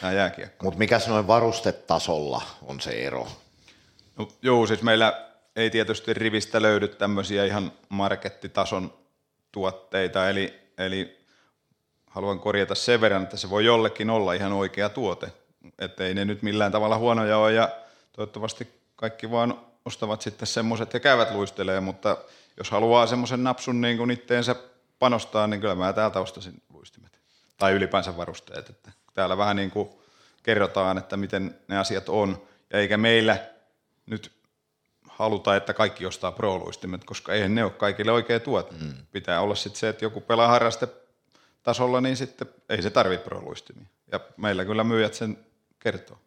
tämä jääkiekko. Mutta mikä noin varustetasolla on se ero? No, joo, siis meillä ei tietysti rivistä löydy tämmöisiä ihan markettitason tuotteita, eli, eli haluan korjata sen verran, että se voi jollekin olla ihan oikea tuote. Että ei ne nyt millään tavalla huonoja ole ja toivottavasti kaikki vaan ostavat sitten semmoiset ja käyvät luistelee, mutta jos haluaa semmoisen napsun niin kuin itteensä panostaa, niin kyllä mä täältä ostasin luistimet. Tai ylipäänsä varusteet. Että täällä vähän niin kuin kerrotaan, että miten ne asiat on. Ja eikä meillä nyt haluta, että kaikki ostaa pro-luistimet, koska eihän ne ole kaikille oikea tuote. Mm. Pitää olla sitten se, että joku pelaa harraste tasolla, niin sitten ei se tarvitse pro-luistimia. Ja meillä kyllä myyjät sen kertoo.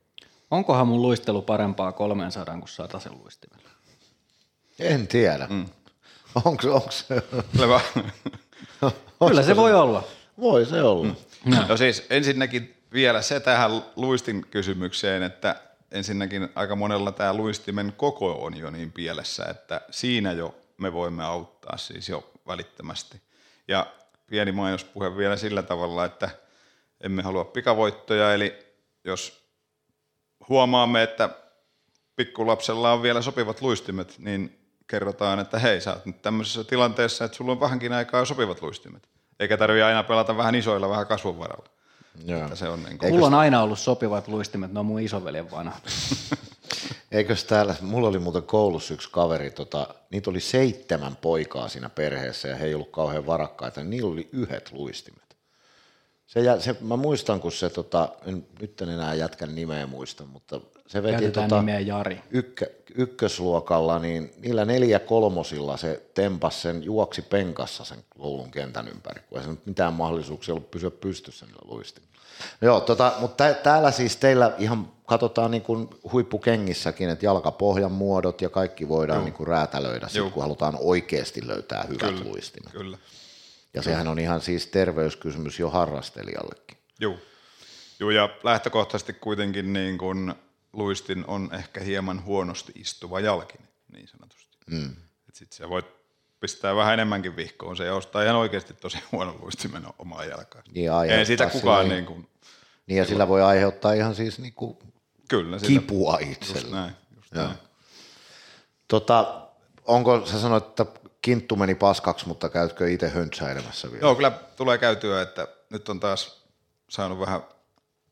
Onkohan mun luistelu parempaa 300 kuin 100 luistimella? En tiedä. Mm. Onks, onks, Kyllä Kyllä se voi olla. voi se olla. No siis ensinnäkin vielä se tähän luistin kysymykseen, että ensinnäkin aika monella tämä luistimen koko on jo niin pielessä, että siinä jo me voimme auttaa siis jo välittömästi. Ja pieni mainospuhe vielä sillä tavalla, että emme halua pikavoittoja, eli jos huomaamme, että pikkulapsella on vielä sopivat luistimet, niin kerrotaan, että hei, sä oot nyt tämmöisessä tilanteessa, että sulla on vähänkin aikaa sopivat luistimet. Eikä tarvitse aina pelata vähän isoilla, vähän kasvonvaralla. Joo. Että se on niin kuin, Mulla on aina ollut sopivat luistimet, ne on mun isoveljen vanhat. Eikös täällä, mulla oli muuten koulussa yksi kaveri, tota, niitä oli seitsemän poikaa siinä perheessä ja he ei ollut kauhean varakkaita, niin niillä oli yhdet luistimet. Se, se, mä muistan, kun se, tota, en, nyt en enää jätkän nimeä muista, mutta se veti tota, nimeä Jari. ykkä, ykkösluokalla, niin niillä neljä kolmosilla se tempas sen, juoksi penkassa sen koulun kentän ympäri, kun ei se nyt mitään mahdollisuuksia ollut pysyä pystyssä niillä luistimilla. Joo, tota, mutta tä, täällä siis teillä ihan katsotaan niin kuin huippukengissäkin, että jalkapohjan muodot ja kaikki voidaan niin kuin räätälöidä, sit, kun halutaan oikeasti löytää hyvät Kyllä. luistimet. Kyllä. Ja sehän on ihan siis terveyskysymys jo harrastelijallekin. Joo. Joo, ja lähtökohtaisesti kuitenkin niin kun luistin on ehkä hieman huonosti istuva jalkin, niin sanotusti. Mm. Sitten sä voit pistää vähän enemmänkin vihkoon se ja ostaa ihan oikeasti tosi huono luistimen omaa jalkaan. Niin, Ei sitä kukaan sillä- niin kuin, Niin ja sillä voi aiheuttaa ihan siis niin kuin kyllä. Kipua just itselle. näin, just Joo. näin. Tota, onko, sä sanoit, että kinttu meni paskaksi, mutta käytkö itse höntsäilemässä vielä? Joo, kyllä tulee käytyä, että nyt on taas saanut vähän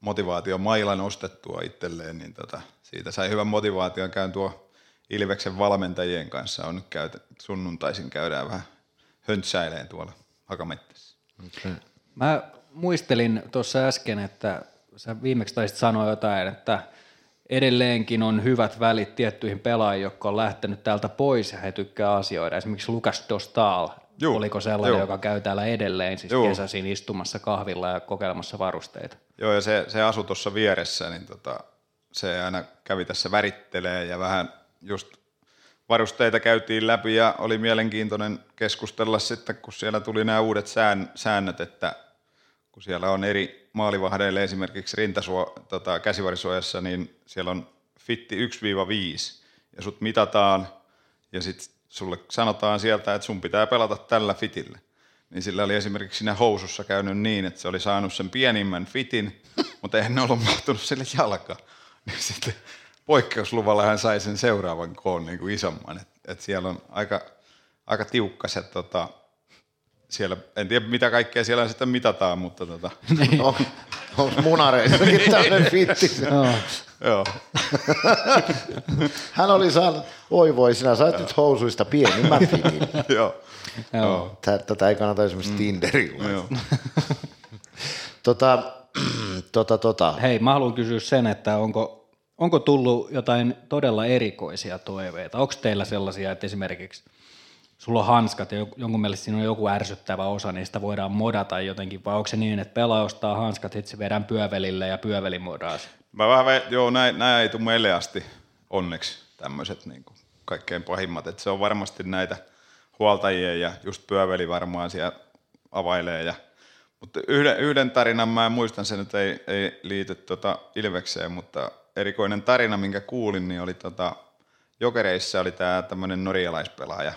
motivaatio mailan ostettua itselleen, niin tota, siitä sai hyvän motivaation. Käyn tuo Ilveksen valmentajien kanssa, on nyt käytä, sunnuntaisin käydään vähän höntsäileen tuolla hakamettässä. Okay. Mä muistelin tuossa äsken, että sä viimeksi taisit sanoa jotain, että edelleenkin on hyvät välit tiettyihin pelaajiin, jotka on lähtenyt täältä pois ja he tykkää asioida. Esimerkiksi Lukas Dostal, Juu, oliko sellainen, joo. joka käy täällä edelleen, siis Juu. kesäisin istumassa kahvilla ja kokeilemassa varusteita. Joo, ja se, se asui tuossa vieressä, niin tota, se aina kävi tässä värittelee ja vähän just varusteita käytiin läpi ja oli mielenkiintoinen keskustella sitten, kun siellä tuli nämä uudet sään, säännöt, että kun siellä on eri maalivahdeille esimerkiksi rintasuo, tota, käsivarisuojassa, niin siellä on fitti 1-5 ja sut mitataan ja sitten sulle sanotaan sieltä, että sun pitää pelata tällä fitillä. Niin sillä oli esimerkiksi siinä housussa käynyt niin, että se oli saanut sen pienimmän fitin, mutta eihän ne ollut mahtunut sille jalkaan. Niin sitten poikkeusluvalla hän sai sen seuraavan koon niin kuin isomman. Et, et siellä on aika, aika tiukka se, tota, siellä, en tiedä mitä kaikkea siellä sitten mitataan, mutta tota, On, onko munareissakin tämmöinen fitti? Joo. Hän oli saanut, oi voi, sinä sait nyt housuista pienimmän fitin. joo. Joo. Tä- Tätä ei kannata esimerkiksi Tinderillä. joo. Tota, tota, tota. Hei, mä haluan kysyä sen, että onko, onko tullut jotain todella erikoisia toiveita? Onko teillä sellaisia, että esimerkiksi sulla on hanskat ja jonkun mielestä siinä on joku ärsyttävä osa, niin sitä voidaan modata jotenkin, vai onko se niin, että pelaaja ostaa hanskat, sitten se viedään pyövelille ja pyöveli modaa? Mä vähän, joo, näin, näin ei tule meille asti onneksi tämmöiset niin kaikkein pahimmat. Et se on varmasti näitä huoltajia ja just pyöveli varmaan siellä availee. Ja, mutta yhden, yhden tarinan, mä muistan sen, että ei, ei liity tota Ilvekseen, mutta erikoinen tarina, minkä kuulin, niin oli tota, Jokereissa oli tämä tämmöinen norjalaispelaaja.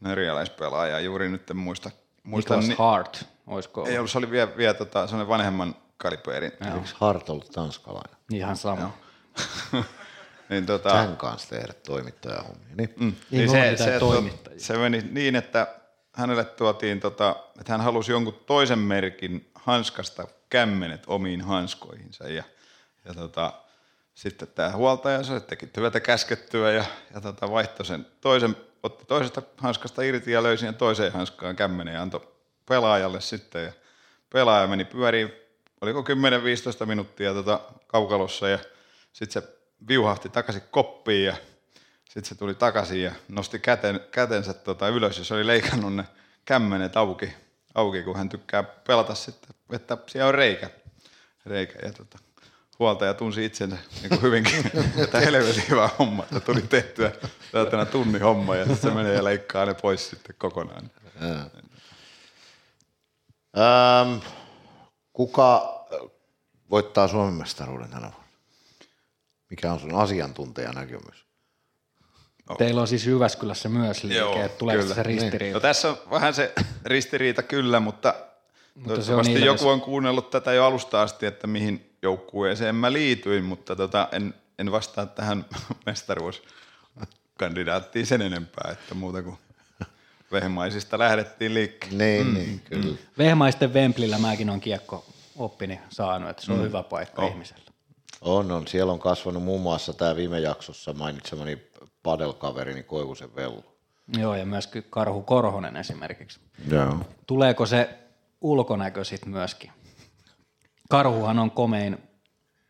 Norjalaispelaaja, juuri nyt en muista. muista Niklas ni- Hart, olisiko ei ollut, se oli vielä, vielä tota, semmoinen vanhemman kaliberin. Eikö Hart ollut tanskalainen? ihan sama. Niin, tota, Tämän kanssa tehdä toimittajahommia. Niin. Mm. Niin olla se, se, toimittajia. se, meni niin, että hänelle tuotiin, tota, että hän halusi jonkun toisen merkin hanskasta kämmenet omiin hanskoihinsa. Ja, ja tota, sitten tämä huoltaja se teki työtä käskettyä ja, ja tota, vaihtoi sen toisen, otti toisesta hanskasta irti ja löysi siihen toiseen hanskaan kämmenen ja antoi pelaajalle sitten. Ja pelaaja meni pyöriin, oliko 10-15 minuuttia tota kaukalossa ja sitten se viuhahti takaisin koppiin ja sitten se tuli takaisin ja nosti käten, kätensä tota ylös ja se oli leikannut ne kämmenet auki, auki, kun hän tykkää pelata sitten, että siellä on reikä. reikä ja tota, huolta ja tunsi itsensä niin hyvinkin, että helvetin hyvä homma, että tuli tehtyä täältä tunnin homma ja se menee ja leikkaa ne pois sitten kokonaan. Ähm, kuka voittaa Suomen mestaruuden tänä vuonna? Mikä on sun asiantuntijanäkemys? Teillä on siis Jyväskylässä myös liike, Joo, että tuleeko kyllä. se ristiriita? No tässä on vähän se ristiriita kyllä, mutta, mutta se on Ilves. joku on kuunnellut tätä jo alusta asti, että mihin joukkueeseen mä liityin, mutta tota, en, en vastaa tähän mestaruuskandidaattiin sen enempää, että muuta kuin vehmaisista lähdettiin liikkeelle. Niin, mm. niin kyllä. Vehmaisten Vemplillä mäkin on kiekko oppini saanut, että se on Mm. hyvä paikka Oh. ihmiselle. On, on. Siellä on kasvanut muun muassa tämä viime jaksossa mainitsemani padelkaverini Koivusen Vellu. Joo, ja myöskin Karhu Korhonen esimerkiksi. Joo. Tuleeko se ulkonäkö sitten myöskin? Karhuhan on komein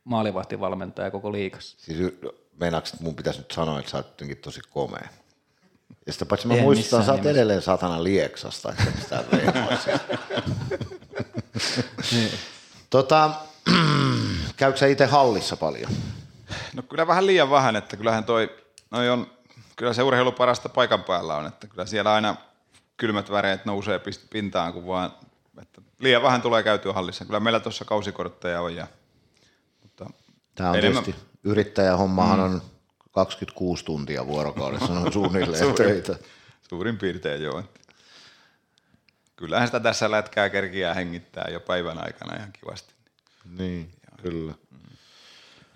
maalivahtivalmentaja koko liikassa. Siis meinaatko, että mun pitäisi nyt sanoa, että sä oot jotenkin tosi komea? Ja sitä paitsi mä En muistutan, sä oot edelleen satana lieksasta, että mistään vehmaisista. tota, käykö sä itse hallissa paljon? No kyllä vähän liian vähän, että kyllähän toi, noi on, kyllä se urheilu parasta paikan päällä on, että kyllä siellä aina kylmät väreet nousee pintaan, kun vaan, että liian vähän tulee käytyä hallissa. Kyllä meillä tuossa kausikortteja on ja, mutta Tämä on Enemmän- tietysti, yrittäjähommahan on 26 tuntia vuorokaudessa, on suunnilleen töitä. suurin piirtein joo. Kyllähän sitä tässä lätkää kerkiää hengittää jo päivän aikana ihan kivasti. Niin, kyllä.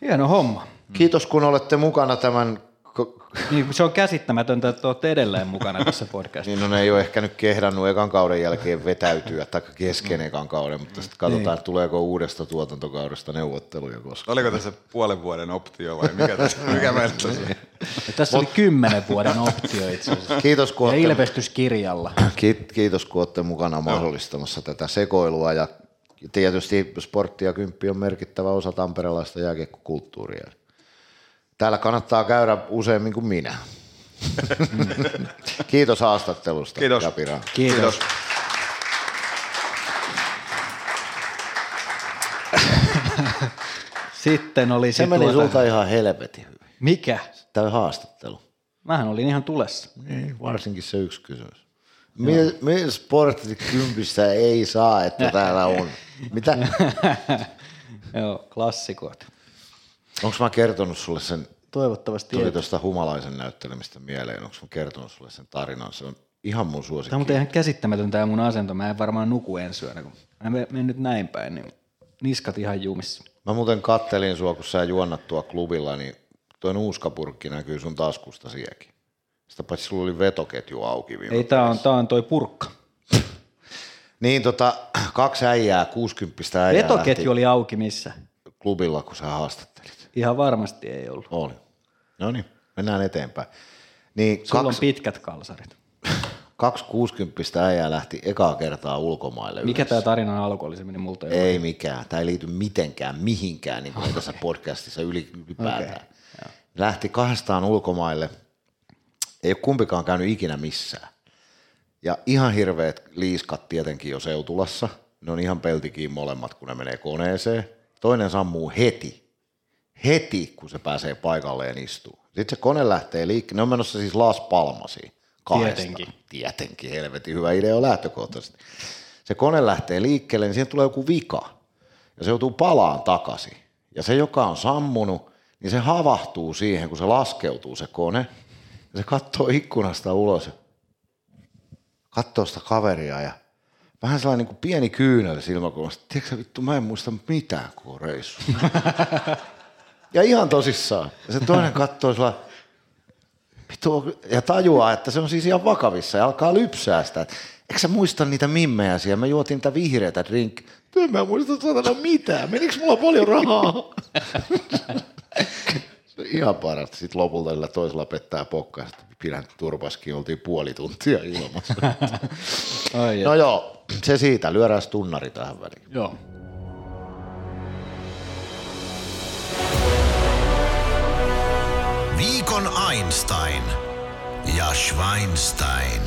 Hieno homma. Kiitos kun olette mukana tämän, ko- Niin, se on käsittämätöntä, että olette edelleen mukana tässä podcastissa. niin no ne ei ole ehkä nyt kehdannut ekan kauden jälkeen vetäytyä, tai kesken ekan kauden, mutta sitten katsotaan, että tuleeko uudesta tuotantokaudesta neuvotteluja koska. Oliko tässä puolen vuoden optio vai mikä, tässä, mikä meillä tässä on? Ja tässä oli kymmenen vuoden optio itse asiassa. Kiitos kun, Ja olette, ilmestyskirjalla. ki- kiitos kun olette mukana mahdollistamassa tätä sekoilua ja tietysti sportti ja kymppi on merkittävä osa tamperelaista jääkiekkokulttuuria. Täällä kannattaa käydä useammin kuin minä. Kiitos haastattelusta. Kiitos. Japira. Kiitos. Sitten oli Se meni tuota- sulta ihan helvetin hyvin. Mikä? Tämä haastattelu. Mähän olin ihan tulessa. Niin, varsinkin se yksi kysymys. Millä sporttikympistä ei saa, että täällä on? Mitä? Joo, klassikot. Onko mä kertonut sulle sen, Toivottavasti tuli tuosta humalaisen näyttelemistä mieleen, onko mä kertonut sulle sen tarinan? Se on ihan mun suosikki. Tämä on ihan käsittämätön tämä mun asento. Mä en varmaan nuku ensi yönä, kun mä menen nyt näin päin, niin niskat ihan jumissa. Mä muuten kattelin sua, kun sä juonnat tuo klubilla, niin tuo nuuskapurkki näkyy sun taskusta siekin. Sitä paitsi sulla oli vetoketju auki viime Ei, tää on, tää on toi purkka. Niin tota, kaksi äijää, 60 äijää Vetoketju oli auki missä? lähti klubilla, kun sä haastattelit. Ihan varmasti ei ollut. Oli. No niin, mennään eteenpäin. Niin Sulla kaksi, on pitkät kalsarit. kaksi 60 äijää lähti ekaa kertaa ulkomaille Mikä yhdessä. tämä tarinan alku oli? Se meni multa. Ei mikään. Tämä ei liity mitenkään mihinkään niin kuin tässä podcastissa yli, ylipäätään. Okay. Lähti kahdestaan ulkomaille. Ei ole kumpikaan käynyt ikinä missään. Ja ihan hirveät liiskat tietenkin jo Seutulassa. Ne on ihan peltikiin molemmat, kun ne menee koneeseen. Toinen sammuu heti. Heti, kun se pääsee paikalleen istuu. Sitten se kone lähtee liikkeelle. Ne on menossa siis Las Palmasiin. Kahdestaan. Tietenkin. Tietenkin, helvetin hyvä idea on lähtökohtaisesti. Se kone lähtee liikkeelle, niin siihen tulee joku vika. Ja se joutuu palaan takaisin. Ja se, joka on sammunut, niin se havahtuu siihen, kun se laskeutuu se kone. Ja se katsoo ikkunasta ulos katsoo sitä kaveria ja vähän sellainen niin kuin pieni kyynel silmäkulmasta. Tiedätkö vittu, mä en muista mitään koko reissu. ja ihan tosissaan. Ja se toinen katsoo sillä ja tajuaa, että se on siis ihan vakavissa ja alkaa lypsää sitä. Eikö sä muista niitä mimmejä siellä? Mä juotin niitä vihreitä drink. En mä muista satana mitään. Menikö mulla paljon rahaa? Ihan parasta. Sitten lopulta sillä toisella pettää pokkaa. Pidän turpaskin, oltiin puoli tuntia ilmassa. No joo, se siitä. Lyödään tunnari tähän väliin. Joo. Viikon Einstein. ja Schweinstein.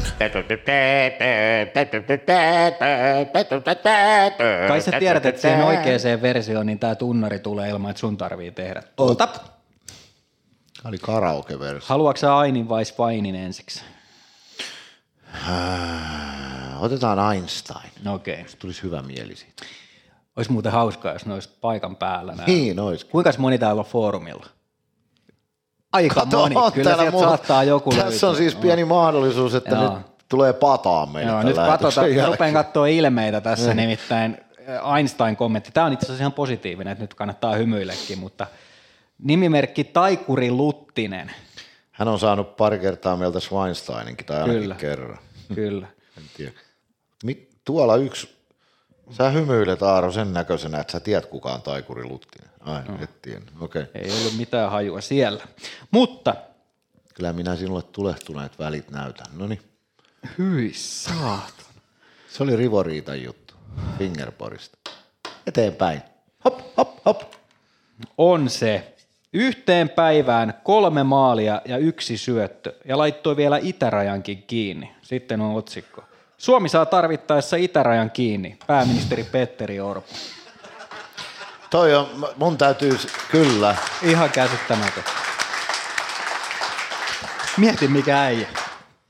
Kai sä tiedät, että siihen oikeaan versioon niin tämä tunnari tulee ilman, että sun tarvii tehdä. Tuota. Tämä oli karaoke-versio. Haluatko sä Ainin vai Svainin ensiksi? Äh, Otetaan Einstein. No Okei. Okay. Tulisi hyvä mieli siitä. Olisi muuten hauskaa, jos ne olisi paikan päällä. Niin, ois. Kuinka moni täällä on foorumilla? Aika Kato, moni. on Kyllä sieltä muu- saattaa joku Tässä löytyä. on siis pieni mahdollisuus, että Joo. nyt tulee pataan meille Joo, nyt jälkeen. rupean katsoa ilmeitä tässä, nimittäin äh, Einstein-kommentti. Tämä on itse asiassa ihan positiivinen, että nyt kannattaa hymyillekin, mutta nimimerkki Taikuri Luttinen. Hän on saanut pari kertaa meiltä Schweinsteininkin, tai ainakin Kyllä. kerran. Kyllä. En tiedä. Tuolla yksi, sä hymyilet Aaro sen näköisenä, että sä tiedät kuka on Taikuri Luttinen. Ai, no. et. Okei. Okay. Ei ollut mitään hajua siellä. Mutta, Kyllä minä sinulle tulehtuneet välit näytän. No niin. hyi saat. Se oli Rivoriitan juttu. Fingerborista. Eteenpäin. Hop, hop, hop. On se. Yhteen päivään kolme maalia ja yksi syöttö. Ja laittoi vielä itärajankin kiinni. Sitten on otsikko. Suomi saa tarvittaessa itärajan kiinni. Pääministeri Petteri Orpo. Toi on, mun täytyy, kyllä. Ihan käsittämätön. Mieti mikä äijä.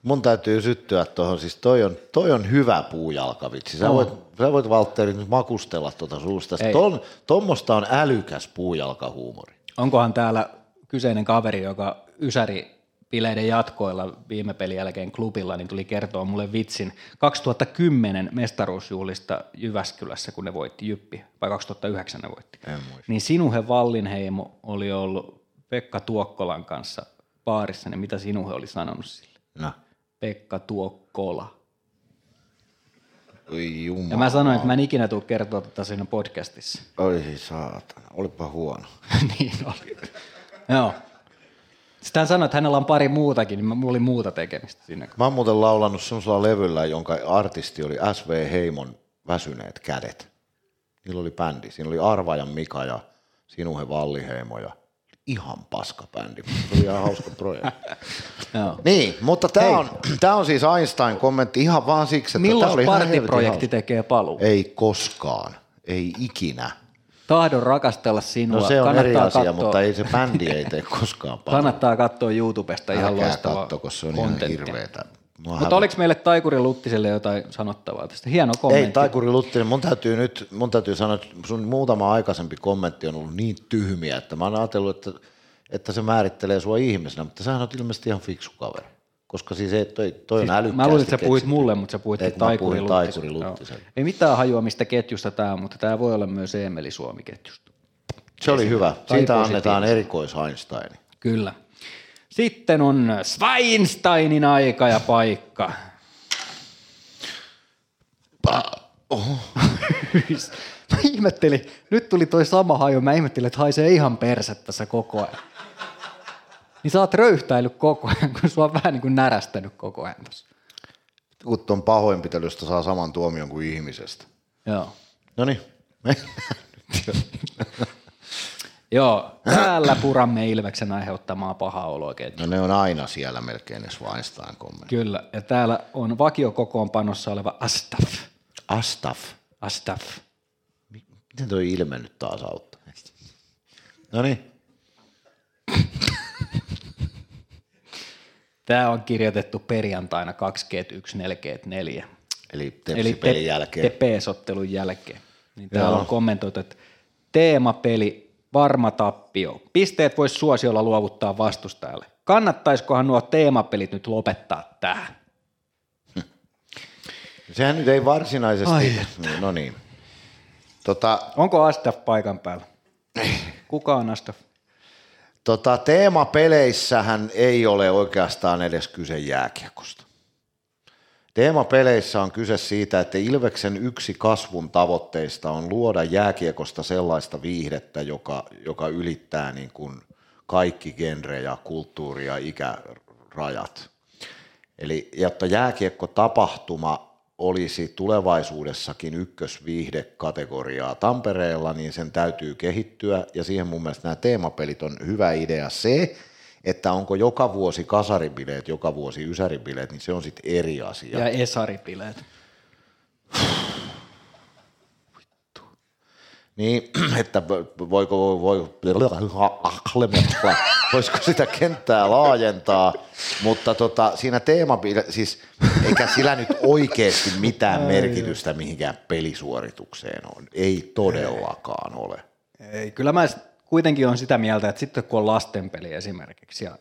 Mun täytyy syttyä tuohon, siis toi on, toi on hyvä puujalkavitsi. Sä, voit, sä voit Valtteri nyt makustella tuota suusta. Ton, tommosta on älykäs puujalkahuumori. Onkohan täällä kyseinen kaveri, joka Ysäri bileiden jatkoilla viime pelin jälkeen klubilla, niin tuli kertoa mulle vitsin 2010 mestaruusjuhlista Jyväskylässä, kun ne voitti Jyppi, vai 2009 ne voitti. Niin Sinuhe Vallinheimo oli ollut Pekka Tuokkolan kanssa baarissa, niin mitä Sinuhe oli sanonut sille? No. Pekka Tuokkola. Oi jumala. Ja mä sanoin, että mä en ikinä tule kertoa tätä siinä podcastissa. Oi saatana, olipa huono. niin oli. Joo. Sitten hän sanoi, että hänellä on pari muutakin, niin mulla oli muuta tekemistä siinä. Mä oon muuten laulannut semmoisella levyllä, jonka artisti oli SV Heimon Väsyneet kädet. Niillä oli bändi. Siinä oli Arvajan Mika ja Sinuhe Valliheimo ja ihan paska bändi. Se oli ihan hauska projekti. Joo. Niin, mutta tämä on, tää on siis Einstein-kommentti ihan vaan siksi, että tää oli Milloin helvetin partiprojekti tekee paluu? Ei koskaan, ei ikinä. Tahdon rakastella sinua. No se on kannattaa eri asia, katsoa, mutta ei se bändi ei tee koskaan paljon. Kannattaa katsoa YouTubesta ihan Älkää loistavaa katso, koska se on ihan kontenttia. hirveetä. Mua Mutta hävettää. oliko meille Taikuri Luttiselle jotain sanottavaa tästä? Hieno kommentti. Ei, Taikuri Luttinen, mun täytyy nyt, mun täytyy sanoa, että sun muutama aikaisempi kommentti on ollut niin tyhmiä, että mä oon ajatellut, että, että se määrittelee sua ihmisenä, mutta sähän on ilmeisesti ihan fiksu kaveri. Koska siis ei, toi, toi on älykkäästi Mä luulin, että sä puhuit keksitty. mulle, mutta sä puhuit Ei, Taikuri. Taikuri. Luttiselle. Ei mitään hajua, mistä ketjusta tämä on, mutta tämä voi olla myös Eemeli Suomi-ketjusta. Se oli hyvä. Siitä annetaan erikois Einstein. Kyllä. Sitten on Schweinsteinin aika ja paikka. mä ihmettelin, nyt tuli toi sama haju, mä ihmettelin, että haisee ihan perset tässä koko ajan. Niin sä oot röyhtäillyt koko ajan, kun sua on vähän niin kuin närästänyt koko ajan tossa. Kun ton pahoinpitelystä saa saman tuomion kuin ihmisestä. Joo. No niin, Joo, täällä puramme Ilveksen aiheuttamaa pahaa oloa ketju. no ne on aina siellä melkein ne Schweinstein kommentti. Kyllä, ja täällä on vakiokokoonpanossa oleva Astaf. Astaf. Astaf. Miten toi ilme nyt taas auttaa? No niin, Tämä on kirjoitettu perjantaina 2 g 1 4 g 4 eli Eli tepsipelin jälkeen. Tepes-ottelun jälkeen. Niin täällä Joo. on kommentoitu, että teemapeli, varma tappio. Pisteet voisi suosiolla luovuttaa vastustajalle. Kannattaisikohan nuo teemapelit nyt lopettaa tähän? Sehän nyt ei varsinaisesti, Ai no niin. Tota, Onko Astaf paikan päällä? Kuka on Astaf? Tota, teemapeleissähän ei ole oikeastaan edes kyse jääkiekosta. Teemapeleissä on kyse siitä, että Ilveksen yksi kasvun tavoitteista on luoda jääkiekosta sellaista viihdettä, joka, joka ylittää niin kuin kaikki genrejä, kulttuuri- ja ikärajat. Eli jotta jääkiekko-tapahtuma olisi tulevaisuudessakin ykkösviihdekategoriaa Tampereella, niin sen täytyy kehittyä, ja siihen mun mielestä nämä teemapelit on hyvä idea se, että onko joka vuosi kasaribileet, joka vuosi ysäribileet, niin se on sitten eri asia. Ja esaripileet. Niin, että voiko, voi, voisiko sitä kenttää laajentaa, mutta tota, siinä teema, siis eikä sillä nyt oikeasti mitään merkitystä mihinkään pelisuoritukseen on. Ei todellakaan ole. Ei, kyllä mä kuitenkin on sitä mieltä, että sitten kun on lastenpeli esimerkiksi ja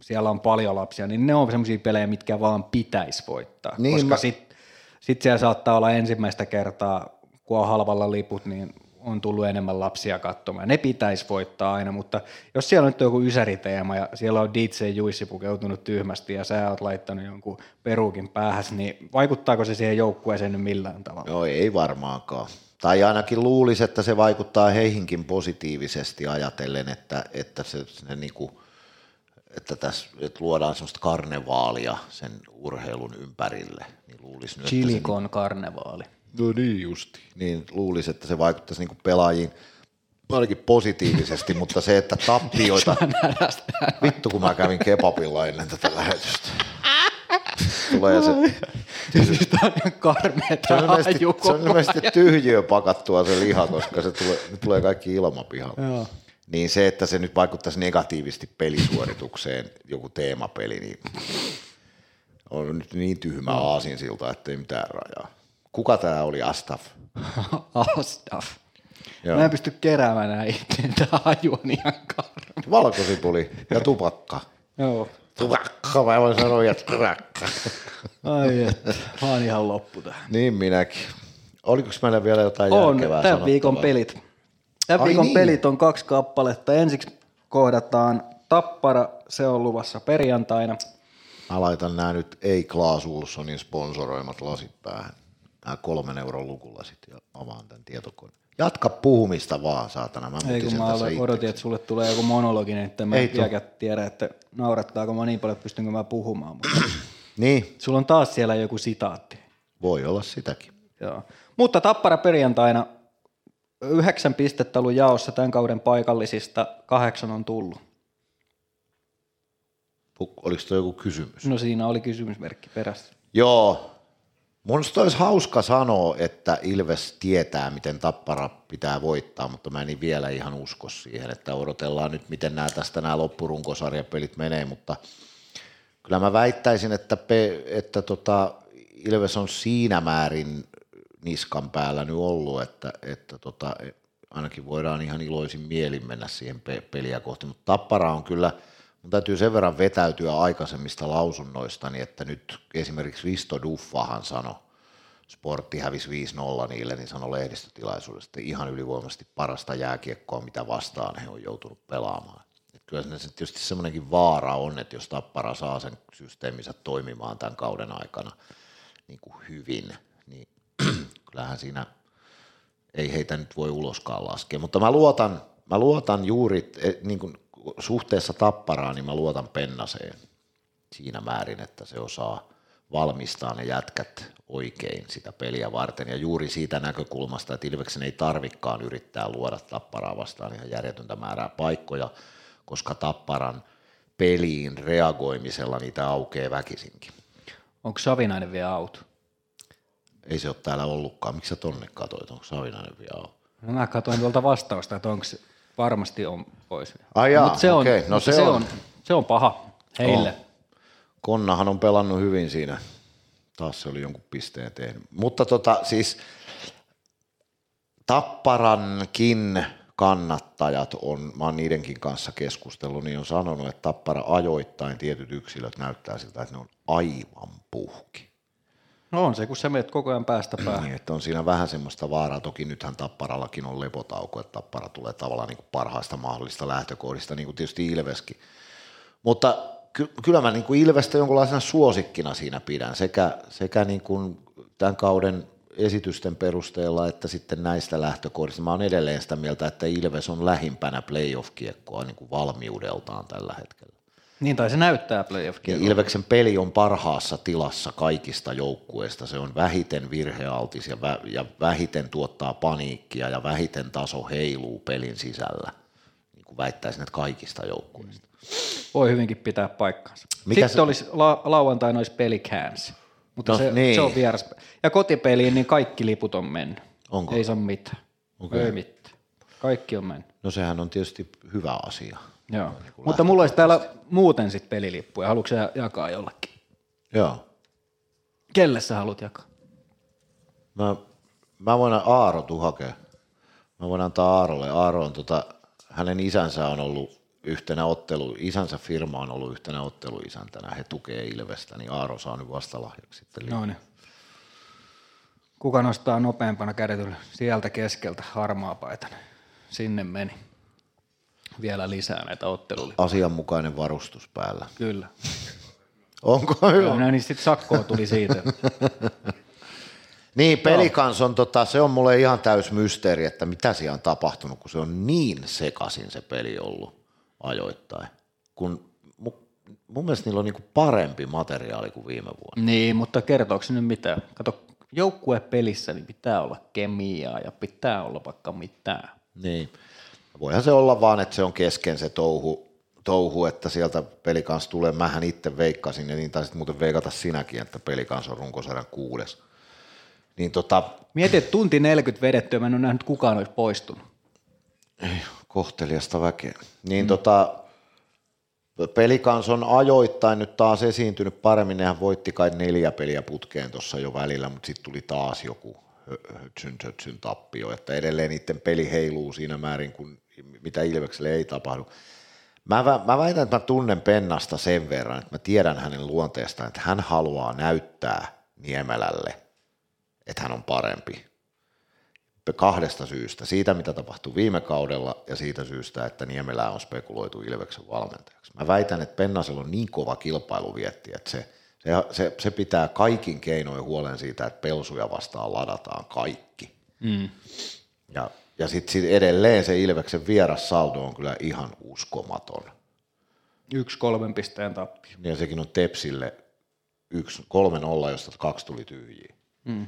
siellä on paljon lapsia, niin ne on semmoisia pelejä, mitkä vaan pitäisi voittaa. Niin, koska mä- sitten sit siellä saattaa olla ensimmäistä kertaa, kun on halvalla liput, niin on tullut enemmän lapsia katsomaan. Ne pitäisi voittaa aina, mutta jos siellä on nyt joku ysäriteema ja siellä on DJ Juissi pukeutunut tyhmästi ja sä oot laittanut jonkun peruukin päähäs, niin vaikuttaako se siihen joukkueeseen nyt millään tavalla? Joo, ei varmaankaan. Tai ainakin luulisi, että se vaikuttaa heihinkin positiivisesti ajatellen, että, että se, se niinku, että tässä että luodaan sellaista karnevaalia sen urheilun ympärille. Niin luulisi nyt, että se, Chilikon karnevaali. No niin justi. Niin luulisi, että se vaikuttaisi niinku pelaajiin ainakin positiivisesti, mutta se, että tappioita... Vittu, kun mä kävin kebabilla ennen tätä lähetystä. Tulee se, Siis tää on ihan karmeeta se on ilmeisesti, tyhjiö pakattua se liha, koska se tulee, tulee kaikki ilmapihalle. Joo. Niin se, että se nyt vaikuttaisi negatiivisesti pelisuoritukseen, joku teemapeli, niin on nyt niin tyhmä aasinsilta, ettei mitään rajaa. Kuka tämä oli, Astaf? Astaf. Joo. Mä en pysty keräämään nää itse, tää haju on ihan. Valkosipuli ja tupakka. Joo. Tupakka, mä voin sanoa, että tupakka. Ai että, mä oon ihan loppu tähän. Niin minäkin. Oliko meillä vielä jotain On järkevää tämän viikon pelit. Tämän Ai viikon niin. pelit on kaksi kappaletta. Ensiksi kohdataan Tappara, se on luvassa perjantaina. Mä laitan nämä nyt ei Klaas Ulssonin sponsoroimat lasit päähän. Nämä kolmen euron lukulasit ja avaan tämän tietokoneen. Jatka puhumista vaan, saatana. Mä Ei kun mä aloin- odotin, että sulle tulee joku monologi, niin että mä Ei en tiedä, että naurattaako mä niin paljon, että pystynkö mä puhumaan. Mutta Niin, sulla on taas siellä joku sitaatti. voi olla sitäkin. Joo. Mutta Tappara perjantaina yhdeksän pistettä ollut jaossa tämän kauden paikallisista, kahdeksan on tullut. Oliko tuo joku kysymys? No siinä oli kysymysmerkki perässä. Joo. Minusta olisi hauska sanoa, että Ilves tietää, miten Tappara pitää voittaa, mutta mä en vielä ihan usko siihen, että odotellaan nyt, miten nämä tästä nämä loppurunkosarjapelit menee, mutta kyllä mä väittäisin, että, pe, että tota, Ilves on siinä määrin niskan päällä nyt ollut, että, että tota, ainakin voidaan ihan iloisin mielin mennä siihen pe- peliä kohti, mutta Tappara on kyllä, mun täytyy sen verran vetäytyä aikaisemmista lausunnoistani, että nyt esimerkiksi Risto Duffahan sanoi, Sportti hävisi 5-0 niille, niin sanoi lehdistötilaisuudessa, että ihan ylivoimaisesti parasta jääkiekkoa, mitä vastaan he on joutunut pelaamaan. Et kyllä se tietysti semmoinenkin vaara on, että jos Tappara saa sen systeeminsä toimimaan tämän kauden aikana niin kuin hyvin, niin kyllähän siinä ei heitä nyt voi uloskaan laskea. Mutta mä luotan, mä luotan juuri eh, niin kuin suhteessa Tapparaan, niin mä luotan Pennaseen siinä määrin, että se osaa valmistaa ne jätkät oikein sitä peliä varten. Ja juuri siitä näkökulmasta, että Ilveksen ei tarvikkaan yrittää luoda Tapparaa vastaan ihan järjetöntä määrää paikkoja, koska Tapparan peliin reagoimisella niitä aukeaa väkisinkin. Onko Savinainen vielä out? Ei se ole täällä ollutkaan. Miksi sä tonne katoit? Onko Savinainen vielä out? No mä katsoin tuolta vastausta, että onko varmasti on pois. Ai jaa, Mut se on, okei. No se se, on. on. se on paha heille. On. Konnahan on pelannut hyvin siinä. Taas se oli jonkun pisteen tehnyt. Mutta tota, siis Tapparankin kannattajat on, mä oon niidenkin kanssa keskustellut, niin on sanonut, että Tappara ajoittain tietyt yksilöt näyttää siltä, että ne on aivan puhki. No on se, kun sä menet koko ajan päästä päähän. Niin, että on siinä vähän semmoista vaaraa. Toki nythän Tapparallakin on lepotauko, että Tappara tulee tavallaan niin kuin parhaista mahdollista lähtökohdista, niin kuin tietysti Ilveskin. Mutta ky- kyllä mä niin kuin Ilvestä jonkunlaisena suosikkina siinä pidän, sekä, sekä niin kuin tämän kauden esitysten perusteella, että sitten näistä lähtökohdista. Mä oon edelleen sitä mieltä, että Ilves on lähimpänä playoff-kiekkoa niin kuin valmiudeltaan tällä hetkellä. Niin, tai se näyttää playoff Ja Ilveksen peli on parhaassa tilassa kaikista joukkueista. Se on vähiten virhealtis ja, vä- ja vähiten tuottaa paniikkia ja vähiten taso heiluu pelin sisällä. Niin kuin väittäisin, että kaikista joukkueista. Voi hyvinkin pitää paikkansa. Mikä Sitten se- olisi la- lauantaina olisi pelikääns. Mutta No, se, niin. se, on vieras. Ja kotipeliin niin kaikki liput on mennyt. Onko? Ei saa mitään. Okei. Ei mitään. Kaikki on mennyt. No sehän on tietysti hyvä asia. Joo. Mutta mulla olisi täällä muuten sitten pelilippuja. Haluatko sä jakaa jollekin? Joo. Kelle sä haluat jakaa? Mä, mä voin Aaro tuu hakea. Mä voin antaa Aarolle. Aaro on tota, hänen isänsä on ollut yhtenä ottelu, isänsä firma on ollut yhtenä otteluisäntänä, he tukee Ilvestä, niin Aaro saa nyt vastalahjaksi sitten. No niin. Kuka nostaa nopeampana kädet ylös? Sieltä keskeltä harmaa. Sinne meni. Vielä lisää näitä ottelulippuja. Asianmukainen varustus päällä. Kyllä. Onko hyvä? No niin, sitten sakkoa tuli siitä. Niin, pelikans on, tota, se on mulle ihan täys mysteeri, että mitä siellä on tapahtunut, kun se on niin sekaisin se peli ollut ajoittain. Kun mu, mun mielestä niillä on niinku parempi materiaali kuin viime vuonna. niin, mutta kertooko se nyt mitään? Kato, joukkuepelissä niin pitää olla kemiaa ja pitää olla vaikka mitään. Niin. Voihan se olla vaan, että se on kesken se touhu, touhu että sieltä pelikans tulee. Mähän itse veikkasin, ja niin taisit muuten veikata sinäkin, että pelikans on runkosarjan kuudes. Niin tota, Mieti, että tunti 40 vedettyä, mä en ole nähnyt kukaan olisi poistunut. kohteliasta väkeä. Niin mm. tota, pelikans on ajoittain nyt taas esiintynyt paremmin. Nehän voitti kai neljä peliä putkeen tuossa jo välillä, mutta sitten tuli taas joku hö- hötsyn, hötsyn tappio, että edelleen niiden peli heiluu siinä määrin, kun mitä Ilvekselle ei tapahdu. Mä, mä väitän, että mä tunnen Pennasta sen verran, että mä tiedän hänen luonteestaan, että hän haluaa näyttää Niemelälle, että hän on parempi kahdesta syystä. Siitä, mitä tapahtui viime kaudella ja siitä syystä, että Niemelää on spekuloitu Ilveksen valmentajaksi. Mä väitän, että Pennasella on niin kova kilpailuvietti, että se, se, se, se pitää kaikin keinoin huolen siitä, että pelsuja vastaan ladataan kaikki. Mm. Ja, ja sitten sit edelleen se Ilveksen vierassaldo on kyllä ihan uskomaton. Yksi kolmen pisteen tappio. Ja sekin on Tepsille yksi, kolme nolla, josta kaksi tuli tyhjiä. Mm.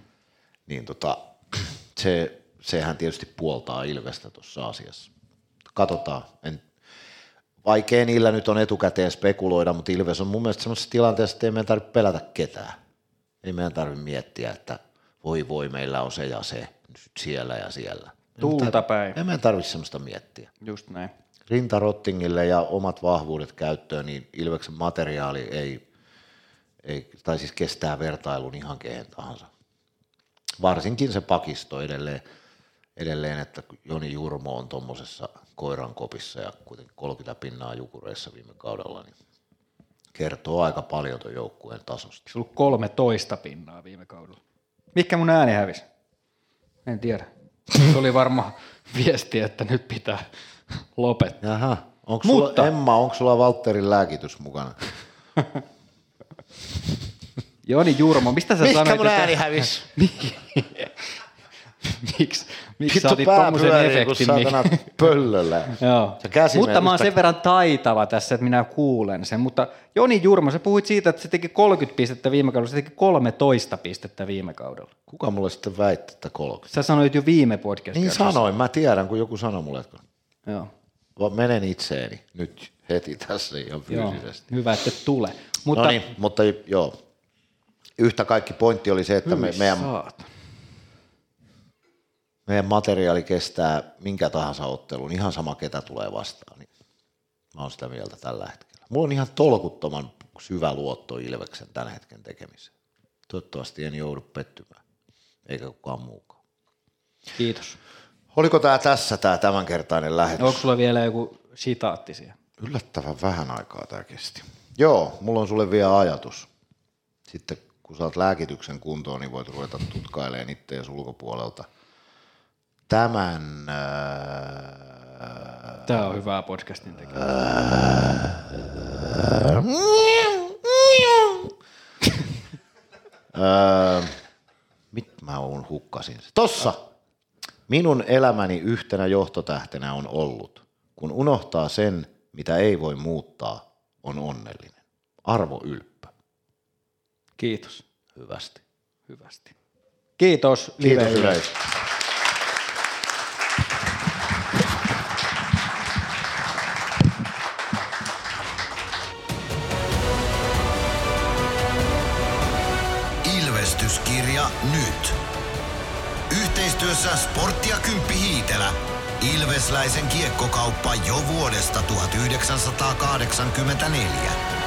Niin tota, se, sehän tietysti puoltaa Ilvestä tuossa asiassa. Katsotaan. En, vaikea niillä nyt on etukäteen spekuloida, mutta Ilves on mun mielestä semmoisessa tilanteessa, että ei meidän tarvitse pelätä ketään. Ei meidän tarvitse miettiä, että voi voi, meillä on se ja se nyt siellä ja siellä. Tuulta päin. Ei meidän tarvitse semmoista miettiä. Just näin. Rintarottingille ja omat vahvuudet käyttöön, niin Ilveksen materiaali ei, ei, tai siis kestää vertailun ihan kehen tahansa. Varsinkin se pakisto edelleen, edelleen että Joni Jurmo on tuommoisessa koiran kopissa ja kuitenkin 30 pinnaa jukureissa viime kaudella, niin kertoo aika paljon tuon joukkueen tasosta. Ollut 13 pinnaa viime kaudella. Mikä mun ääni hävisi? En tiedä. Se oli varmaan viesti, että nyt pitää lopettaa. Jaha, onko Mutta- sulla, Emma, onko sulla Valtterin lääkitys mukana? Joni Jurmo, mistä sä Mikä sanoit, mun että... ääni hävisi? Miksi miksi sä otit tommosen kun efektin? saatana Mikä... pöllöllä. Joo. Se käsi Mutta mä oon sen verran taitava tässä, että minä kuulen sen. Mutta Joni Jurmo, sä puhuit siitä, että se teki 30 pistettä viime kaudella, se teki 13 pistettä viime kaudella. Kuka mulle sitten väitti, että 30? Sä sanoit jo viime podcastissa. Niin sanoin, mä tiedän, kun joku sanoi mulle, että Joo. Va- menen itseeni nyt heti tässä ihan Joo. fyysisesti. Hyvä, että tule. Mutta, no niin, mutta joo. Yhtä kaikki pointti oli se, että me, meidän, Saat. Meidän materiaali kestää minkä tahansa ottelun, ihan sama ketä tulee vastaan. Niin mä oon sitä mieltä tällä hetkellä. Mulla on ihan tolkuttoman syvä luotto Ilveksen tämän hetken tekemiseen. Toivottavasti en joudu pettymään, eikä kukaan muukaan. Kiitos. Oliko tämä tässä tämä tämänkertainen lähetys? Onko sulla vielä joku sitaatti siihen? Yllättävän vähän aikaa tämä kesti. Joo, mulla on sulle vielä ajatus. Sitten kun saat lääkityksen kuntoon, niin voit ruveta tutkailemaan itseäsi ulkopuolelta. Tämän... Äh, Tämä on hyvää podcastin tekemistä. Öö, mit mä oon hukkasin? Tossa! Minun elämäni yhtenä johtotähtenä on ollut, kun unohtaa sen, mitä ei voi muuttaa, on onnellinen. Arvo Ylppö. Kiitos. Hyvästi. Hyvästi. Kiitos. Kiitos yleisö. Yhteistyössä Sporttia Kymppi Hiitelä. Ilvesläisen kiekkokauppa jo vuodesta 1984.